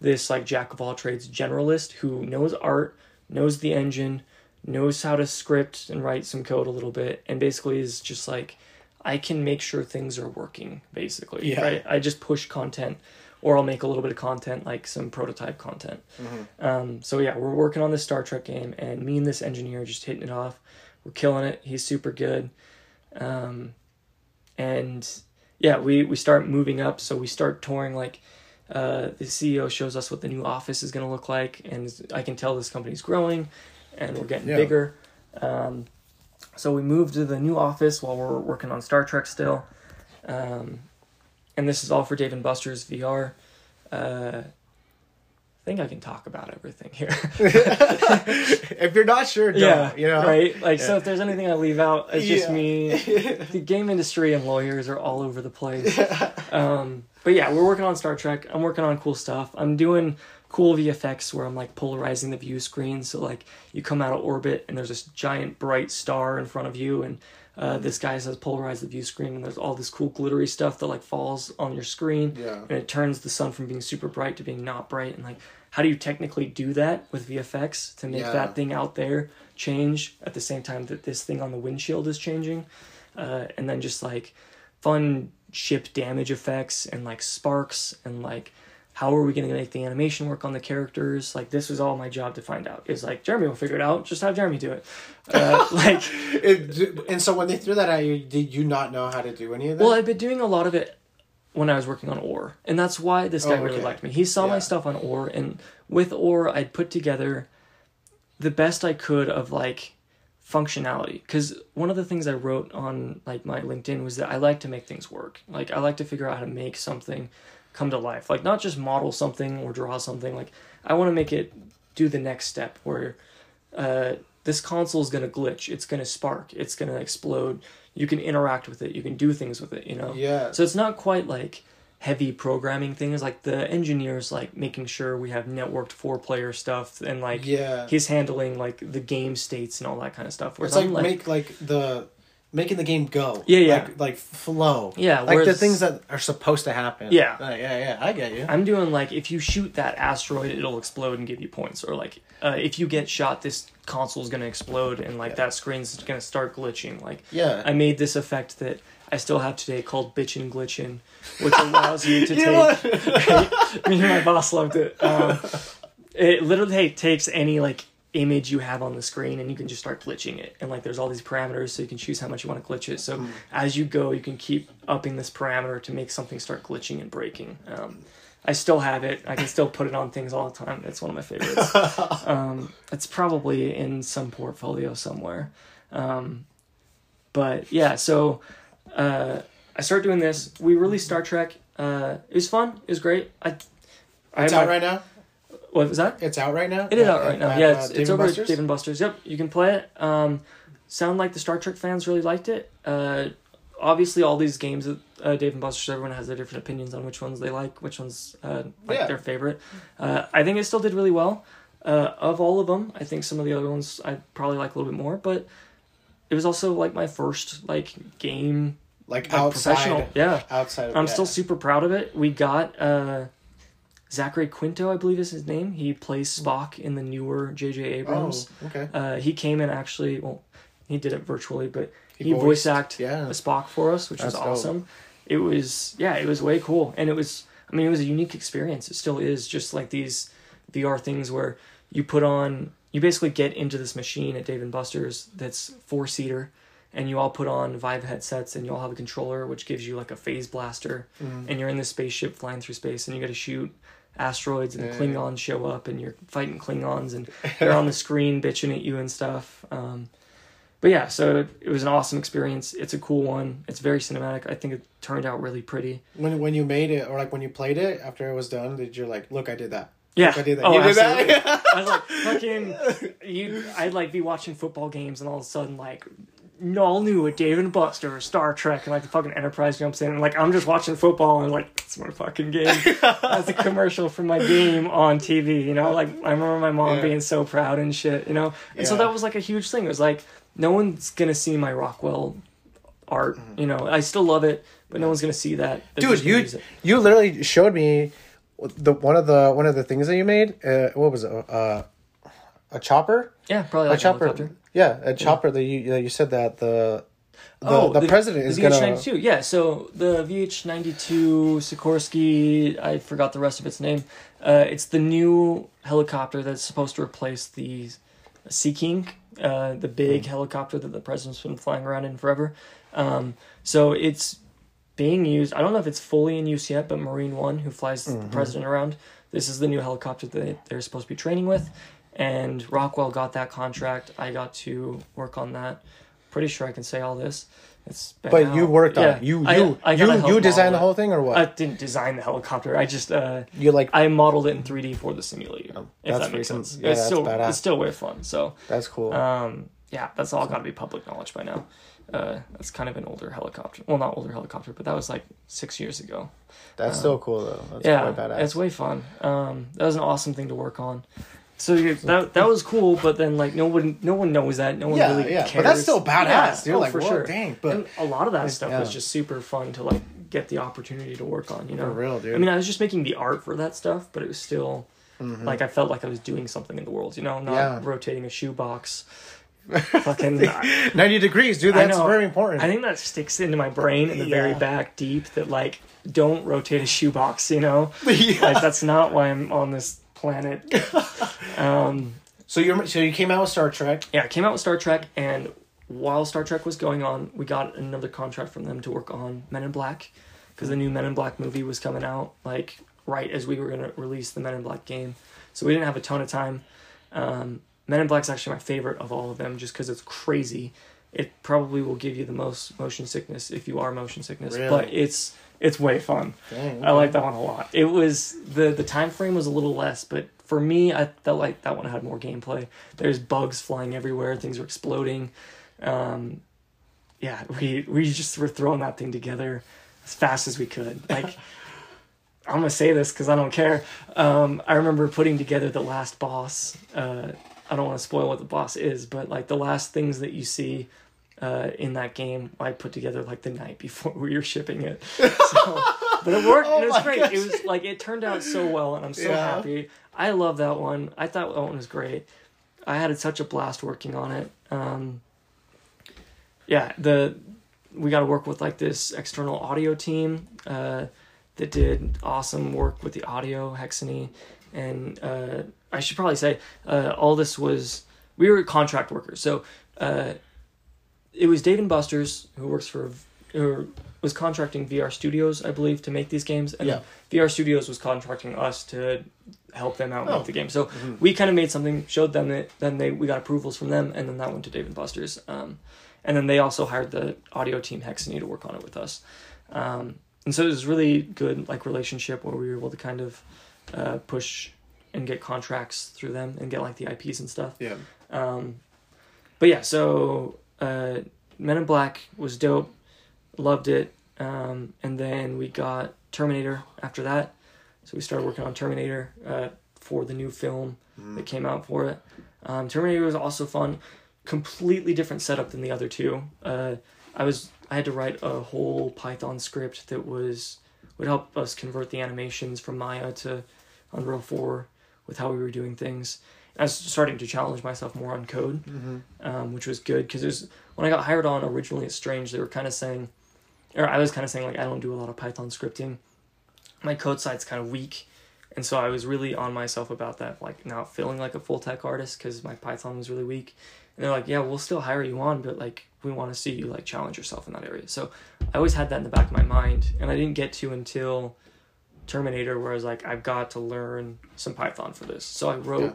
this like jack of all trades generalist who knows art, knows the engine, knows how to script and write some code a little bit, and basically is just like I can make sure things are working. Basically, Yeah. right? I just push content, or I'll make a little bit of content, like some prototype content. Um, so yeah, we're working on this Star Trek game, and me and this engineer are just hitting it off. We're killing it. He's super good. Um, and yeah, we we start moving up. So we start touring. Like uh, the CEO shows us what the new office is going to look like, and I can tell this company's growing, and we're getting Yeah. bigger. Um, so we moved to the new office while we're working on Star Trek still. Um, and this is all for Dave and Buster's VR. Uh, I think I can talk about everything here. if you're not sure, don't. yeah, you know. right. Like, so if there's anything I leave out, it's just Yeah. me. the game industry and lawyers are all over the place. Um, but yeah, we're working on Star Trek. I'm working on cool stuff. I'm doing cool VFX where I'm like polarizing the view screen. So like you come out of orbit and there's this giant bright star in front of you, and uh, this guy says polarize the view screen, and there's all this cool glittery stuff that like falls on your screen, Yeah. and it turns the sun from being super bright to being not bright, and like. How do you technically do that with VFX to make Yeah. that thing out there change at the same time that this thing on the windshield is changing? uh, and then just like fun ship damage effects and like sparks and like how are we going to make the animation work on the characters? Like this was all my job to find out. Is like jeremy will figure it out just have jeremy do it. Uh, like It, and so when they threw that at you, did you not know how to do any of that? well i've been doing a lot of it when i was working on ore and that's why this guy Oh, really liked me. He saw my stuff on ore and with ore i'd put together the best i could of like functionality. Because one of the things i wrote on like my linkedin was that i like to make things work. Like i like to figure out how to make something come to life. Like not just model something or draw something. Like i want to make it do the next step where uh, this console is going to glitch. It's going to spark. It's going to explode. You can interact with it. You can do things with it you know? Yeah. so it's not quite like heavy programming things. Like the engineers like making sure we have networked four player stuff and like yeah. he's handling like the game states and all that kind of stuff. Whereas It's like, like, make like the making the game go. Yeah, yeah. Like, like flow. Yeah, Like the things that are supposed to happen. Yeah. Uh, yeah, yeah. I get you. I'm doing like if you shoot that asteroid, it'll explode and give you points, or like uh, if you get shot, this console's gonna explode and like that screen's gonna start glitching. Like Yeah. I made this effect that I still have today called bitchin' glitchin', which allows you to You take. Me and my boss loved it. Um, it literally takes any like image you have on the screen and you can just start glitching it. And like there's all these parameters so you can choose how much you want to glitch it. So as you go you can keep upping this parameter to make something start glitching and breaking. Um, i still have it. I can still put it on things all the time. It's one of my favorites. Um, it's probably in some portfolio somewhere. Um, but yeah so uh, i start doing this. We released star trek. Uh, it was fun. It was great. I I It's had out my- right now. What was that It's out right now. it is out right now. at, yeah, uh, it's, Dave it's over Buster's? at Dave and Buster's. Yep, you can play it. Um, sound like the Star Trek fans really liked it. Uh, obviously, all these games at uh, Dave and Buster's, everyone has their different opinions on which ones they like, which ones uh, like Yeah. their favorite. Uh, I think it still did really well. Uh, of all of them, I think some of the other ones I probably like a little bit more, but it was also like my first like game like like, outside. professional. Yeah, Outside. Of, I'm yeah. still super proud of it. We got uh, Zachary Quinto, I believe is his name. He plays Spock in the newer J.J. Abrams. Oh, okay. Uh, he came in actually. Well, he did it virtually, but He he, voice voiced- act yeah. Spock for us, which was That's dope. awesome. It was yeah, it was way cool, and it was. I mean, it was a unique experience. It still is, just like these VR things where you put on. You basically get into this machine at Dave and Buster's that's four seater, and you all put on Vive headsets, and you all have a controller which gives you like a phase blaster, Mm-hmm. and you're in this spaceship flying through space, and you got to shoot asteroids, and the Yeah. Klingons show up, and you're fighting Klingons, and they're on the screen bitching at you and stuff. Um, but yeah, so it, it was an awesome experience. It's a cool one. It's very cinematic. I think it turned out really pretty. When when you made it or like when you played it after it was done, did you like look? I did that. Yeah, Look, I did that. Oh, you did that. I was like, fucking, you. I'd like be watching football games, and all of a sudden, like, all new at Dave and Buster, Star Trek, and like the fucking Enterprise jumps in, and like I'm just watching football, and like that's my fucking game. That's a commercial for my game on TV. You know, like I remember my mom Yeah. being so proud and shit. You know, and so that was like a huge thing. It was like no one's gonna see my Rockwell art. You know, I still love it, but no one's gonna see that. Dude, you you literally showed me the one of the one of the things that you made. Uh, what was it? Uh, a chopper. yeah, probably A like a chopper. helicopter. Yeah, a chopper that you you said that the the, oh, the, president is gonna. VH92. Yeah, so the VH92 Sikorsky, I forgot the rest of its name. Uh, it's the new helicopter that's supposed to replace the Sea King, uh, the big Hmm. helicopter that the president's been flying around in forever. Um, so it's being used. I don't know if it's fully in use yet, but Marine One, who flies Mm-hmm. the president around, this is the new helicopter that they're supposed to be training with. And Rockwell got that contract. I got to work on that. Pretty sure I can say all this. It's been But you out. worked on Yeah, it. You I- you I gotta you, you designed the whole thing or what? I didn't design the helicopter. I just uh, you like I modeled it in 3D for the simulator. if Oh, that's that makes sense. yeah, it's still badass. it's still way fun. So that's cool. um, yeah, that's all got to be public knowledge by now. Uh, that's kind of an older helicopter. Well, not older helicopter, but that was like six years ago. that's still cool though. That's yeah, quite badass. it's way fun. Um, that was an awesome thing to work on. So yeah, that that was cool, but then like no one no one knows that. No one yeah, really yeah, cares. but that's still badass. Yeah, You're oh, like, for sure. dang, but and a lot of that stuff was just super fun to like get the opportunity to work on. You know, for real, dude. I mean, I was just making the art for that stuff, but it was still Mhm. like I felt like I was doing something in the world. You know, not Yeah. rotating a shoebox. Fucking, ninety degrees, dude. That's very important. I think that sticks into my brain in the very back deep. That like, don't rotate a shoebox. You know, yeah. like that's not why I'm on this planet. Um, So you so you came out with Star Trek. yeah, I came out with Star Trek, and while Star Trek was going on, we got another contract from them to work on Men in Black, because the new Men in Black movie was coming out like right as we were gonna release the Men in Black game, so we didn't have a ton of time. Um, Men in Black's actually my favorite of all of them, just because it's crazy. It probably will give you the most motion sickness if you are motion sickness, Really? but it's it's way fun. Dang, I like that one a lot. It was the the time frame was a little less, but for me, I felt like that one had more gameplay. There's bugs flying everywhere, things were exploding. Um, yeah, we we just were throwing that thing together as fast as we could. Like I'm gonna say this because I don't care. Um, I remember putting together the last boss. Uh, I don't want to spoil what the boss is, but like the last things that you see uh, in that game, I put together like the night before we were shipping it. So, but it worked. Oh and it was great. gosh. It was like it turned out so well, and I'm so Yeah. happy. I love that one. I thought that one was great. I had such a blast working on it. Um, yeah, the we got to work with like this external audio team uh, that did awesome work with the audio, Hexany, and uh, I should probably say uh, all this was we were contract workers. So uh, it was Dave and Buster's who works for or was contracting VR Studios, I believe, to make these games, and Yeah. VR Studios was contracting us to help them out Oh. with the game. So Mhm. we kind of made something, showed them it, then they we got approvals from them, and then that went to Dave and Buster's. Um, and then they also hired the audio team Hexany to work on it with us. Um, and so it was really good like relationship where we were able to kind of uh, push and get contracts through them and get like the IPs and stuff. Yeah. Um, but yeah, so uh, Men in Black was dope, loved it, um, and then we got Terminator after that. So we started working on Terminator uh, for the new film Mm-hmm. that came out for it. Um, Terminator was also fun, completely different setup than the other two. Uh, I was I had to write a whole Python script that was would help us convert the animations from Maya to Unreal Four with how we were doing things. I was starting to challenge myself more on code, Mm-hmm. um, which was good because there's when I got hired on originally at Strange, they were kind of saying, or I was kind of saying like I don't do a lot of Python scripting. My code side's kind of weak, and so I was really on myself about that, like not feeling like a full tech artist because my Python was really weak. And they're like, yeah, we'll still hire you on, but like we want to see you like challenge yourself in that area. So I always had that in the back of my mind, and I didn't get to until Terminator, where I was like, I've got to learn some Python for this. So I wrote Yeah.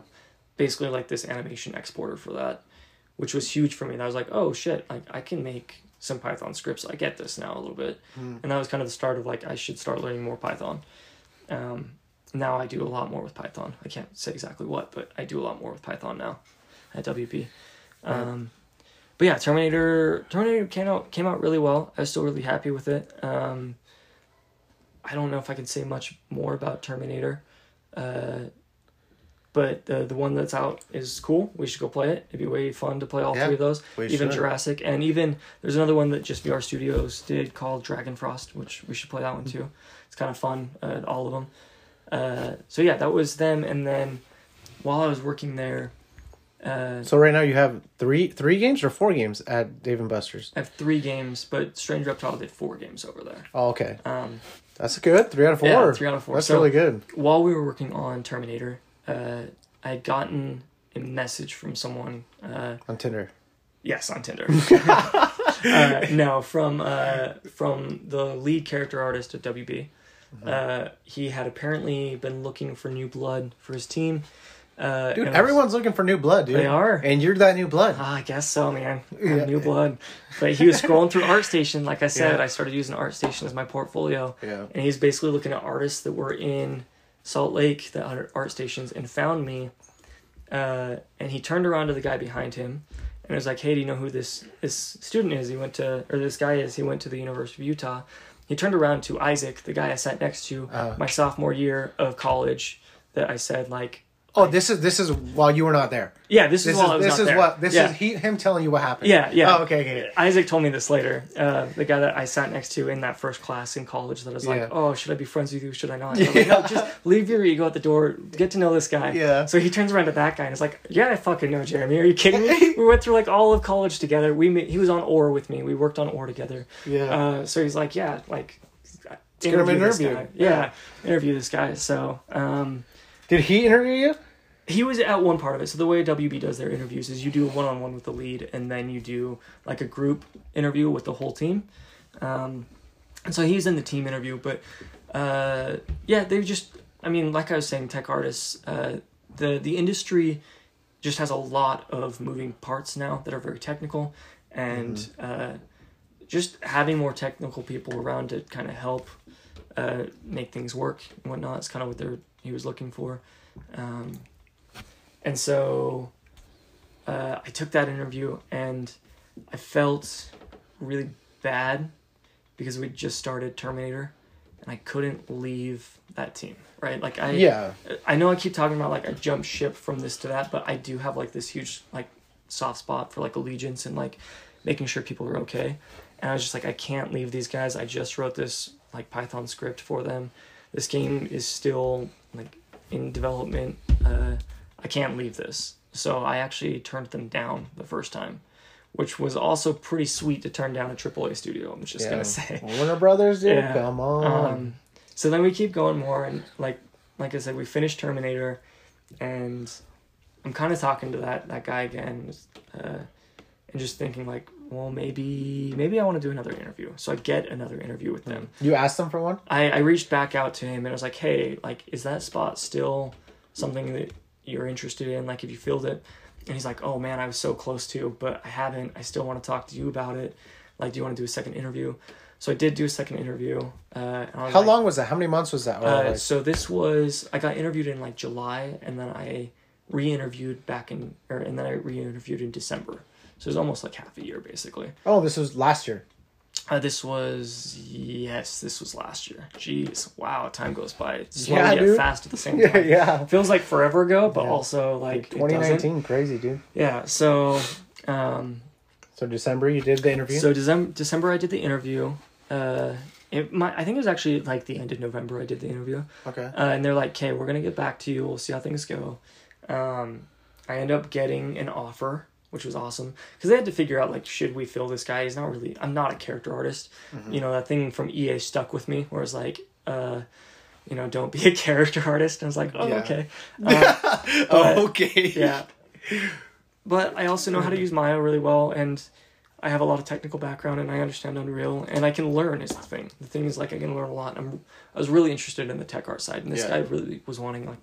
Basically like this animation exporter for that, which was huge for me. And I was like, oh shit, like I can make some Python scripts. I get this now a little bit, Mm. and that was kind of the start of like I should start learning more Python. Um, now I do a lot more with Python. I can't say exactly what, but I do a lot more with Python now at WB. Right. Um, but yeah, Terminator Terminator came out came out really well. I was still really happy with it. Um, I don't know if I can say much more about Terminator, uh, but the the one that's out is cool. We should go play it. It'd be way fun to play all Yeah, three of those. We even should. Jurassic, and even there's another one that just VR Studios did called Dragon Frost, which we should play that one too. It's kind of fun, uh, all of them. Uh, so yeah, that was them. And then while I was working there, uh, So right now you have three three games or four games at Dave and Buster's. I have three games, but Strange Reptile did four games over there. Oh, okay, Um, that's good. Three out of four. Yeah, three out of four. That's So- really good. while we were working on Terminator, uh, I had gotten a message from someone. Uh, On Tinder. yes, on Tinder. uh, no, from uh, from the lead character artist at WB. Mm-hmm. Uh, he had apparently been looking for new blood for his team. Uh, Dude, I was- everyone's looking for new blood, dude. They are. And you're that new blood. Ah, I guess so, man. Yeah. New blood. But he was scrolling through ArtStation. Like I said, Yeah. I started using ArtStation as my portfolio. Yeah. And he's basically looking at artists that were in Salt Lake, the other art stations, and found me. Uh, and he turned around to the guy behind him and was like, "Hey, do you know who this this student is? He went to, or this guy is. He went to the University of Utah." He turned around to Isaac, the guy I sat next to Uh. my sophomore year of college. That I said like, Oh, this is this is while you were not there. "Yeah, this, This is while I was this not is there." what this Yeah. is he him telling you what happened. Yeah, yeah. Oh, okay, okay. Isaac told me this later. Uh, the guy that I sat next to in that first class in college, that I was Yeah. like, "Oh, should I be friends with you? Should I not?" Was like, no, just leave your ego at the door. Get to know this guy. Yeah. So he turns around to that guy and is like, "Yeah, I fucking know Jeremy. Are you kidding me? we went through like all of college together. We he was on Ore with me. We worked on Ore together. Yeah. Uh, so he's like, "Yeah, like." get him this interview. guy. Yeah, interview this guy. So, um, Did he interview you? he was at one part of it. So the way WB does their interviews is you do a one-on-one with the lead, and then you do like a group interview with the whole team. Um, and so he's in the team interview, but uh, yeah, they just. I mean, like I was saying, tech artists, uh, the the industry just has a lot of moving parts now that are very technical, and uh, just having more technical people around to kind of help uh, make things work and whatnot is kind of what they're he was looking for. Um, and so uh, I took that interview and I felt really bad because we just started Terminator and I couldn't leave that team, right? Like I Yeah. I know I keep talking about like I jump ship from this to that, but I do have like this huge like soft spot for like allegiance and like making sure people are okay. And I was just like I can't leave these guys. I just wrote this like Python script for them. This game is still like in development. Uh, I can't leave this. So I actually turned them down the first time, which was also pretty sweet to turn down a AAA studio. I'm just yeah. gonna say. Warner Brothers, dude. Yeah. Come on. Um, so then we keep going more, and like like I said, we finished Terminator, and I'm kind of talking to that that guy again, uh, and just thinking like, well, maybe maybe I want to do another interview. So I get another interview with them. You asked them for one? I, I reached back out to him and I was like, hey, like, is that spot still something that you're interested in? Like, if you filled it? And he's like, oh man, I was so close to, but I haven't. I still want to talk to you about it. Like, do you want to do a second interview? So I did do a second interview. Uh, and I was How like- long was that? How many months was that? Uh, like- so this was I got interviewed in like July, and then I re-interviewed back in, or and then I re-interviewed in December. So it was almost like half a year basically. oh, this was last year. Uh, this was yes, this was last year. Jeez, wow, time goes by slowly Yeah, yet fast at the same time. yeah. yeah. Feels like forever ago, but Yeah. also like 2019, crazy, dude. Yeah, so um, So December, you did the interview. so December December I did the interview. Uh, it my I think it was actually like the end of November I did the interview. okay. Uh, and they're like, "Okay, we're gonna get back to you. We'll see how things go." Um, I end up getting an offer, which was awesome because they had to figure out like, should we fill this guy? He's not really. I'm not a character artist. Mm-hmm. You know that thing from EA stuck with me, where it's like, uh, you know, don't be a character artist. And I was like, oh, Yeah. okay, uh, but- oh, okay. yeah. But I also know how to use Maya really well, and I have a lot of technical background, and I understand Unreal, and I can learn. Is the thing. The thing is, like, I can learn a lot. I'm, I was really interested in the tech art side, and this Yeah. guy really was wanting like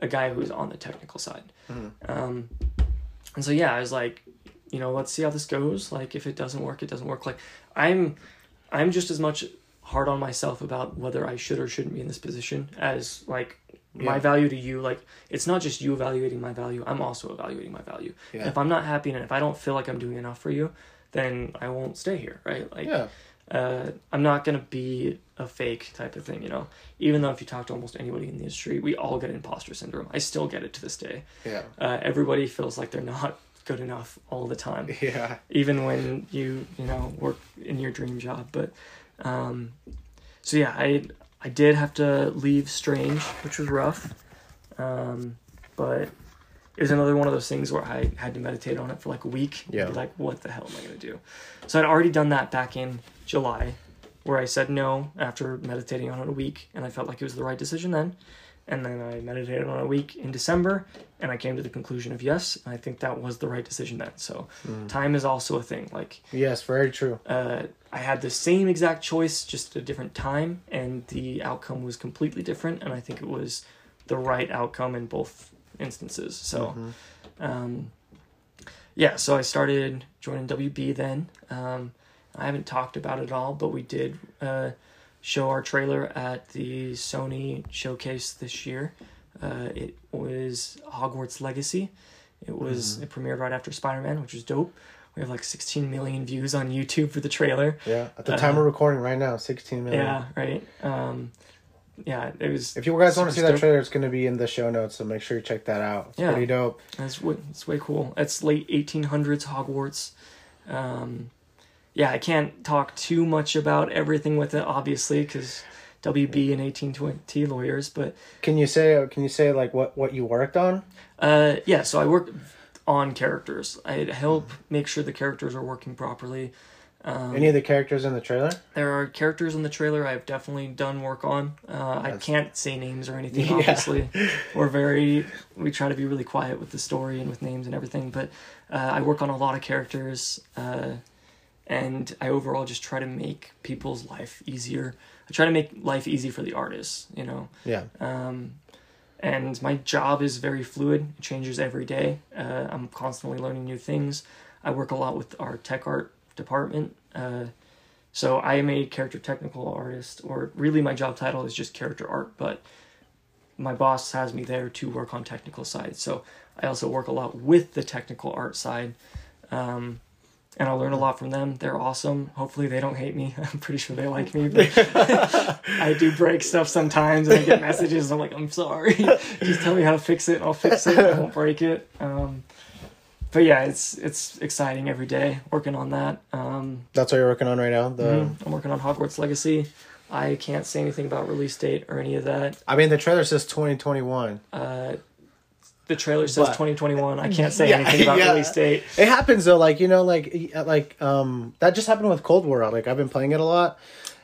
a guy who's on the technical side. Mhm. Um, and so yeah, I was like, you know, let's see how this goes. Like, if it doesn't work, it doesn't work. Like, I'm, I'm just as much hard on myself about whether I should or shouldn't be in this position as like my value to you. Like, it's not just you evaluating my value. I'm also evaluating my value. Yeah. And if I'm not happy and if I don't feel like I'm doing enough for you, then I won't stay here, right? Like, Yeah. uh, I'm not gonna be a fake type of thing, you know. Even though if you talk to almost anybody in the industry, we all get imposter syndrome. I still get it to this day. Yeah. Uh, everybody feels like they're not good enough all the time, Yeah. even when you you know work in your dream job. But um, so yeah, I I did have to leave Strange, which was rough, um, but it was another one of those things where I had to meditate on it for like a week. Yeah. Like, what the hell am I gonna do? So I'd already done that back in July, where I said no after meditating on it a week, and I felt like it was the right decision then. And then I meditated on it a week in December, and I came to the conclusion of yes. And I think that was the right decision then. So time is also a thing. Like Yes, very true. uh, I had the same exact choice, just at a different time, and the outcome was completely different. And I think it was the right outcome in both instances. So, um, yeah, so I started joining WB then. Um, I haven't talked about it all, but we did uh, show our trailer at the Sony showcase this year. Uh, it was Hogwarts Legacy. It was it premiered right after Spider Man, which was dope. We have like 16 million views on YouTube for the trailer. Yeah. At the time Uh, we're recording right now, 16 million. Yeah, right. Um, yeah, it was. If you guys want to see Super that trailer, it's going to be in the show notes, so make sure you check that out. It's Yeah. pretty dope. It's way, it's way cool. It's late 1800s Hogwarts. Um, yeah, I can't talk too much about everything with it, obviously, because WB and 1820 lawyers. But Can you say can you say like what what you worked on? uh, yeah, so I work on characters. I help make sure the characters are working properly. Um, Any of the characters in the trailer? there are characters in the trailer I've definitely done work on. Uh, I can't say names or anything, Yeah. obviously. We're very, we try to be really quiet with the story and with names and everything, but uh, I work on a lot of characters, uh, and I overall just try to make people's life easier. I try to make life easy for the artists, you know. Yeah. Um, and my job is very fluid. It changes every day. Uh, I'm constantly learning new things. I work a lot with our tech art department. Uh, so I am a character technical artist, or really my job title is just character art, but my boss has me there to work on technical side. So I also work a lot with the technical art side. Um, and I learn a lot from them. They're awesome. Hopefully they don't hate me. I'm pretty sure they like me. But I do break stuff sometimes and I get messages. I'm like, I'm sorry. Just tell me how to fix it and I'll fix it. I won't break it. Um, but yeah, it's it's exciting every day working on that. Um, That's what you're working on right now. The mhm. I'm working on Hogwarts Legacy. I can't say anything about release date or any of that. I mean the trailer says 2021. Uh, the trailer says But- 2021. I can't say Yeah, anything about yeah. release date. It happens though, like you know, like like um that just happened with Cold War. Like I've been playing it a lot,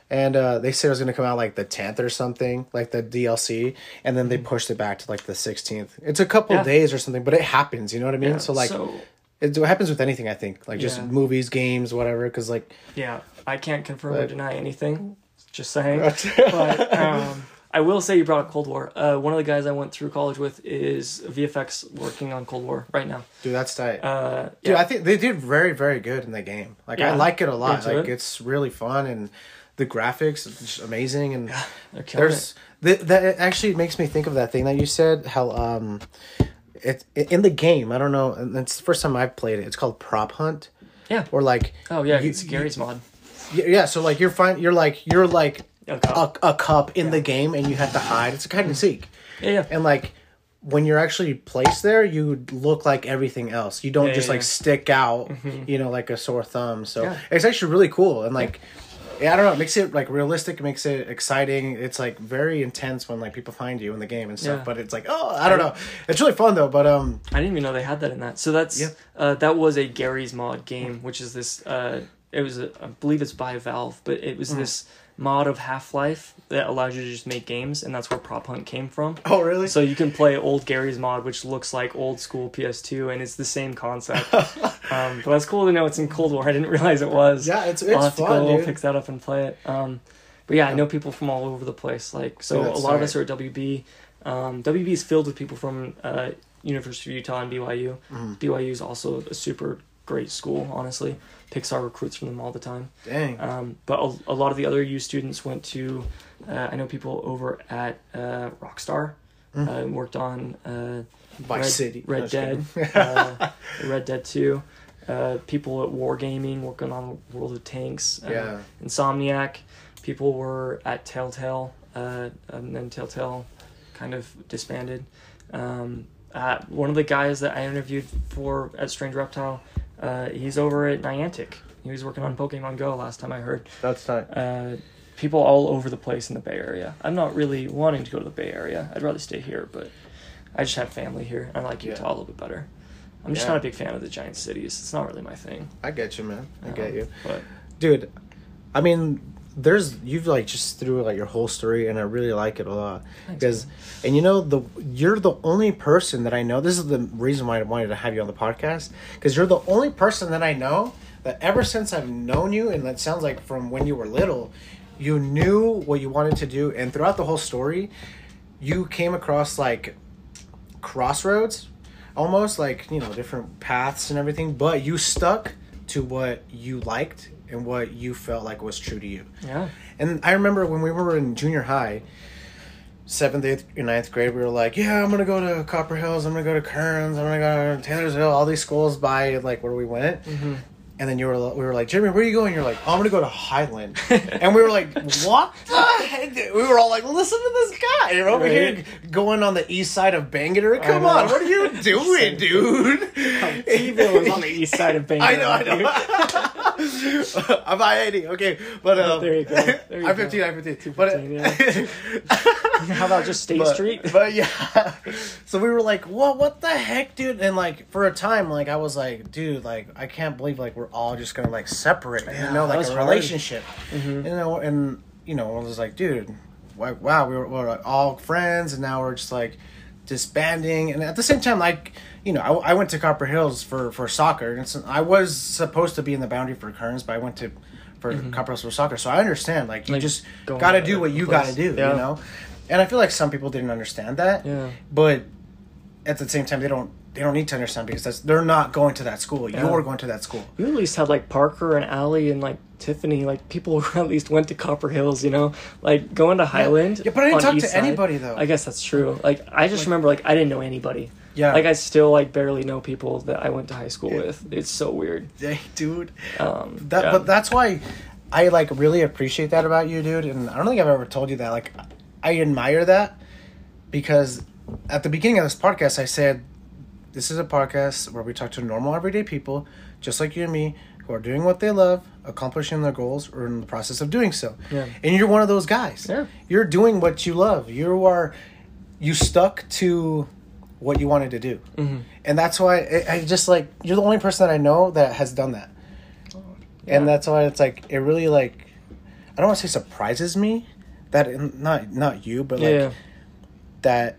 and uh, they said it was gonna come out like the tenth or something, like the DLC, and then they pushed it back to like the sixteenth. It's a couple Yeah. days or something, but it happens. You know what I mean? So like, so- it happens with anything. I think like just movies, games, whatever. Because like, Yeah, I can't confirm or deny anything. Just saying. but um, I will say you brought up Cold War. Uh, one of the guys I went through college with is VFX working on Cold War right now. dude, that's tight. Uh, Dude, yeah. I think they did very, very good in the game. Like I like it a lot. Like it. it's really fun and the graphics is just amazing and They're there's th- that it actually makes me think of that thing that you said how um it, in the game I don't know and it's the first time I've played it. It's called Prop Hunt. Yeah. or like Oh yeah, you- it's Garry's mod. yeah, yeah, so like you're fine you're like you're like A a, cup. a cup in the game and you have to hide. It's a hide and seek. Yeah, yeah. And like when you're actually placed there, you look like everything else. You don't Yeah, just yeah, like yeah. stick out, you know, like a sore thumb. So Yeah. it's actually really cool and like yeah, I don't know, it makes it like realistic, it makes it exciting. It's like very intense when like people find you in the game and stuff, Yeah. but it's like, oh, I don't know. It's really fun though, but um I didn't even know they had that in that. So that's Yeah. uh, that was a Garry's mod game, which is this. Uh, it was a, I believe it's by Valve, but it was Mm-hmm. this mod of Half Life that allows you to just make games, and that's where Prop Hunt came from. Oh really? So you can play old Garry's mod, which looks like old school PS2, and it's the same concept. um, but that's cool to know it's in Cold War. I didn't realize it was. yeah, it's it's I'll have to fun, go dude. pick that up and play it. Um, but yeah, I know people from all over the place. Like, so a lot of us are at WB. Um, WB is filled with people from uh, University of Utah and BYU. Mm-hmm. BYU is also a super great school. Honestly, Pixar recruits from them all the time. Dang. Um, but a, a lot of the other U students went to. Uh, I know people over at uh, Rockstar. Uh, worked on uh, Vice Red, City. Red Dead, uh, Red Dead Two. Uh, people at Wargaming working on World of Tanks. Uh, Yeah. Insomniac. People were at Telltale, uh, and then Telltale kind of disbanded. Um, uh, one of the guys that I interviewed for at Strange Reptile, uh, he's over at Niantic. He was working on Pokemon Go last time I heard. That's tight. Uh, people all over the place in the Bay Area. I'm not really wanting to go to the Bay Area. I'd rather stay here, but I just have family here. I like Yeah. Utah a little bit better. I'm just Yeah. not a big fan of the giant cities. It's not really my thing. I get you, man. I get Um, you. But dude i mean there's you've like just through like your whole story and i really like it a lot. Thanks, because and you know the you're the only person that i know this is the reason why i wanted to have you on the podcast because you're the only person that i know that ever since i've known you and that sounds like from when you were little you knew what you wanted to do and throughout the whole story you came across like crossroads almost like you know different paths and everything but you stuck to what you liked and what you felt like was true to you yeah, and i remember when we were in junior high seventh eighth and ninth grade we were like yeah i'm gonna go to copper hills i'm gonna go to kearns i'm gonna go to taylorsville all these schools by like where we went Mm-hmm. and then you were, we were like, Jeremy, where are you going? You're like, oh, I'm gonna go to Highland, and we were like, what? the heck? We were all like, listen to this guy. You're over here going on the east side of Bangerter. Come on, what are you doing, dude? T-Ville is on the east side of Bangerter. I know, I know. I'm I eighty. Okay, but um, There you go. There you I'm go. 15. I'm 15. But 15, How about just State but, Street? But yeah, so we were like, "What? What the heck, dude?" And like for a time, like I was like, "Dude, like I can't believe like we're all just gonna like separate, you know, like a hard. relationship, you know." And you know, I was like, "Dude, like wow, we were, we were like, all friends, and now we're just like disbanding." And at the same time, like you know, I, I went to Copper Hills for for soccer, and so I was supposed to be in the boundary for Kearns, but I went to for mm-hmm. Copper Hills for soccer, so I understand. Like you Like, just got to to do what you place. got to do, Yeah. you know. And I feel like some people didn't understand that. Yeah. But at the same time, they don't they don't need to understand because that's they're not going to that school. Yeah. You're going to that school. You at least had like Parker and Allie and like Tiffany, like people who at least went to Copper Hills, you know, like going to Highland. Yeah, but I didn't talk East to Side- anybody, though. I guess that's true. Like I just remember like I didn't know anybody. Yeah. Like I still like barely know people that I went to high school Yeah. with. It's so weird. Hey, dude. Um, That yeah. but that's why I like really appreciate that about you, dude. And I don't think I've ever told you that. Like I admire that because at the beginning of this podcast, I said this is a podcast where we talk to normal, everyday people, just like you and me, who are doing what they love, accomplishing their goals, or in the process of doing so. Yeah. And you're one of those guys. Yeah. You're doing what you love. You are, you stuck to what you wanted to do. Mm-hmm. And that's why I, I just like, you're the only person that I know that has done that. Yeah. And that's why it's like, it really like, I don't want to say surprises me that not not you, but like yeah. that.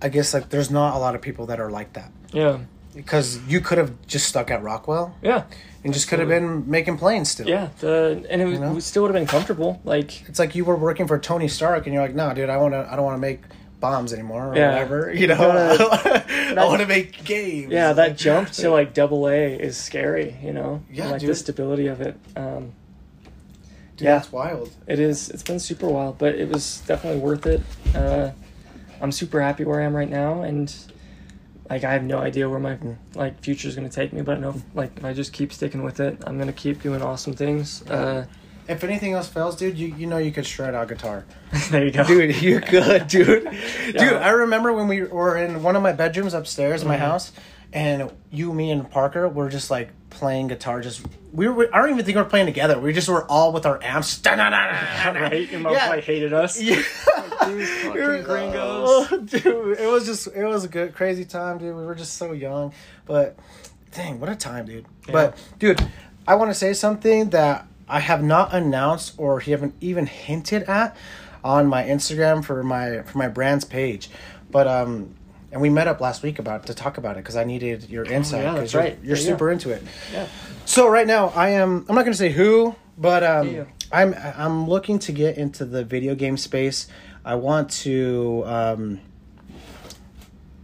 I guess like there's not a lot of people that are like that Yeah. Because you could have just stuck at Rockwell Yeah. and just could have been making planes still. Yeah. The and it, was, You know? still would have been comfortable. Like It's like you were working for Tony Stark and you're like, no, dude, I want to. I don't want to make bombs anymore or Yeah. whatever. You know, gotta- I want to make games. yeah, that jump to like double A is scary. You know. Yeah, And, like dude. the stability of it. Um, Dude, yeah. it's wild. It is. It's been super wild, but it was definitely worth it. Uh, I'm super happy where I am right now, and like I have no idea where my like future is gonna take me. But I know like if I just keep sticking with it, I'm gonna keep doing awesome things. Uh, If anything else fails, dude, you you know you could shred out guitar. there you go. Dude, you're good, dude. Dude, I remember when we were in one of my bedrooms upstairs in my Mhm. house, and you, me, and Parker were just like playing guitar. Just we were. I don't even think we were playing together. We just were all with our amps. right? Your mom Yeah. probably hated us. Yeah. Fucking We were- gringos. oh, dude, it was just it was a good crazy time, dude. We were just so young, but dang, what a time, dude. But dude, I want to say something that I have not announced or haven't even hinted at on my Instagram for my for my brand's page, but um. And we met up last week about to talk about it because I needed your insight Oh, yeah, that's you're, right. you're Yeah, super into it. Yeah. So right now I am I'm not going to say who, but um Yeah. I'm I'm looking to get into the video game space. I want to um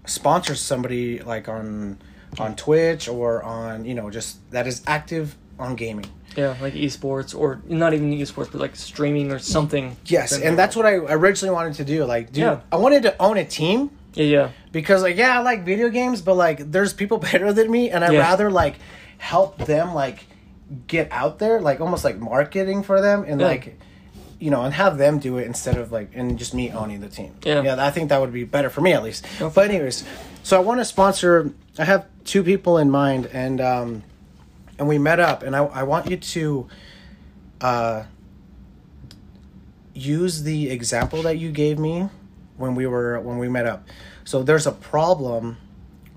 sponsor somebody like on on Twitch or on, you know, just that is active on gaming. Yeah, like esports or not even esports, but like streaming or something. Yes, and that's what I originally wanted to do. Like, dude, Yeah. I wanted to own a team Yeah, yeah. Because like yeah i like video games but like there's people better than me and i'd Yeah. rather like help them like get out there like almost like marketing for them and Yeah. like you know and have them do it instead of like and just me owning the team Yeah. yeah i think that would be better for me at least Yeah. but anyways so i want to sponsor i have two people in mind and um and we met up and i, I want you to uh use the example that you gave me when we were when we met up. So there's a problem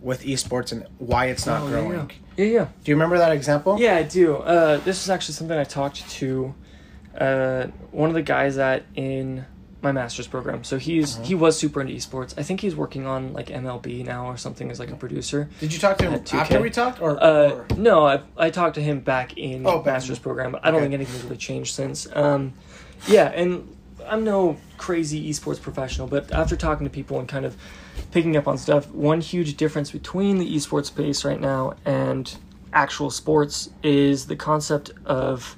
with esports and why it's not Oh, growing. Yeah, yeah. Do you remember that example? Yeah, I do. Uh, this is actually something I talked to uh, one of the guys at in my master's program. So he's Uh-huh. he was super into esports. I think he's working on like MLB now or something as like a producer. Did you talk to him after we talked or, Uh, or- no, I I talked to him back in Oh, back master's in- program, but I don't okay. think anything's really changed since. Um, yeah, and I'm no crazy esports professional, but after talking to people and kind of picking up on stuff, one huge difference between the esports space right now and actual sports is the concept of,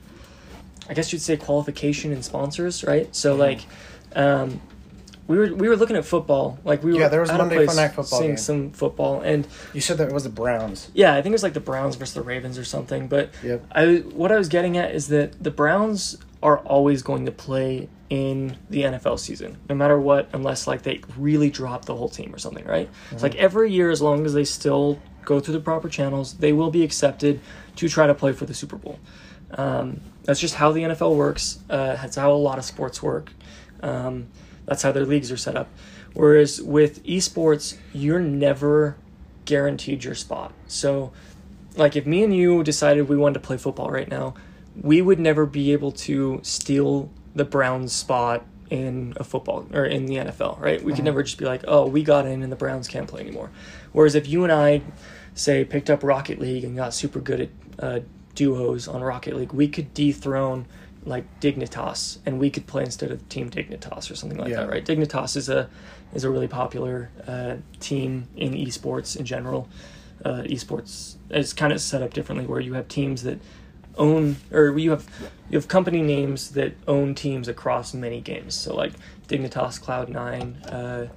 I guess you'd say qualification and sponsors, right? So Mm-hmm. like, um, we were we were looking at football, like we were Yeah, there was Monday place Night Football seeing game. some football and. you said that it was the Browns. Yeah, I think it was like the Browns versus the Ravens or something. But Yep. I what I was getting at is that the Browns are always going to play in the NFL season, no matter what, unless like they really drop the whole team or something, right? It's like every year, as long as they still go through the proper channels, they will be accepted to try to play for the Super Bowl. Um, that's just how the NFL works. Uh, that's how a lot of sports work. Um, that's how their leagues are set up. Whereas with esports, you're never guaranteed your spot. So, like if me and you decided we wanted to play football right now, we would never be able to steal the Browns spot in a football or in the NFL, right? We could never just be like, "Oh, we got in and the Browns can't play anymore." Whereas if you and I say picked up Rocket League and got super good at uh, duos on Rocket League, we could dethrone like Dignitas and we could play instead of Team Dignitas or something like Yeah. that, right? Dignitas is a is a really popular uh, team in esports in general. Uh, esports is kind of set up differently where you have teams that own or you have you have company names that own teams across many games. So like Dignitas, Cloud Nine. Uh,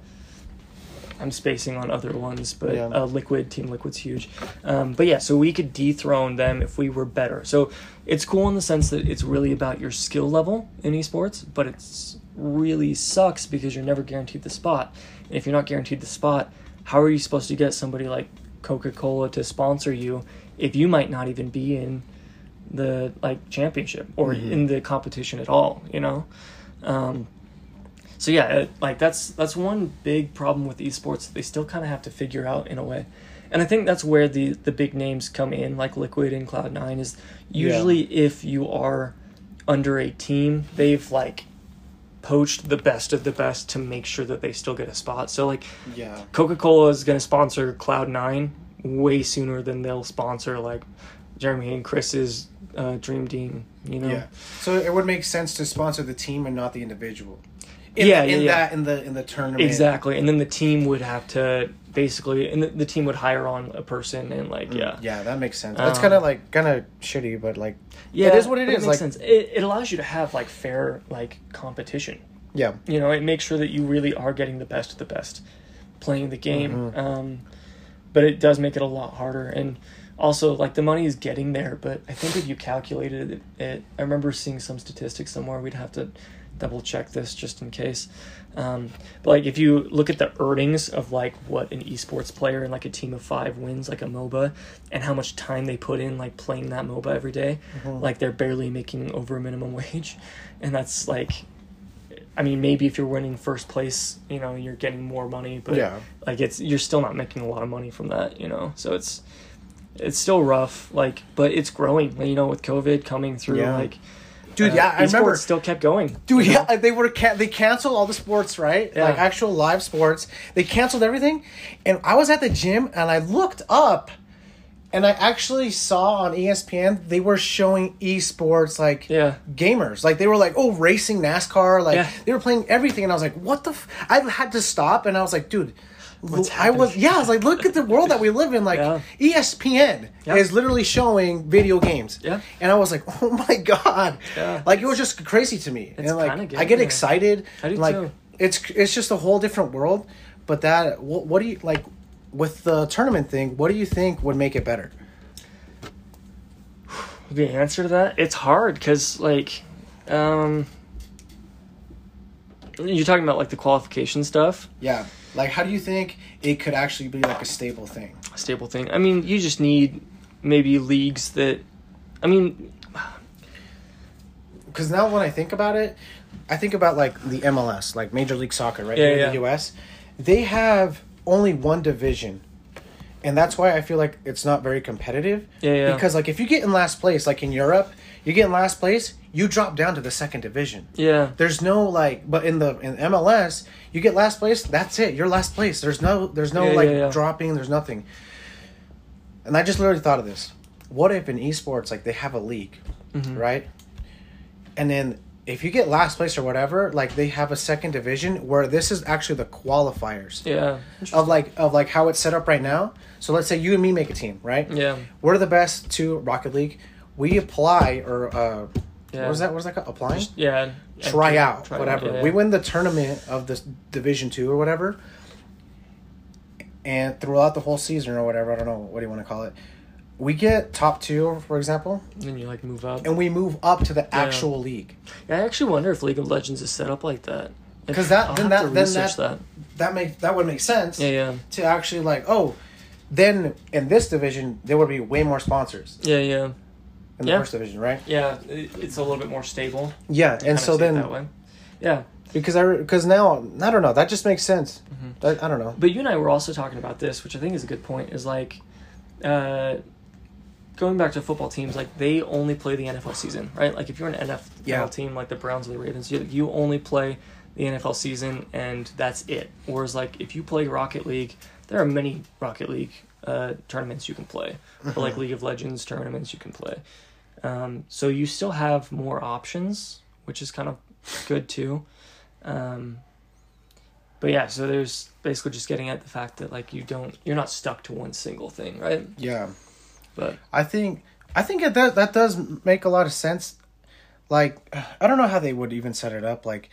I'm spacing on other ones, but Yeah. uh, Liquid Team Liquid's huge. Um, but yeah, so we could dethrone them if we were better. So it's cool in the sense that it's really about your skill level in esports, but it's really sucks because you're never guaranteed the spot. And if you're not guaranteed the spot, how are you supposed to get somebody like Coca-Cola to sponsor you if you might not even be in the like championship or in the competition at all, you know? Um, so yeah, it, like that's that's one big problem with esports. They still kind of have to figure out in a way, and I think that's where the the big names come in, like Liquid and Cloud Nine. Is usually if you are under a team, they've like poached the best of the best to make sure that they still get a spot. So like Yeah. Coca Cola is going to sponsor Cloud Nine way sooner than they'll sponsor like Jeremy and Chris's uh, Dream Team. You know. Yeah. So it would make sense to sponsor the team and not the individual. In, Yeah, in yeah, yeah. that in the in the tournament. Exactly, and then the team would have to basically, and the, the team would hire on a person, and like, yeah, Yeah, that makes sense. That's Um, kind of like kind of shitty, but like yeah, it is what it makes like sense. It, it allows you to have like fair like competition. yeah, You know, it makes sure that you really are getting the best of the best playing the game. Mm-hmm. Um, but it does make it a lot harder, and also like the money is getting there. But I think if you calculated it, it I remember seeing some statistics somewhere. We'd have to double check this just in case. Um, but like if you look at the earnings of like what an esports player in like a team of five wins, like a MOBA, and how much time they put in like playing that MOBA every day, like they're barely making over minimum wage, and that's like I mean, maybe if you're winning first place, you know, you're getting more money, but Yeah. like it's you're still not making a lot of money from that, you know. So it's it's still rough, like, but it's growing. You know, with COVID coming through, Yeah. like, dude. uh, yeah, I remember. still kept going. Dude, you know? yeah, they were ca- they canceled all the sports, right? Yeah. Like actual live sports. They canceled everything, and I was at the gym and I looked up, and I actually saw on ESPN they were showing esports like Yeah. gamers, like they were like oh racing NASCAR, like Yeah. they were playing everything, and I was like, what the? F-? I had to stop, and I was like, dude. What's I was yeah, I was like, look at the world that we live in. Like Yeah. ESPN Yeah. is literally showing video games. Yeah. And I was like, oh my god. Yeah. Like it was just crazy to me. It's and like kinda I get excited. I do like too. it's it's just a whole different world. But that what, what do you like with the tournament thing? What do you think would make it better? the answer to that it's hard because like um you're talking about like the qualification stuff Yeah. Like how do you think it could actually be like a stable thing? stable thing i mean you just need maybe leagues that i mean Because now when I think about it, I think about like the MLS, like Major League Soccer, right Yeah, here in the U.S. They have only one division, and that's why I feel like it's not very competitive. Yeah, yeah. Because like if you get in last place, like in Europe, you get in last place, you drop down to the second division. yeah There's no like, but in the in MLS, you get last place. That's it. You're last place. There's no there's no Yeah, like yeah, yeah. dropping. There's nothing. And I just literally thought of this. What if in esports like they have a league, Mm-hmm. right? And then if you get last place or whatever, like they have a second division where this is actually the qualifiers yeah of like of like how it's set up right now. So let's say you and me make a team, right? yeah We're the best to Rocket League. We apply or uh, Yeah. what was that? What was that called? Applying? yeah try out, Try whatever. yeah, We win the tournament of this Division Two or whatever, and throughout the whole season or whatever, I don't know what do you want to call it. We get top two, for example, then you like move up and we move up to the actual league. i actually wonder if league of legends is set up like that 'Cause that- I'll then that- then research that- That make that would make sense. yeah yeah To actually like, oh, then in this division there would be way more sponsors yeah yeah in the Yeah. first division, right? yeah it's a little bit more stable Yeah, and so then yeah because I because now I don't know that just makes sense. Mm-hmm. That, I don't know. But you and I were also talking about this, which I think is a good point. Is like, uh, going back to football teams, like they only play the NFL season, right? Like if you're an NFL Yeah. team, like the Browns or the Ravens, you, you only play the NFL season, and that's it. Whereas like if you play Rocket League, there are many Rocket League uh, tournaments you can play, like League of Legends tournaments you can play. Um, so you still have more options, which is kind of good too. Um, but yeah, so there's basically just getting at the fact that like you don't, you're not stuck to one single thing, right? Yeah. But I think I think that does, that does make a lot of sense. Like I don't know how they would even set it up. Like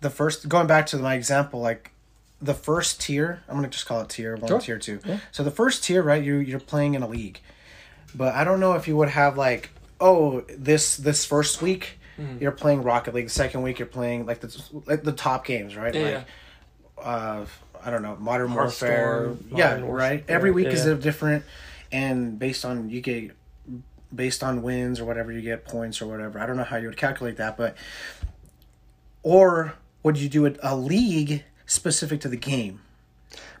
the first going back to my example, like the first tier. I'm gonna just call it tier one, Sure. tier two. Yeah. So the first tier, right? You you're playing in a league, but I don't know if you would have like oh this this first week Mm-hmm. you're playing Rocket League. The second week you're playing like the like the top games, right? Yeah, like uh I don't know, Modern Warfare. Hearthstone, yeah, Modern Warfare, right. Every week is yeah. a different, and based on you get based on wins or whatever you get points or whatever. I don't know how you would calculate that, but or would you do it a league specific to the game?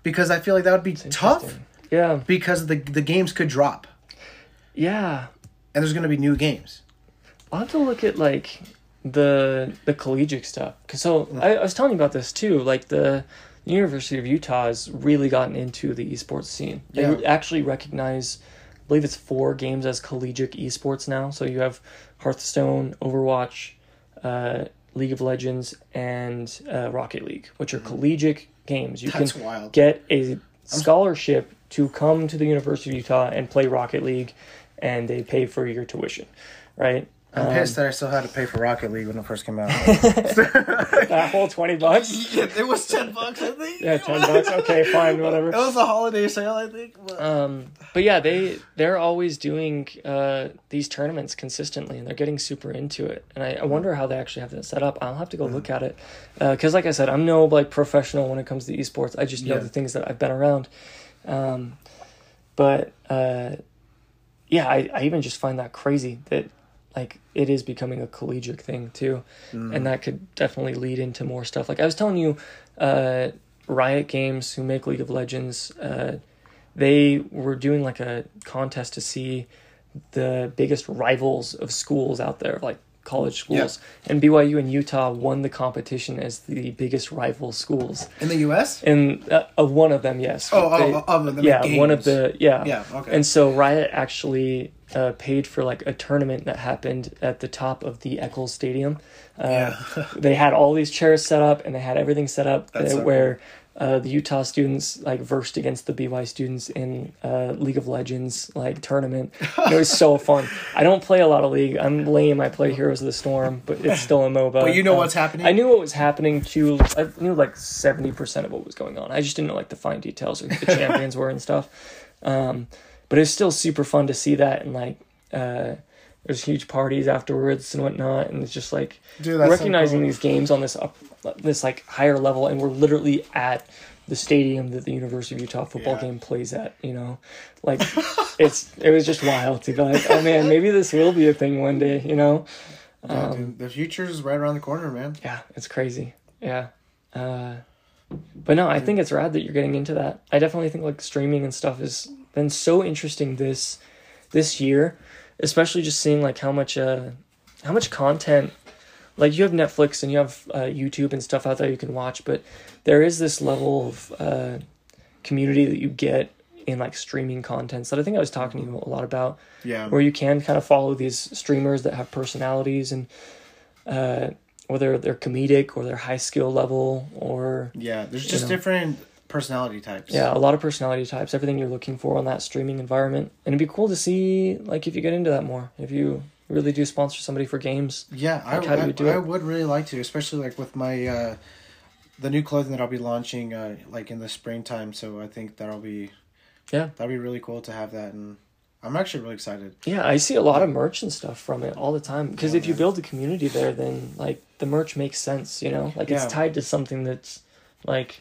Because I feel like that would be tough Yeah, because the the games could drop yeah. and there's to be new games. I'll have to look at like the the collegiate stuff. Cause so I, I was telling you about this too. Like the University of Utah has really gotten into the esports scene. They Yeah. actually recognize, I believe it's four games as collegiate esports now. So you have Hearthstone, Overwatch, uh, League of Legends, and uh, Rocket League, which are collegiate games. You That's can wild. get a scholarship to come to the University of Utah and play Rocket League, and they pay for your tuition, right? I'm Um, pissed that I still had to pay for Rocket League when it first came out. that whole twenty bucks. it was ten bucks, I think. Yeah, ten bucks. Okay, fine, whatever. It was a holiday sale, I think. But... Um, but yeah, they they're always doing uh, these tournaments consistently, and they're getting super into it. And I, I wonder how they actually have that set up. I'll have to go look at it because, like I said, I'm no like professional when it comes to esports. I just know Yeah. the things that I've been around. Um, but uh, yeah, I, I even just find that crazy that like it is becoming a collegiate thing too, and that could definitely lead into more stuff. Like I was telling you, uh, Riot Games, who make League of Legends, uh, they were doing like a contest to see the biggest rivals of schools out there, like college schools, and BYU and Utah won the competition as the biggest rival schools. In the U.S. And uh, of one of them, yes. Oh, They- oh, of the yeah, one of the yeah, Yeah, okay. And so Riot actually uh, paid for like a tournament that happened at the top of the Eccles Stadium. Uh, Yeah. they had all these chairs set up and they had everything set up That's uh, so where. Uh, the Utah students like versed against the BY students in uh, League of Legends like tournament. It was so fun. I don't play a lot of League. I'm lame. I play Heroes of the Storm, but it's still a MOBA. But you know Um, what's happening. I knew what was happening too. I knew like seventy percent of what was going on. I just didn't know like the fine details of who the champions were and stuff. Um, but it's still super fun to see that and like uh, there's huge parties afterwards and whatnot, and it's just like Dude, that's so recognizing cool. these games on this up this like higher level, and we're literally at the stadium that the University of Utah football Yeah. game plays at. You know, like it's it was just wild to be like, oh man, maybe this will be a thing one day. You know. Yeah, Um, dude, the future's right around the corner, man. Yeah, it's crazy. Yeah. Uh, but no, I think it's rad that you're getting into that. I definitely think like streaming and stuff has been so interesting this this year, especially just seeing like how much uh how much content like you have Netflix and you have uh, YouTube and stuff out there you can watch, but there is this level of uh, community that you get in like streaming contents that I think I was talking to you a lot about Yeah. where you can kind of follow these streamers that have personalities and uh, whether they're comedic or they're high skill level or Yeah, there's just know. different personality types. yeah a lot of personality types everything you're looking for on that streaming environment and it'd be cool to see like if you get into that more if you really do sponsor somebody for games Yeah, I, Like, how do I, we do I it? would really like to, especially like with my uh the new clothing that I'll be launching uh like in the springtime. So I think that'll be Yeah. that'll be really cool to have that, and I'm actually really excited. yeah i see a lot of merch and stuff from it all the time because Yeah, if you build a community there then like the merch makes sense you know like Yeah. it's tied to something that's like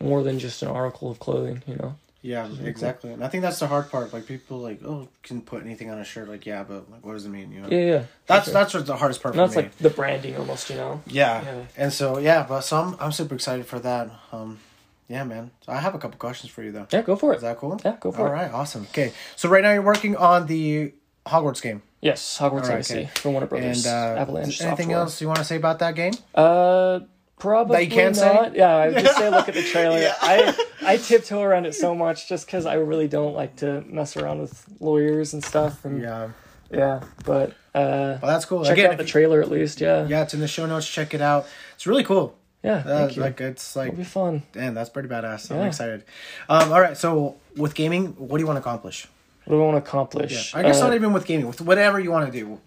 more than just an article of clothing you know Yeah, really cool. exactly. And I think that's the hard part. Like people like, oh, can put anything on a shirt. Like, yeah, but like, what does it mean? You know, yeah yeah that's sure. that's what's the hardest part and for that's me. like the branding almost you know yeah. Yeah. and so yeah, but so I'm I'm super excited for that. Um, yeah, man. So I have a couple questions for you though. yeah go for it. Is that cool? Yeah, go for All it. All right, awesome. Okay, so right now you're working on the Hogwarts game, Yes, Hogwarts right, Legacy okay. from Warner Brothers. and uh, Avalanche anything Software. else you want to say about that game? Uh, probably That you can't say? Yeah, I would just say look at the trailer. Yeah. I I tiptoe around it so much just because I really don't like to mess around with lawyers and stuff. And yeah, Yeah, but uh, well, that's cool. check Again, out the trailer at least. Yeah, yeah, it's in the show notes. Check it out. It's really cool. yeah. Uh, you. like it's like It'll be fun. Damn, that's pretty badass. I'm Yeah. excited. Um, all right, so with gaming, what do you want to accomplish? What do I want to Yeah, accomplish? I guess Uh, not even with gaming, with whatever you want to do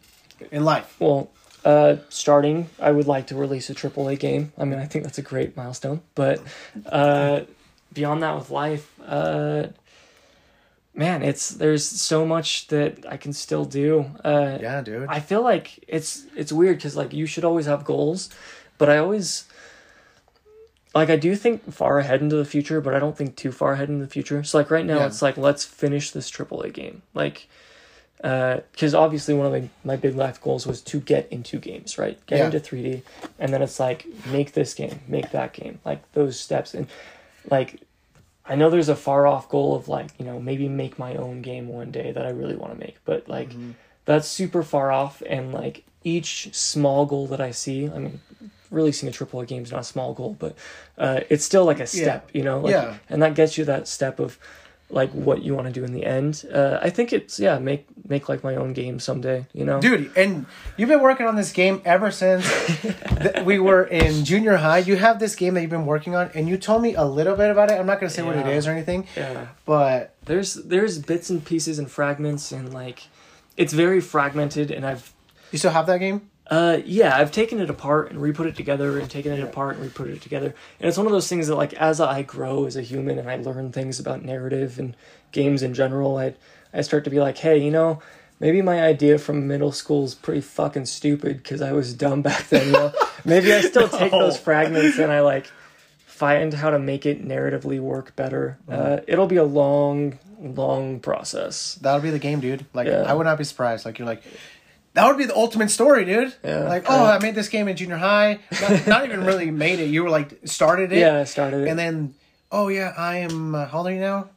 in life. Well, uh, starting, I would like to release a AAA game. I mean, I think that's a great milestone. But uh, beyond that, with life, uh, man, it's there's so much that I can still do. Uh, Yeah, dude. I feel like it's it's weird because like you should always have goals, but I always like I do think far ahead into the future, but I don't think too far ahead into the future. So like right now, Yeah. it's like let's finish this AAA game, like because obviously one of my, my big life goals was to get into games, right? Get Yeah. into 3D, and then it's like make this game, make that game, like those steps, and like I know there's a far off goal of like you know maybe make my own game one day that I really want to make, but like that's super far off and like each small goal that I see, I mean releasing a triple A game is not a small goal, but uh, it's still like a step, you know? Like, Yeah. And that gets you that step of like what you want to do in the end. Uh, I think it's yeah, make make like my own game someday, you know? Dude, and you've been working on this game ever since th- we were in junior high. You have this game that you've been working on, and you told me a little bit about it. I'm not going to say what it is or anything, Yeah. but There's there's bits and pieces and fragments and like it's very fragmented and I've you still have that game? Uh, yeah, I've taken it apart and re-put it together, and taken it Yeah. apart and re-put it together. And it's one of those things that, like, as I grow as a human and I learn things about narrative and games in general, I I start to be like, hey, you know, maybe my idea from middle school is pretty fucking stupid because I was dumb back then. You know, maybe I still take those fragments and I like find how to make it narratively work better. Mm-hmm. Uh, it'll be a long, long process. That'll be the game, dude. Like, Yeah. I would not be surprised. Like, you're like, that would be the ultimate story, dude. Yeah. Like, oh, Uh, I made this game in junior high. Not, not even really made it. You were like started it, Yeah, I started it. and then, oh yeah, I am. Uh, how old are you now?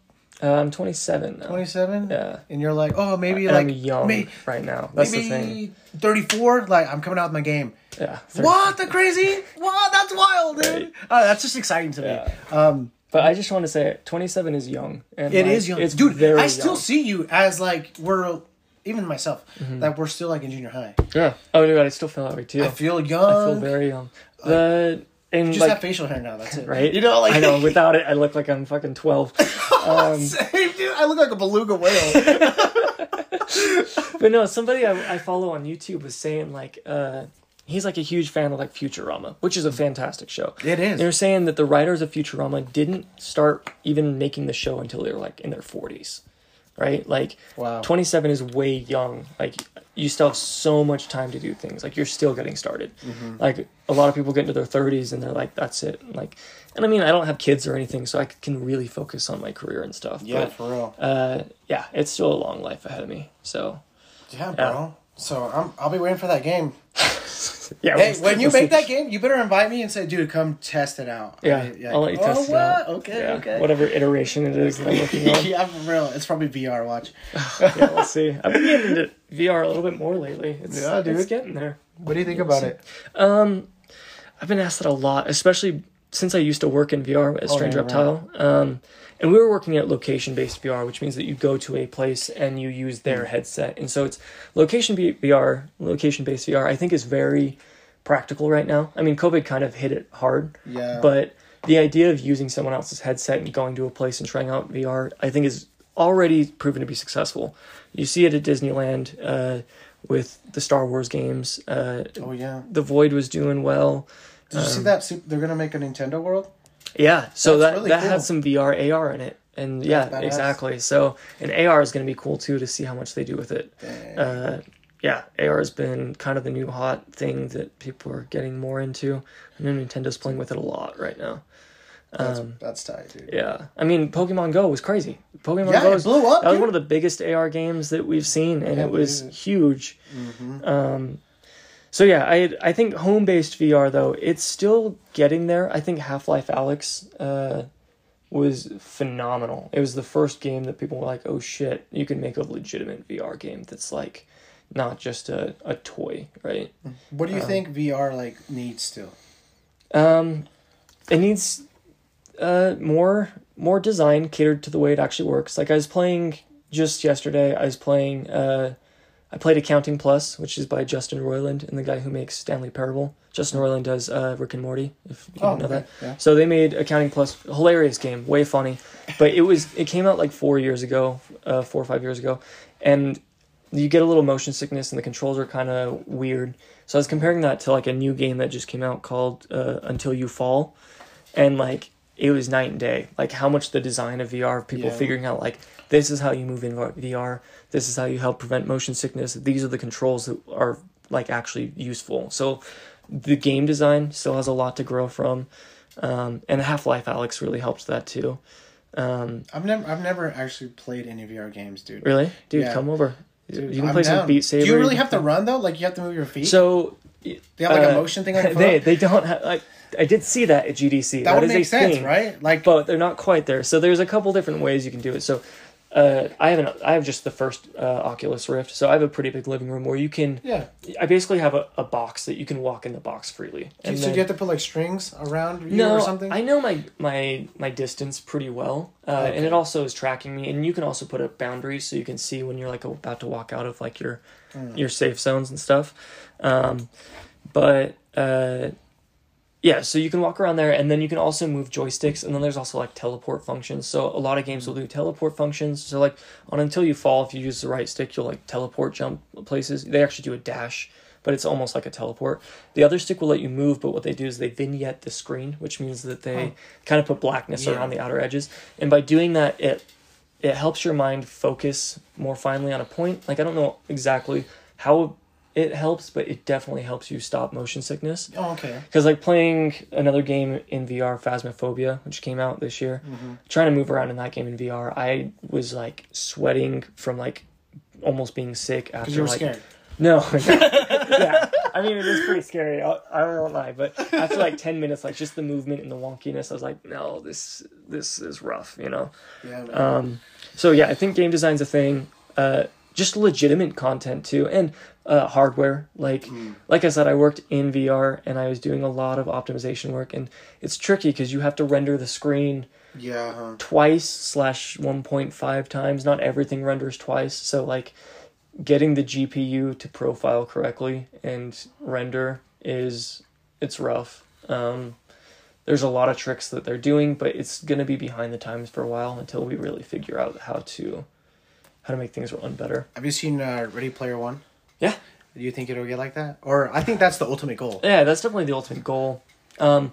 uh, I'm 27 now. Twenty seven. Yeah. And you're like, oh, maybe and like I'm young may- right now. That's the thing. thirty four. Like, I'm coming out with my game. Yeah. What the crazy? What? That's wild, dude. Right. Oh, that's just exciting to me. Yeah. Um, But I just want to say, 27 is young. And it like, is young, It's dude. very I still young. see you as like we're even myself that we're still like in junior high. Yeah. Oh, dude, I still feel that way too. I feel young. I feel very young. The and You just like have facial hair now. That's it, right. You know, like I know. Without it, I look like I'm fucking 12. Um, Same, dude. I look like a beluga whale. but no, somebody I, I follow on YouTube was saying like, uh, he's like a huge fan of like Futurama, which is a fantastic show. it is. They were saying that the writers of Futurama didn't start even making the show until they were like in their 40s, right? Like, Wow. 27 is way young. Like, you still have so much time to do things. Like, you're still getting started. Mm-hmm. Like, a lot of people get into their 30s and they're like, that's it. Like, and I mean, I don't have kids or anything, so I can really focus on my career and stuff. yeah, But, for real. uh, yeah, it's still a long life ahead of me. So, Yeah, bro. So I'm, I'll be waiting for that game. yeah. Hey, we'll- when you make that game, you better invite me and say, "Dude, come test it out." Yeah, I- I'll let you oh, test it out. Okay, Yeah, okay. Whatever iteration it is that I'm working on. yeah, for real. It's probably VR. Watch. yeah, we'll see. I've been getting into VR a little bit more lately. It's, Yeah, dude. It's getting there. What do you think We'll about see. it? Um, I've been asked that a lot, especially since I used to work in VR at Oh, Strange yeah, Reptile. Um, and we were working at location based VR, which means that you go to a place and you use their Hmm. headset. And so it's location VR, location based VR, I think is very practical right now. I mean, COVID kind of hit it hard, Yeah. but the idea of using someone else's headset and going to a place and trying out VR, I think is already proven to be successful. You see it at Disneyland uh, with the Star Wars games. Uh, oh yeah. the Void was doing well. Did you see that? They're gonna make a Nintendo World. Yeah, so That's that really that cool. had some VR AR in it, and yeah, badass. exactly. So and AR is going to be cool too to see how much they do with it. Uh, yeah, AR has been kind of the new hot thing that people are getting more into. I know Nintendo's playing with it a lot right now. that's, Um, that's tight, dude. yeah, I mean Pokemon Go was crazy. Pokemon Yeah, Go was, blew up. that was one of the biggest AR games that we've seen, and Yeah, it was huge. Mhm. Um, so yeah, I I think home based VR though it's still getting there. I think Half Life Alyx uh, was phenomenal. It was the first game that people were like, "Oh shit, you can make a legitimate VR game that's like not just a, a toy, right?" What do you Um, think VR like needs still? Um, it needs uh more more design catered to the way it actually works. Like I was playing just yesterday. I was playing. Uh, I played Accounting Plus, which is by Justin Roiland and the guy who makes Stanley Parable. Justin Roiland does uh, Rick and Morty. If you Oh, know okay, that. yeah. So they made Accounting Plus, hilarious game, way funny, but it was it came out like four years ago, uh, four or five years ago, and you get a little motion sickness and the controls are kind of weird. So I was comparing that to like a new game that just came out called uh, Until You Fall, and like it was night and day. Like how much the design of VR, people Yeah. figuring out like this is how you move in VR, this is how you help prevent motion sickness. These are the controls that are like actually useful. So the game design still has a lot to grow from, um, and Half Life Alyx really helps that too. Um, I've never I've never actually played any VR games, dude. really, dude, Yeah. come over. Dude, you can I'm play some down. Beat Saber. Do you really have to run though? Like you have to move your feet. So they have like a uh, motion thing on the they they don't have like I did see that at GDC. that would is make a sense, thing, right? Like But they're not quite there. So there's a couple different ways you can do it. So uh, I have an I have just the first uh, Oculus Rift, so I have a pretty big living room where you can. Yeah. I basically have a, a box that you can walk in the box freely. And so then- do you have to put like strings around you no, or something? I know my my my distance pretty well, uh, and it also is tracking me. And you can also put up boundaries so you can see when you're like about to walk out of like your Mm. your safe zones and stuff. Um, but uh, yeah, so you can walk around there, and then you can also move joysticks, and then there's also like teleport functions. So a lot of games will do teleport functions. So like on until you fall, if you use the right stick, you'll like teleport jump places. They actually do a dash, but it's almost like a teleport. The other stick will let you move, but what they do is they vignette the screen, which means that they Huh. kind of put blackness Yeah. around the outer edges, and by doing that, it it helps your mind focus more finely on a point. Like I don't know exactly how it helps, but it definitely helps you stop motion sickness. oh, okay. Because like playing another game in VR, Phasmophobia, which came out this year, Mm-hmm. trying to move around in that game in VR, I was like sweating from like almost being sick after you were like scared. no, yeah. I mean, it is pretty scary. I, I won't lie, but after like ten minutes, like just the movement and the wonkiness, I was like, no, this this is rough, you know. Yeah. Man. Um, so yeah, I think game design's a thing. Uh, just legitimate content too, and uh, hardware. Like like I said, I worked in VR and I was doing a lot of optimization work, and it's tricky because you have to render the screen yeah. Huh. twice slash one point five times. Not everything renders twice, so like getting the GPU to profile correctly and render is it's rough. Um, there's a lot of tricks that they're doing, but it's gonna be behind the times for a while until we really figure out how to how to make things run better. Have you seen uh, Ready Player One? Yeah, Do you think it'll get like that? Or I think that's the ultimate goal. yeah, that's definitely the ultimate goal. Um,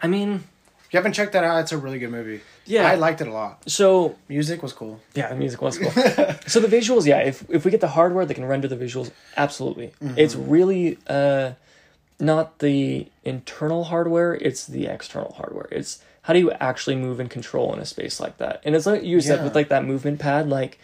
I mean, If you haven't checked that out, it's a really good movie. Yeah. I liked it a lot. so Music was cool. Yeah, the music was cool. so the visuals, yeah, if if we get the hardware that can render the visuals, absolutely. It's really uh not the internal hardware, it's the external hardware. It's how do you actually move and control in a space like that? And it's like you said Yeah. with like that movement pad, like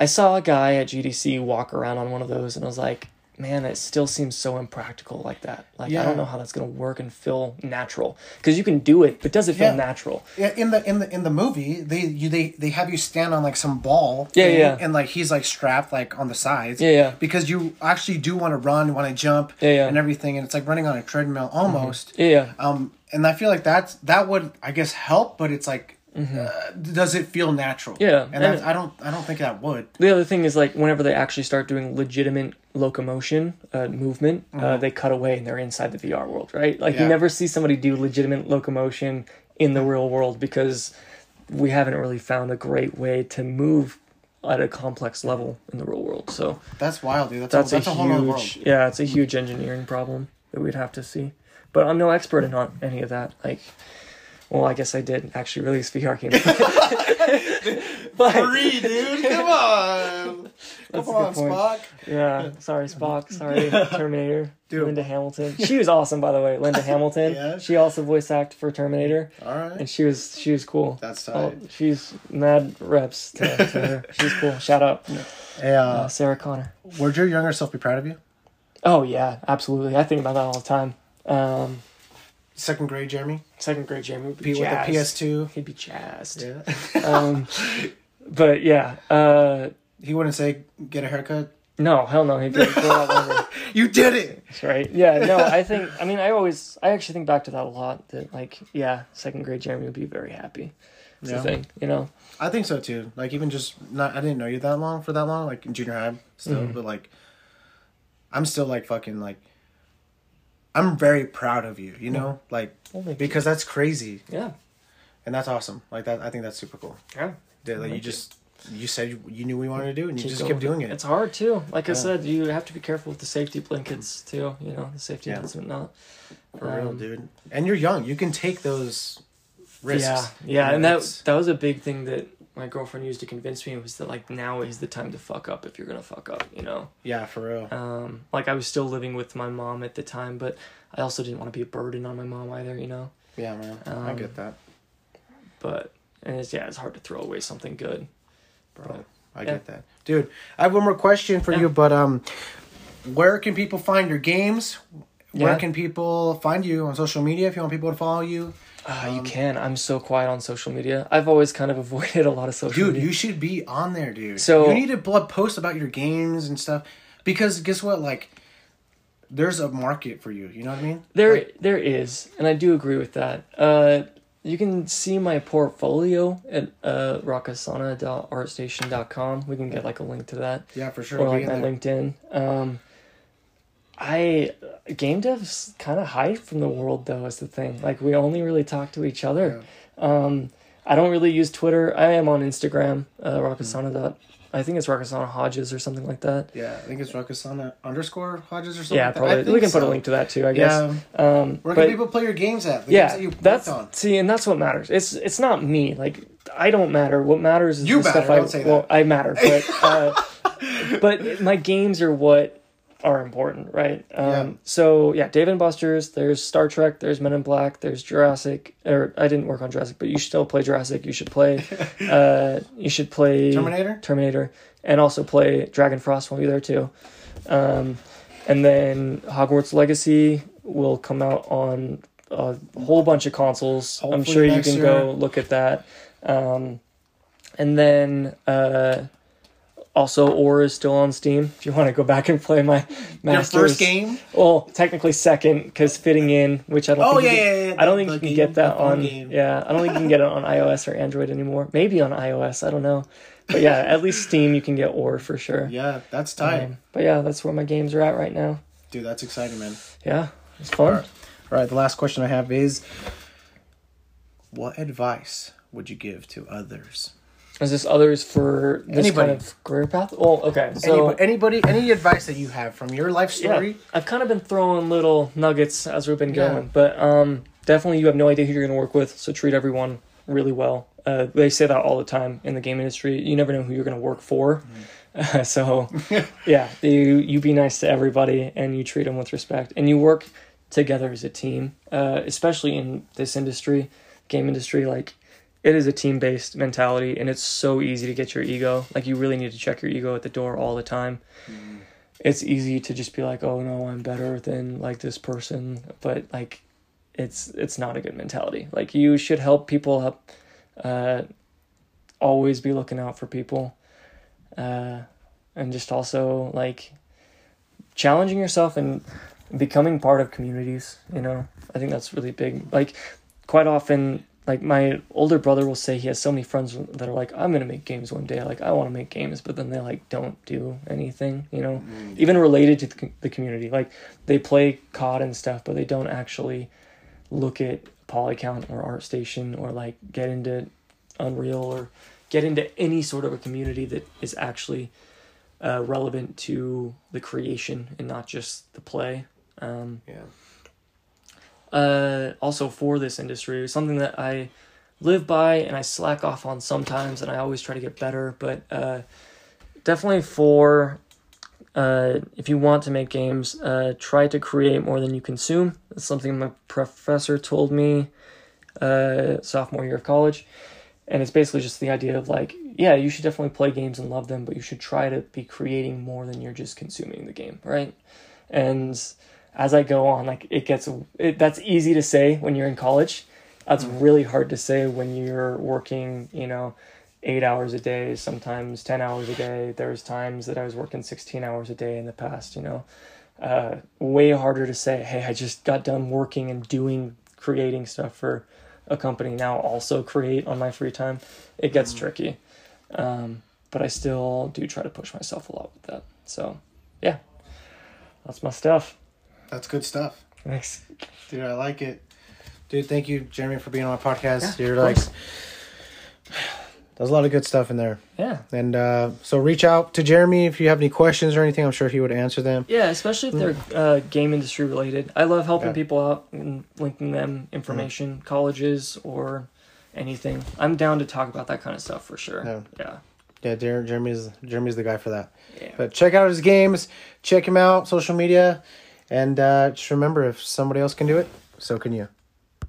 I saw a guy at GDC walk around on one of those and I was like, man, it still seems so impractical like that. Like I don't know how that's going to work and feel natural because you can do it, but does it feel Yeah. natural? Yeah, in the in the in the movie, they you they they have you stand on like some ball. Yeah, thing, yeah. And like he's like strapped like on the sides. Yeah, yeah. Because you actually do want to run, want to jump, Yeah, yeah. and everything, and it's like running on a treadmill almost. Yeah, yeah. Um, and I feel like that's that would I guess help, but it's like, uh, does it feel natural? Mm-hmm. Yeah, and, and- that's, I don't I don't think that would. the other thing is like whenever they actually start doing legitimate locomotion uh, movement uh, they cut away and they're inside the vr world right like Yeah. you never see somebody do legitimate locomotion in the real world because we haven't really found a great way to move at a complex level in the real world so That's wild, dude. That's that's, a, that's a, a, whole world. huge yeah it's a huge engineering problem that we'd have to see but i'm no expert in on any of that like well i guess i did actually release vr games but Free, dude. Come on. Come on. Spock. Yeah, sorry Spock, sorry Terminator. Dude. Linda Hamilton. She was awesome by the way. Linda Hamilton. Yeah. She also voice acted for Terminator, All right. and she was she was cool. That's Oh, tight. she's mad reps to, to her. She's cool. Shout out Hey, uh, uh, Sarah Connor. would your younger self be proud of you? Oh yeah, absolutely. I think about that all the time. Um, Second grade, Jeremy. second grade Jamie would be P- with a. PS2. He'd be jazzed. Yeah. Um, but yeah, uh, he wouldn't say get a haircut. no, hell no. He'd be like, grow out. You did it. That's right. Yeah, no, I think, I mean, I always, I actually think back to that a lot. That, like, yeah, second grade Jeremy would be very happy. It's Yeah. the thing, you know? I think so too. Like even just not. I didn't know you that long for that long. Like in junior high still, Mm-hmm. but like, I'm still like fucking like. I'm very proud of you. You know, like Oh, thank you. because that's crazy Yeah. and that's awesome. Like that, I think that's super cool. Yeah. That like, you just you said you, you knew what you wanted to do and you Keep just kept doing it. It's hard, too. Like I said, you have to be careful with the safety blankets, too. You know, the safety Yeah. nets and not. For real, Um, dude. And you're young. You can take those risks. Yeah, yeah, and that that was a big thing that my girlfriend used to convince me it was that like now is the time to fuck up if you're gonna fuck up, you know. yeah, for real. Um, like I was still living with my mom at the time, but I also didn't want to be a burden on my mom either, you know. Yeah, man. I um, get that, But and it's yeah, it's hard to throw away something good. bro. I yeah. get that, dude. I have one more question for Yeah. you, but um, where can people find your games? Where Yeah. can people find you on social media if you want people to follow you? Uh, you can. I'm so quiet on social media. I've always kind of avoided a lot of social Dude, media. you should be on there, dude. So- you need to blood post about your games and stuff because guess what? Like, there's a market for you. You know what I mean? There, Like, there is, and I do agree with that. Uh, you can see my portfolio at uh, rokasana.artstation.com. We can get like a link to that, yeah, for sure. or like my. LinkedIn. Um, I game devs kind of hide from the world though. Is the thing. Like we only really talk to each other. Um, I don't really use Twitter. I am on Instagram. Uh, rokasana. Dot, I think it's rokasana Hodges or something like that. Yeah, I think it's Rokasana underscore Hodges or something. Yeah, like that. Probably. We can put a link to that too. I guess. Yeah. Um, Where but- can people play your games at? The games yeah, that you that's on. see, and that's what matters. It's it's not me. Like I don't matter. What matters is You the stuff matter, I don't say well, that. I matter, but uh, but my games are what are important, right? Um, Yeah. So yeah, Dave and Buster's. There's Star Trek. There's Men in Black. There's Jurassic. Or I didn't work on Jurassic, but you should still play Jurassic. You should play. uh, you should play Terminator? Terminator, and also play Dragon Frost will be there too. Um, and then Hogwarts Legacy will come out on a whole bunch of consoles. I'm sure you can year. go look at that. Um, and then uh, also Ore is still on Steam. If you want to go back and play my Your first game? Well, technically second because fitting in, which I don't. Oh, think you yeah, can- yeah, yeah, I don't think you can game, get that on. game. Yeah, I don't think you can get it on iOS or Android anymore. Maybe on iOS. I don't know. But yeah, at least Steam you can get Ore for sure. Yeah, that's tight. Um, but yeah, that's where my games are at right now. Dude, that's exciting, man. Yeah, it's fun. Alright. All right, the last question I have is what advice would you give to others? Is this others for this Anybody. kind of career path? Well, okay. So anybody, anybody, any advice that you have from your life story? yeah, I've kind of been throwing little nuggets as we've been Yeah. going, but um, definitely you have no idea who you're going to work with, so treat everyone really well. Uh, they say that all the time in the game industry. You never know who you're going to work for, so yeah, you you be nice to everybody and you treat them with respect, and you work together as a team. Uh, especially in this industry, game industry, like it is a team based mentality, and it's so easy to get your ego. Like you really need to check your ego at the door all the time it's easy to just be like, oh no, I'm better than like this person, but like, it's it's not a good mentality. Like you should help people up, uh, always be looking out for people, uh, and just also like challenging yourself and becoming part of communities. You know, I think that's really big. Like quite often. Like my older brother will say he has so many friends that are like, I'm gonna make games one day. Like I want to make games, but then they like don't do anything. You know, even related to the, the community. Like they play COD and stuff, but they don't actually look at Polycount or ArtStation or like get into Unreal or get into any sort of a community that is actually uh, relevant to the creation and not just the play. Um, Yeah. Uh, also for this industry, something that I live by and I slack off on sometimes, and I always try to get better. But uh, definitely for uh, if you want to make games, uh, try to create more than you consume. That's something my professor told me uh, sophomore year of college, and it's basically just the idea of like, yeah, you should definitely play games and love them, but you should try to be creating more than you're just consuming the game, right? And as I go on, like it gets it, that's easy to say when you're in college. That's really hard to say when you're working, you know, eight hours a day, sometimes 10 hours a day. There's times that I was working 16 hours a day in the past, you know. Uh, way harder to say, hey, I just got done working and doing, creating stuff for a company. Now also create on my free time. It gets tricky. Um, but I still do try to push myself a lot with that. So, yeah, that's my stuff. That's good stuff. Thanks. Dude, I like it. Dude, thank you, Jeremy, for being on my podcast. Yeah, You're like, there's a lot of good stuff in there. Yeah. And uh, so reach out to Jeremy if you have any questions or anything. I'm sure he would answer them. Yeah, especially if they're uh, game industry related. I love helping Yeah. people out and linking them information, colleges or anything. I'm down to talk about that kind of stuff for sure. Yeah. Yeah. Yeah, Jeremy's Jeremy's the guy for that. Yeah. But check out his games, check him out, social media, and uh, just remember if somebody else can do it, so can you.